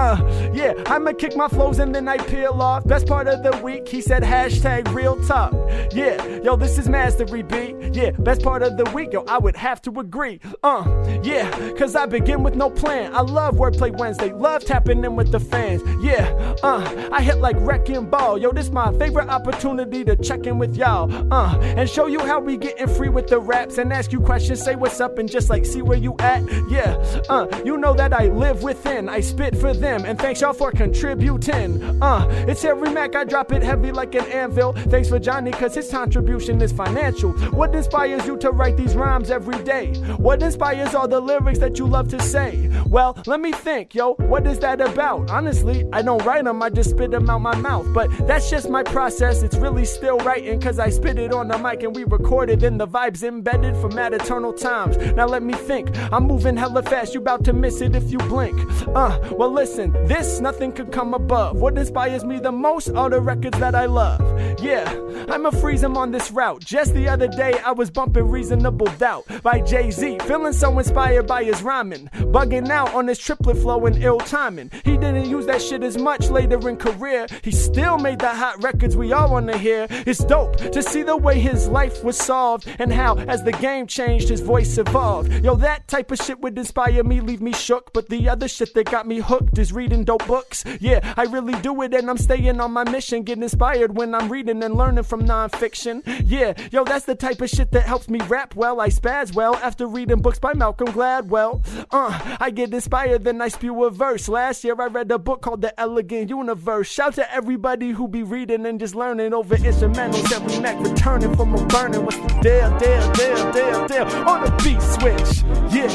yeah, I'ma kick my flows and then I peel off. Best part of the week, he said hashtag real talk. Yeah, yo, this is Mastery B. Yeah, best part of the week, yo, I would have to agree. Uh, yeah, cause I begin with no plan. I love Wordplay Wednesday, love tapping in with the fans. Yeah, uh, I hit like wrecking ball. Yo, this my favorite opportunity to check in with y'all. Uh, and show you how we getting free with the raps and ask you questions, say what's up and just like see where you at. Yeah, uh, you know that I live within, I spit for them, and thanks y'all for contributing. Uh, it's every Mac, I drop it heavy like an anvil. Thanks for Johnny, cause his contribution is financial. What inspires you to write these rhymes every day? What inspires all the lyrics that you love to say? Well, let me think, yo, what is that about? Honestly, I don't write them, I just spit them out my mouth. But that's just my process, it's really still writing, cause I spit it on the mic and we recorded in the vibes embedded from at eternal times. Now let me think, I'm moving hella fast, you about to miss it if you blink. Uh, well listen, this nothing could come above. What inspires me the most are the records that I love. Yeah, I'ma freeze them on this route. Just the other day, I was bumping Reasonable Doubt by Jay Z, feeling so inspired by his rhyming. Bugging out on his triplet flow and ill timing. He didn't use that shit as much later in career. He still made the hot records we all wanna hear. It's dope to see the way his life was solved and how, as the game changed, his voice evolved. Yo, that type of shit would inspire me, leave me shook. But the other shit that got me hooked is reading dope books. Yeah, I really do it, and I'm staying on my mission. Getting inspired when I'm reading and learning from nonfiction. Yeah, yo, that's the type of shit that helps me rap well. I spaz well after reading books by Malcolm Gladwell. Uh, I get inspired, then I spew a verse. Last year I read a book called The Elegant Universe. Shout to everybody who be reading and just learning over instrumentals every neck, returning from a burning. What's the deal, deal, deal, deal, deal? On the beat switch, yeah,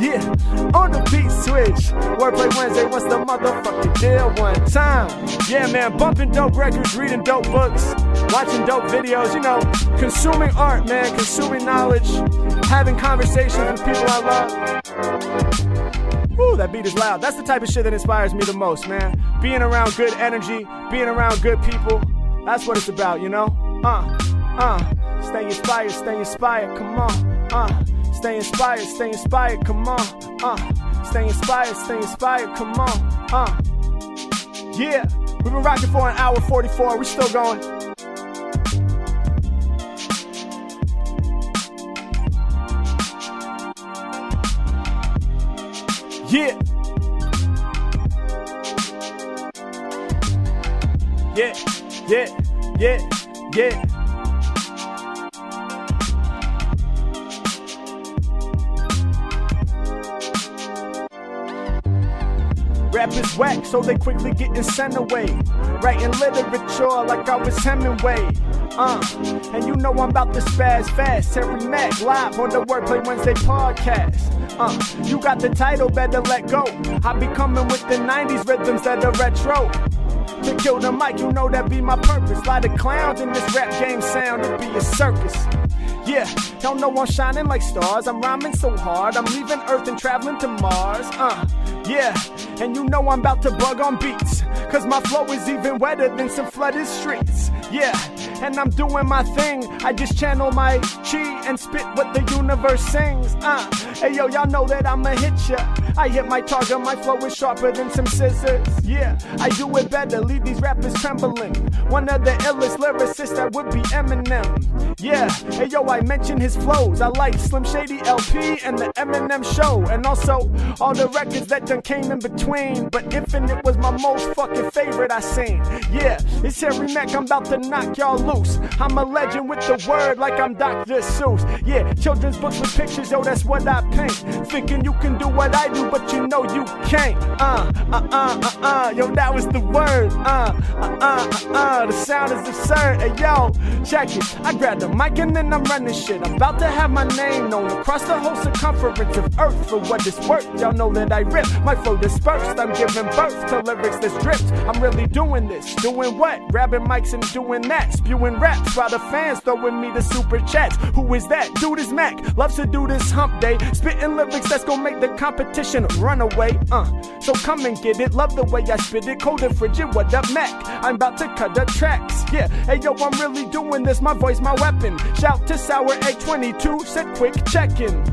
yeah, on the beat switch. Wordplay Wednesday, what's the motherfucking deal? One time, yeah, man, bumping dope records, reading dope books, watching dope videos, you know, consuming art, man, consuming knowledge, having conversations with people I love. Ooh, that beat is loud. That's the type of shit that inspires me the most, man. Being around good energy, being around good people. That's what it's about, you know? Uh, uh. Stay inspired, stay inspired, come on. Uh, stay inspired, stay inspired, come on. Uh, stay inspired, stay inspired, come on. Uh, yeah. We've been rocking for an hour 44. We still going. Yeah. Yeah, yeah, yeah, yeah. Rap is whack, so they quickly getting sent away. Writing literature like I was Hemingway. Uh, and you know I'm about to spaz fast. Harry Mack live on the Wordplay Wednesday podcast. Uh, you got the title, better let go. I be coming with the 90s rhythms that are retro. To kill the mic, you know that be my purpose. Lot of clowns in this rap game sound, it be a circus. Yeah, y'all know I'm shining like stars. I'm rhyming so hard, I'm leaving Earth and traveling to Mars. Uh, yeah, and you know I'm about to bug on beats. Cause my flow is even wetter than some flooded streets. Yeah, and I'm doing my thing. I just channel my chi and spit what the universe sings. Uh, hey yo, y'all know that I'ma hit ya. I hit my target, my flow is sharper than some scissors. Yeah, I do it better, leave these rappers trembling. One of the illest lyricists that would be Eminem. Yeah, hey yo, I mention his flows. I like Slim Shady LP and the Eminem show, and also all the records that done came in between. But Infinite was my most fucking favorite I seen. Yeah, it's Harry Mack, I'm about to knock y'all loose. I'm a legend with the word like I'm Dr. Seuss. Yeah, children's books with pictures, yo, that's what I paint. Thinking you can do what I do, but you know you can't. Uh, uh, uh, uh, uh, yo, that was the word. Uh, uh, uh, uh, uh, the sound is absurd. Hey, yo, check it. I grab the mic and then I'm running shit. I'm about to have my name known across the whole circumference of earth for what it's worth. Y'all know that I rip. My flow dispersed. I'm giving birth to lyrics that's dripped. I'm really doing this. Doing what? Grabbing mics and doing that. Spewing raps while the fans throwing me the super chats. Who is that? Dude is Mac. Loves to do this hump day. Spitting lyrics that's gonna make the competition run away. Uh, so come and get it. Love the way I spit it. Cold and frigid. What up, Mac? I'm about to cut the tracks. Yeah. Hey yo, I'm really doing this. My voice, my weapon. Shout to Sour Egg 22. Said quick check-in.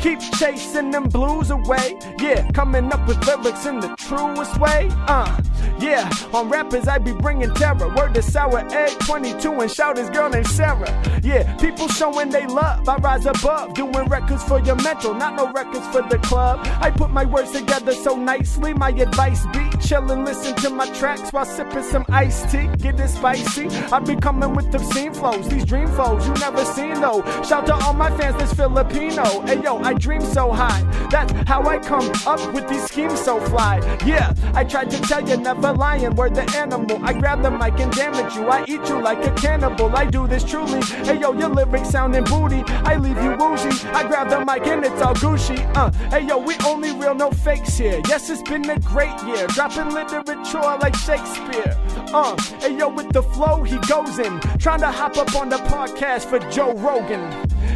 Keep chasing them blues away. Yeah, coming up with lyrics in the truest way. Uh, yeah, on rappers I be bringing terror. Word to Sour Egg 22 and shout his girl named Sarah. Yeah, people showing they love. I rise above, doing records for your mental, not no records for the club. I put my words together so nicely. My advice be chillin', listen to my tracks while sipping some iced tea. Get it spicy. I be coming with the scene flows, these dream flows you never seen though. Shout to all my fans that's Filipino. Hey yo, I dream so high. That's how I come up with these schemes so fly. Yeah, I tried to tell you, never lying. We're the animal. I grab the mic and damage you. I eat you like a cannibal. I do this truly. Hey yo, your lyrics sounding booty. I leave you woozy. I grab the mic and it's all Gucci. Uh, hey yo, we only real, no fakes here. Yes, it's been a great year. Dropping literature like Shakespeare. Uh, hey yo, with the flow he goes in. Trying to hop up on the podcast for Joe Rogan.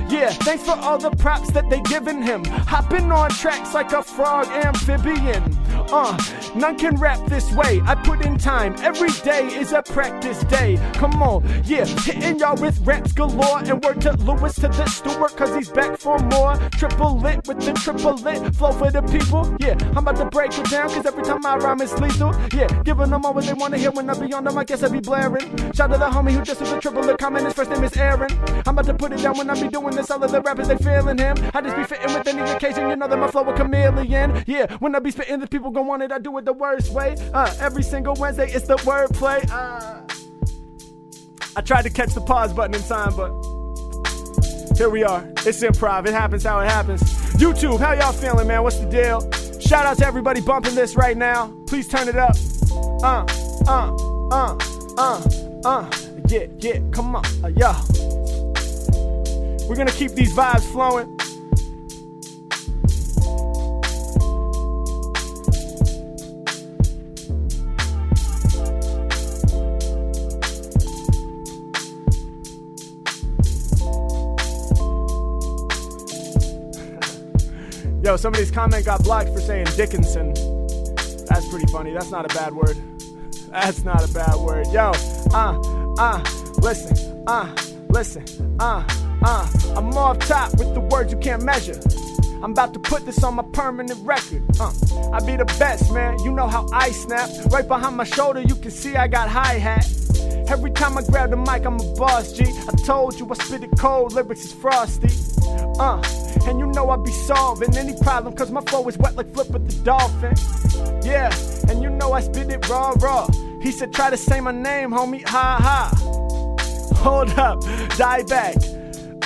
Yeah, thanks for all the props that they giving him. Hopping on tracks like a frog amphibian. uh. None can rap this way. I put in time. Every day is a practice day. Come on, yeah. Hitting y'all with raps galore. And word to Lewis to the Stewart, cause he's back for more. Triple lit with the triple lit flow for the people. Yeah, I'm about to break it down, cause every time I rhyme it's lethal. Yeah, giving them all what they wanna hear when I be on them. I guess I be blaring. Shout out to the homie who just with the triple lit comment. His first name is Aaron. I'm about to put it down when I be doing this. All of the rappers they feeling him. I just be fitting with any occasion. You know that my flow a chameleon. Yeah, when I be spitting, the people gon' want it. I do it the worst way. Uh, every single Wednesday, it's the wordplay. Uh, I tried to catch the pause button in time, but here we are. It's improv. It happens how it happens. YouTube, how y'all feeling, man? What's the deal? Shout out to everybody bumping this right now. Please turn it up. Uh, uh, uh, uh, uh. Yeah, yeah, come on, uh, yeah. We're gonna keep these vibes flowing. Yo, somebody's comment got blocked for saying Dickinson. That's pretty funny. That's not a bad word. That's not a bad word. Yo, uh, uh, listen, uh, listen, uh, uh. I'm off top with the words you can't measure. I'm about to put this on my permanent record. Uh, I be the best, man. You know how I snap. Right behind my shoulder, you can see I got hi hat. Every time I grab the mic, I'm a boss, G. I told you I spit it cold, lyrics is frosty. Uh, and you know I be solving any problem, cause my flow is wet like Flip with the dolphin. Yeah, and you know I spit it raw, raw. He said, try to say my name, homie, ha ha. Hold up, die back.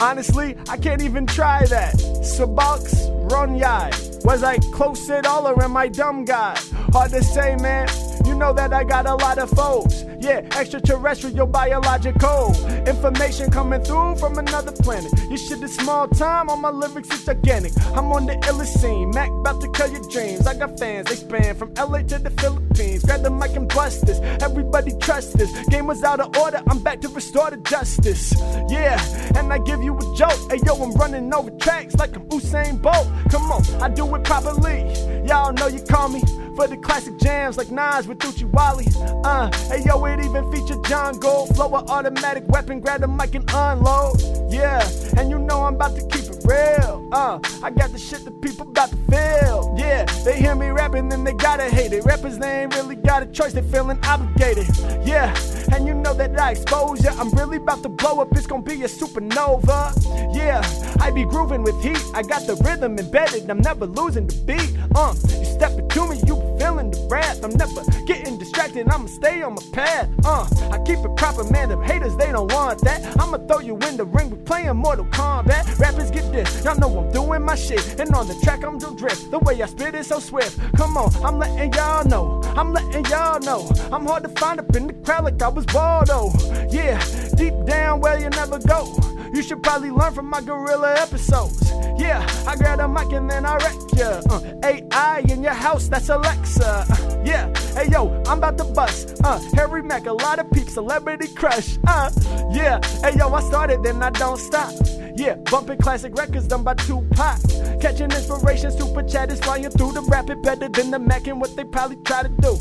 Honestly, I can't even try that. Subox, run yai. Was I close at all or am I dumb guy? Hard to say, man. You know that I got a lot of foes. Yeah, extraterrestrial, biological. Information coming through from another planet. You shit is small time on my lyrics, it's gigantic. I'm on the illest scene. Mac about to kill your dreams. I got fans, they span from LA to the Philippines. Grab the mic and bust this. Everybody trust this. Game was out of order, I'm back to restore the justice. Yeah, and I give you a joke. Hey yo, I'm running over tracks like I'm Usain Bolt. Come on, I do it properly. Y'all know you call me for the classic jams like Nas with Oochie Wally. Uh, hey yo, it even featured John Gold. Flow a automatic weapon, grab the mic and unload. Yeah, and you know I'm about to keep it real. Uh, I got the shit that people about to feel. Yeah, they hear me rapping, then they gotta hate it. Rappers, they ain't really got a choice, they feeling obligated. Yeah, and you know that I expose ya. I'm really about to blow up, it's gonna be a supernova. Yeah, I be grooving with heat. I got the rhythm embedded, I'm never losing the beat. Uh, you step into me, you feeling the wrath. I'm never getting distracted, I'ma stay on my path. Uh, I keep it proper, man. The haters, they don't want that. I'ma throw you in the ring, we playing Mortal Kombat. Rappers get this, y'all know I'm doing my shit. And on the track, I'm do drift. The way I spit is so swift. Come on, I'm letting y'all know. I'm letting y'all know. I'm hard to find up in the crowd like I was Waldo. Yeah, deep down where you never go. You should probably learn from my gorilla episodes. Yeah, I grab a mic and then I wreck ya. Uh, AI in your house, that's Alexa. Uh, yeah, hey yo, I'm about to bus. Uh, Harry Mack, a lot of peeps, celebrity crush. Uh, yeah, hey yo, I started, then I don't stop. Yeah, bumping classic records done by Tupac. Catching inspiration, super chat is flying through the rapid better than the Mac and what they probably try to do.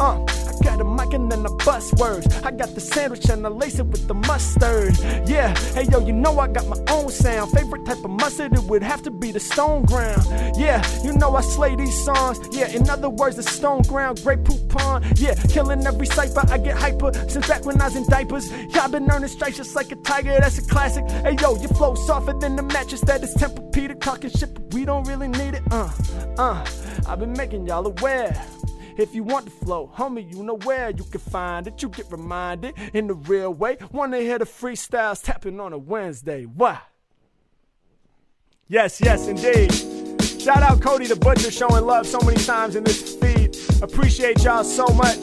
Uh, I got a mic and then I bust words. I got the sandwich and I lace it with the mustard. Yeah, hey yo, you know I got my own sound. Favorite type of mustard, it would have to be the stone ground. Yeah, you know I slay these songs. Yeah, in other words, the stone ground, great poop pond. Yeah, killing every cipher. I get hyper since back when I was in diapers. Yeah, I've been earning stripes just like a tiger. That's a classic. Hey yo, you flow softer than the mattress that is Tempur-Pedic. Talking shit, but we don't really need it. Uh, uh. I've been making y'all aware. If you want the flow, homie, you know where you can find it. You get reminded in the real way. Wanna hear the freestyles tapping on a Wednesday? Why? Yes, yes, indeed. Shout out Cody the Butcher showing love so many times in this feed. Appreciate y'all so much.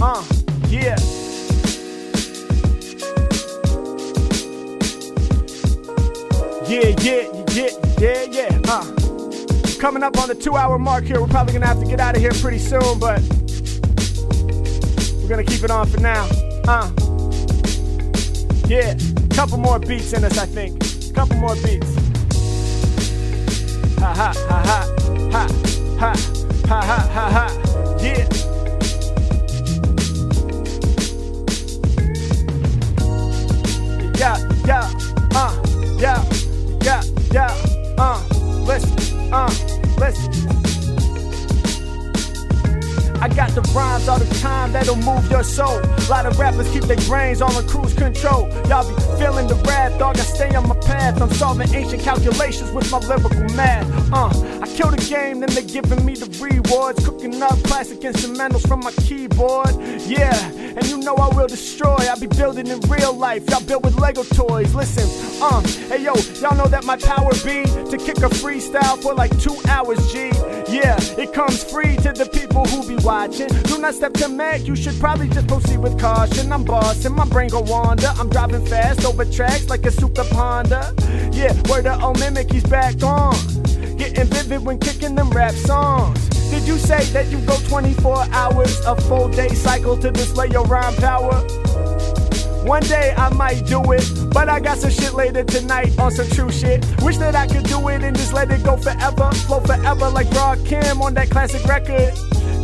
Uh, yeah. Yeah, yeah, yeah, yeah, yeah. Uh, coming up on the two hour mark here. We're probably gonna have to get out of here pretty soon, but we're gonna keep it on for now. Uh, yeah, couple more beats in us, I think. Couple more beats. ha ha ha ha ha ha ha ha ha yeah. Yeah, yeah, uh, yeah, yeah, uh, listen, uh, listen. I got the rhymes all the time that'll move your soul. A lot of rappers keep their brains on cruise control. Y'all be feeling the wrath, dog. I stay on my path. I'm solving ancient calculations with my lyrical math. Uh, I kill the game, then they're giving me the rewards. Cooking up classic instrumentals from my keyboard. Yeah, and you know I will destroy. I be building in real life. Y'all build with Lego toys. Listen, uh, hey yo, y'all know that my power be to kick a freestyle for like two hours, G. Yeah, it comes free to the people who be watching. Do not step to Mac, you should probably just proceed with caution. I'm bossing, my brain go wander. I'm driving fast over tracks like a super Honda. Yeah, word the old mimic, he's back on. Getting vivid when kicking them rap songs. Did you say that you go 24 hours, a full day cycle to display your rhyme power? One day I might do it, but I got some shit later tonight on some true shit. Wish that I could do it and just let it go forever, flow forever like Rakim on that classic record.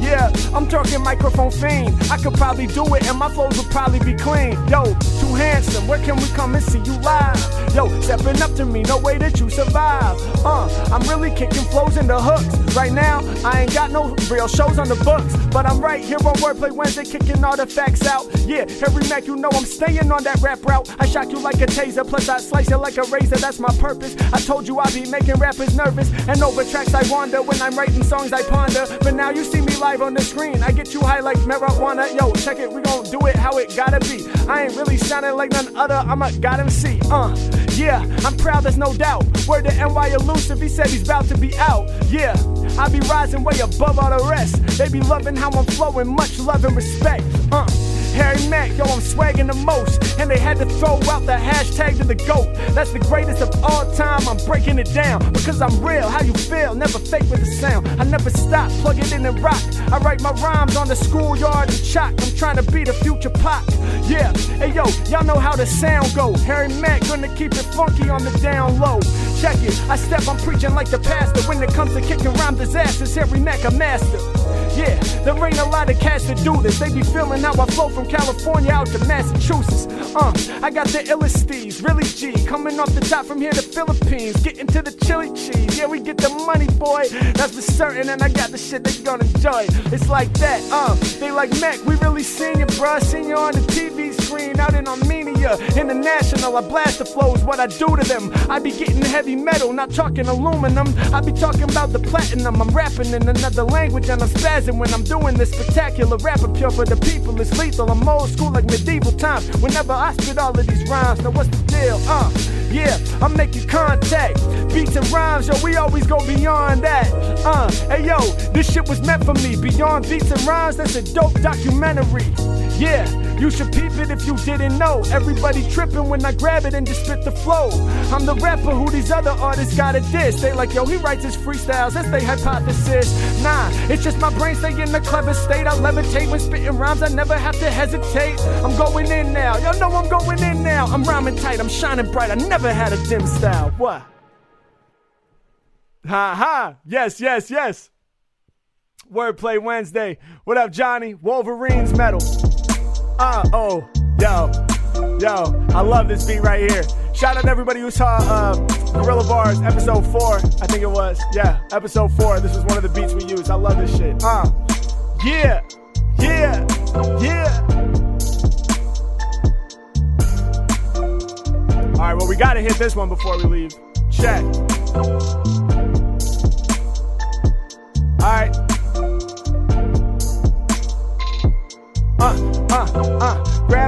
Yeah, I'm talking microphone fiend. I could probably do it and my flows would probably be clean. Yo, too handsome, where can we come and see you live? Yo, stepping up to me, no way that you survive. Uh, I'm really kicking flows in the hooks. Right now, I ain't got no real shows on the books, but I'm right here on Wordplay Wednesday kicking all the facts out. Yeah, every Mac, you know I'm staying on that rap route. I shock you like a taser, plus I slice it like a razor, that's my purpose. I told you I be making rappers nervous, and over tracks I wander. When I'm writing songs, I ponder. But now you see me live on the screen. I get you high like marijuana. Yo, check it, we gon' do it how it gotta be. I ain't really sounding like none other, I'm a god MC. Uh, yeah, I'm proud, there's no doubt. Word to NY Elusive, he said he's about to be out. Yeah, I be rising way above all the rest. They be loving how I'm flowing, much love and respect. Uh. Harry Mack, yo, I'm swagging the most. And they had to throw out the hashtag to the GOAT. That's the greatest of all time. I'm breaking it down because I'm real. How you feel? Never fake with the sound. I never stop, plug it in and rock. I write my rhymes on the schoolyard and chalk. I'm trying to be the future pop. Yeah, hey yo, y'all know how the sound go. Harry Mack gonna keep it funky on the down low. Check it, I step, I'm preaching like the pastor. When it comes to kicking rhyme disasters, Harry Mack a master. Yeah, there ain't a lot of cats that do this. They be feeling how I flow from California out to Massachusetts. Uh, I got the illest really G. Coming off the top from here to Philippines. Getting to the chili cheese. Yeah, we get the money, boy. That's for certain. And I got the shit they gonna enjoy. It's like that, uh. They like Mac, we really seen you, bruh. Seen you on the TV screen out in Armenia. International, I blast the flows, what I do to them. I be getting heavy metal, not talking aluminum. I be talking about the platinum. I'm rapping in another language and I'm spazzing when I'm doing this spectacular rapper pure for the people. It's lethal. I'm old school like medieval times. Whenever I spit all of these rhymes, now what's the deal? Uh, yeah, I'm making contact. Beats and rhymes, yo, we always go beyond that. Uh, hey yo, this shit was meant for me. Beyond beats and rhymes, that's a dope documentary. Yeah, you should peep it if you didn't know. Everybody tripping when I grab it and just spit the flow. I'm the rapper who these other artists gotta diss. They like, yo, he writes his freestyles, that's their hypothesis. Nah, it's just my brain stay in a clever state. I levitate when spitting rhymes, I never have to hesitate. I'm going in now, y'all know I'm going in now. I'm rhyming tight, I'm shining bright, I never had a dim style. What? Ha ha, yes, yes, yes. Wordplay Wednesday. What up, Johnny? Wolverines metal. Uh oh, yo, yo, I love this beat right here. Shout out to everybody who saw uh, Guerrilla Bars episode four, I think it was. Yeah, episode four. This was one of the beats we used. I love this shit. Uh, yeah, yeah, yeah. All right, well, we gotta hit this one before we leave. Check. All right.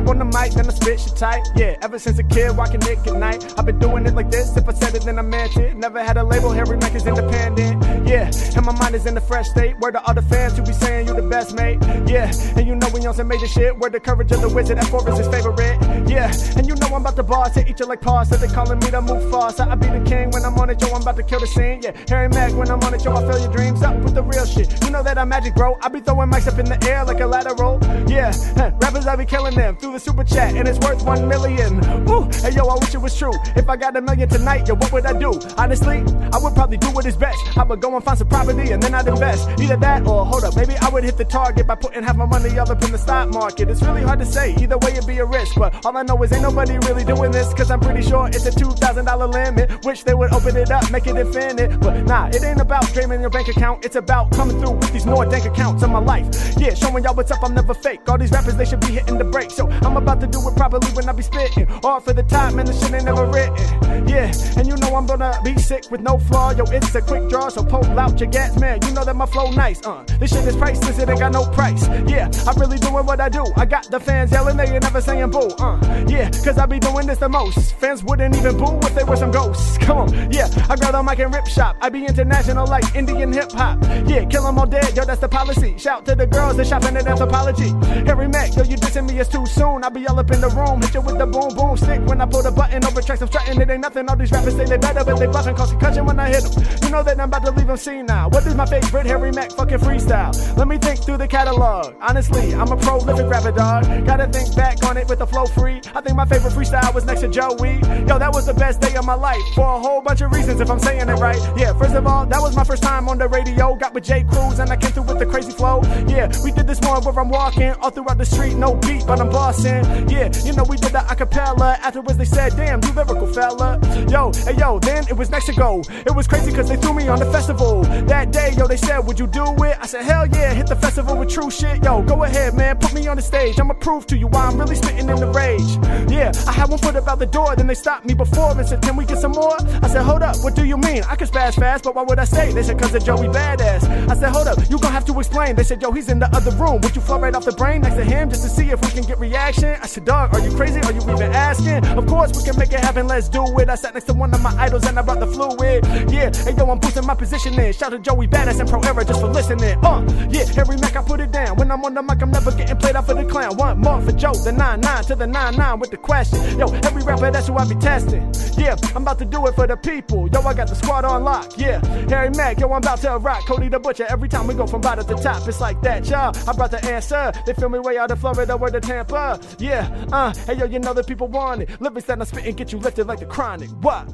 Grab on the mic, then I spit shit tight. Yeah, ever since a kid, walking Nick at Nite. I've been doing it like this. If I said it, then I meant it. Never had a label, Harry Mack is independent. Yeah, and my mind is in a fresh state. Where the other fans who be saying you the best, mate. Yeah, and you know when y'all say major shit. Where the courage of the wizard, F4 is his favorite. Yeah, and you know I'm about to boss. Hit each other like. So they calling me the move fast. I be the king when when I'm on it, yo, I'm about to kill the scene. Yeah, Harry Mack when I'm on it, yo, I fill your dreams up with the real shit. You know that I'm magic, bro. I be throwing mics up in the air like a lateral. Yeah, rappers, I be killing them through the super chat, and it's worth one million. Woo, hey yo, I wish it was true. If I got a million tonight, yo, what would I do? Honestly, I would probably do what is best. I would go and find some property and then I'd invest. Either that or hold up, maybe I would hit the target by putting half my money all up in the stock market. It's really hard to say. Either way, it'd be a risk, but all I know is ain't nobody really doing this. Cause I'm pretty sure it's a $2,000 limit. Wish they would open it up, make it infinite. But nah, it ain't about draining your bank account. It's about coming through with these more dank accounts in my life. Yeah, showing y'all what's up, I'm never fake. All these rappers, they should be hitting the brakes. So I'm about to do it properly when I be spitting. All for the time, man, the shit ain't never written. Yeah, and you know I'm gonna be sick with no flaw. Yo, it's a quick draw, so pull out your gas, man. You know that my flow nice. Uh, this shit is priceless, it ain't got no price. Yeah, I'm really doing what I do. I got the fans yelling, they ain't never saying boo. Uh, yeah, cause I be doing this the most. Fans wouldn't even boo if they were some ghosts. Come on, yeah, I grab the mic and rip shop. I be international like Indian hip hop. Yeah, kill them all dead, yo, that's the policy. Shout to the girls that shopping at Anthropologie. Harry Mack, yo, you dissing me, it's too soon. I be all up in the room, hit you with the boom boom stick when I pull the button over tracks. I'm strutting, it ain't nothing. All these rappers say they better, but they bluffing, cause concussion when I hit them. You know that I'm about to leave them seen now. What is my favorite Harry Mack fucking freestyle? Let me think through the catalog. Honestly, I'm a prolific rapper, dog. Gotta think back on it with the flow free. I think my favorite freestyle was next to Joey. Yo, that was the best day of my life for a whole bunch of reasons, if I'm saying it right. Yeah, first of all, that was my first time on the radio. Got with J. Cruz and I came through with the crazy flow. Yeah, we did this more where I'm walking all throughout the street, no beat, but I'm Yeah, you know we did the acapella. Afterwards they said, damn, you lyrical fella. Yo, hey yo, then it was go. It was crazy cause they threw me on the festival. That day, yo, they said, would you do it? I said, hell yeah, hit the festival with true shit. Yo, go ahead, man, put me on the stage. I'ma prove to you why I'm really spitting in the rage. Yeah, I had one foot about the door, then they stopped me before and said, can we get some more? I said, hold up, what do you mean? I can spaz fast, but why would I say? They said, cause of Joey Badass. I said, hold up, you gon' have to explain. They said, yo, he's in the other room. Would you flow right off the brain next to him just to see if we can get reaction? I said, dog, are you crazy? Are you even asking? Of course, we can make it happen, let's do it. I sat next to one of my idols and I brought the fluid. Yeah, hey yo, I'm boosting my positioning. Shout out to Joey Badass and Pro Era just for listening. Uh, yeah, Harry Mack, I put it down. When I'm on the mic, I'm never getting played out for the clown. One more for Joe, the 9-9 to the 9-9 with the question. Yo, every rapper, that's who I be testing. Yeah, I'm about to do it for the people. Yo, I got the squad on lock. Yeah, Harry Mack, yo, I'm about to rock. Cody the Butcher, every time we go from bottom to top, it's like that, y'all. I brought the answer. They feel me way out of Florida, where to Tampa. Yeah, uh, hey yo, you know that people want it. Lyrics that I spit and get you lifted like the chronic. What?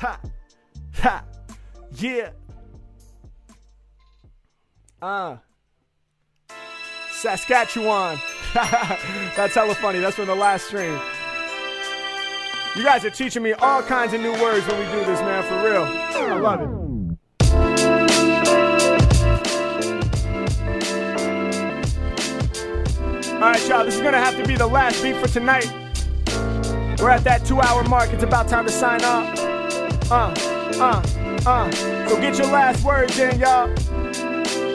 Ha, ha, yeah. Uh, Saskatchewan. That's hella funny. That's from the last stream. You guys are teaching me all kinds of new words when we do this, man, for real. I love it. All right, y'all, this is gonna have to be the last beat for tonight. We're at that two hour mark. It's about time to sign off. Uh, uh, uh. So get your last words in, y'all.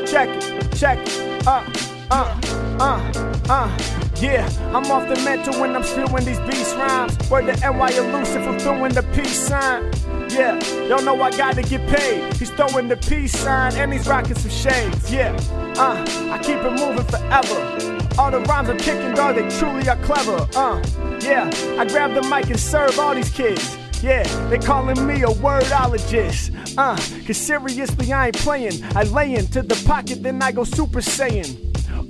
Check it, check it. Uh, uh, uh, uh. Yeah, I'm off the mental when I'm spewing these beast rhymes. Word to NY Elusive throwing the peace sign. Yeah, y'all know I gotta get paid. He's throwing the peace sign and he's rocking some shades. Yeah, uh, I keep it moving forever. All the rhymes I'm kicking, dog, they truly are clever. Uh, yeah, I grab the mic and serve all these kids. Yeah, they calling me a wordologist. Uh, cause seriously, I ain't playing. I lay into the pocket, then I go super saiyan.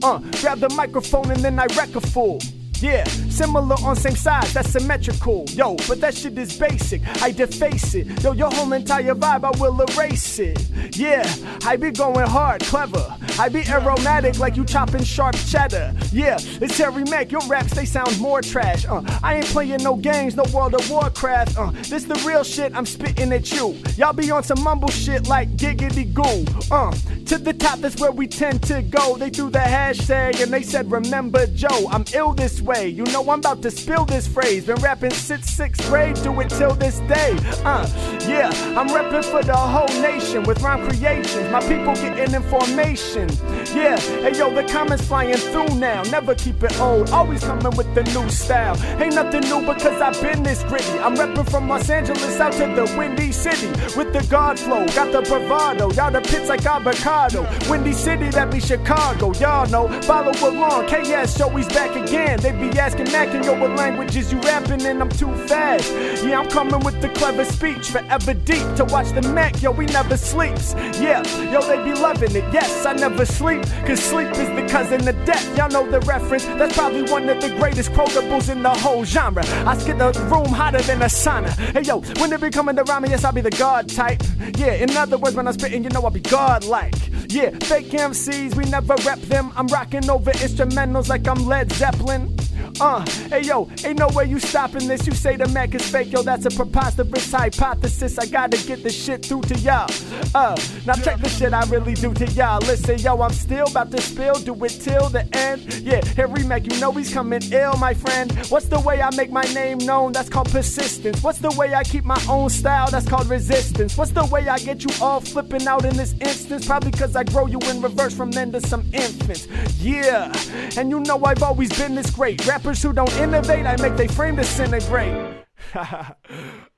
Uh, grab the microphone and then I wreck a fool. Yeah, similar on same size, that's symmetrical. Yo, but that shit is basic. I deface it. Yo, your whole entire vibe, I will erase it. Yeah, I be going hard, clever. I be aromatic like you chopping sharp cheddar. Yeah, it's Harry Mack. Your raps, they sound more trash. Uh, I ain't playing no games, no World of Warcraft. Uh, this the real shit, I'm spitting at you. Y'all be on some mumble shit like giggity goo. Uh, to the top, that's where we tend to go. They threw the hashtag and they said, Remember Joe, I'm ill this way. You know I'm about to spill this phrase. Been rapping since sixth grade, do it till this day. Uh, yeah, I'm repping for the whole nation with rhyme creations. My people getting information. Yeah, hey yo, the comments flying through now. Never keep it old, always coming with the new style. Ain't nothing new because I've been this gritty. I'm repping from Los Angeles out to the windy city with the God flow. Got the bravado, y'all the pits like avocado. Windy City, that be Chicago. Y'all know, follow along. KS show he's back again. They be asking Mack, and yo, what languages you rapping in? I'm too fast. Yeah, I'm coming with the clever speech. Forever deep to watch the Mack, yo, we never sleeps. Yeah, yo, they be loving it. Yes, I never sleep, cause sleep is the cousin of death. Y'all know the reference. That's probably one of the greatest quotables in the whole genre. I skip the room hotter than a sauna. Hey, yo, when it be coming to rhyme, yes, I'll be the God type. Yeah, in other words, when I'm spitting, you know I'll be God like. Yeah, fake MCs, we never rep them. I'm rocking over instrumentals like I'm Led Zeppelin. Uh, hey yo, ain't no way you stopping this. You say the Mack is fake, yo, that's a preposterous hypothesis. I gotta get this shit through to y'all. Uh, now check the shit I really do to y'all. Listen, yo, I'm still about to spill, do it till the end. Yeah, Harry Mack, you know he's coming ill, my friend. What's the way I make my name known? That's called persistence. What's the way I keep my own style? That's called resistance. What's the way I get you all flipping out in this instance? Probably cause I grow you in reverse from then to some infants. Yeah, and you know I've always been this great. Rappers who don't innovate, I make they frame disintegrate. All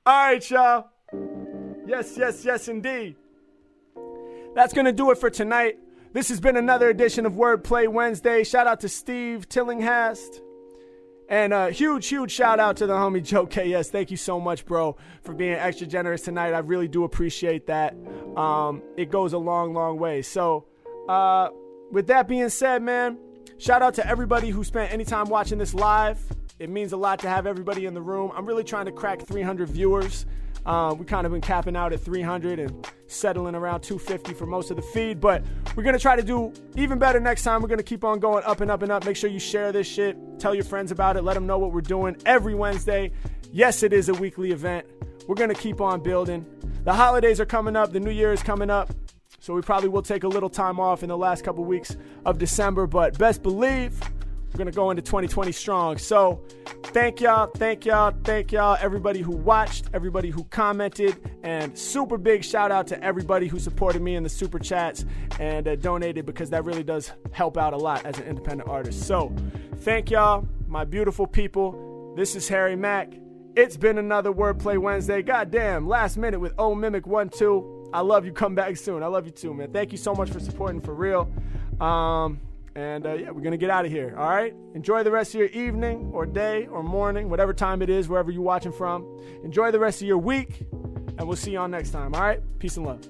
right, y'all. Yes, yes, yes, indeed. That's gonna do it for tonight. This has been another edition of Wordplay Wednesday. Shout out to Steve Tillinghast. And a huge, huge shout out to the homie Joe KS. Thank you so much, bro, for being extra generous tonight. I really do appreciate that. Um, it goes a long, long way. So, uh, with that being said, man, shout out to everybody who spent any time watching this live. It means a lot to have everybody in the room. I'm really trying to crack 300 viewers. Um, we kind of been capping out at 300 and settling around 250 for most of the feed, but we're gonna try to do even better next time. We're gonna keep on going up and up and up. Make sure you share this shit, tell your friends about it, let them know what we're doing every Wednesday. Yes, it is a weekly event. We're gonna keep on building. The holidays are coming up, the new year is coming up, so we probably will take a little time off in the last couple weeks of December, but best believe we're gonna go into 2020 strong. So thank y'all, thank y'all, thank y'all, everybody who watched, everybody who commented, and super big shout out to everybody who supported me in the super chats and uh, donated because that really does help out a lot as an independent artist. So thank y'all, my beautiful people. This is Harry Mack. It's been another Wordplay Wednesday. Goddamn, last minute with O Mimic 1 2. I love you. Come back soon. I love you too, man. Thank you so much for supporting for real. Um, and uh, yeah, we're going to get out of here. All right? Enjoy the rest of your evening or day or morning, whatever time it is, wherever you're watching from. Enjoy the rest of your week, and we'll see y'all next time. All right? Peace and love.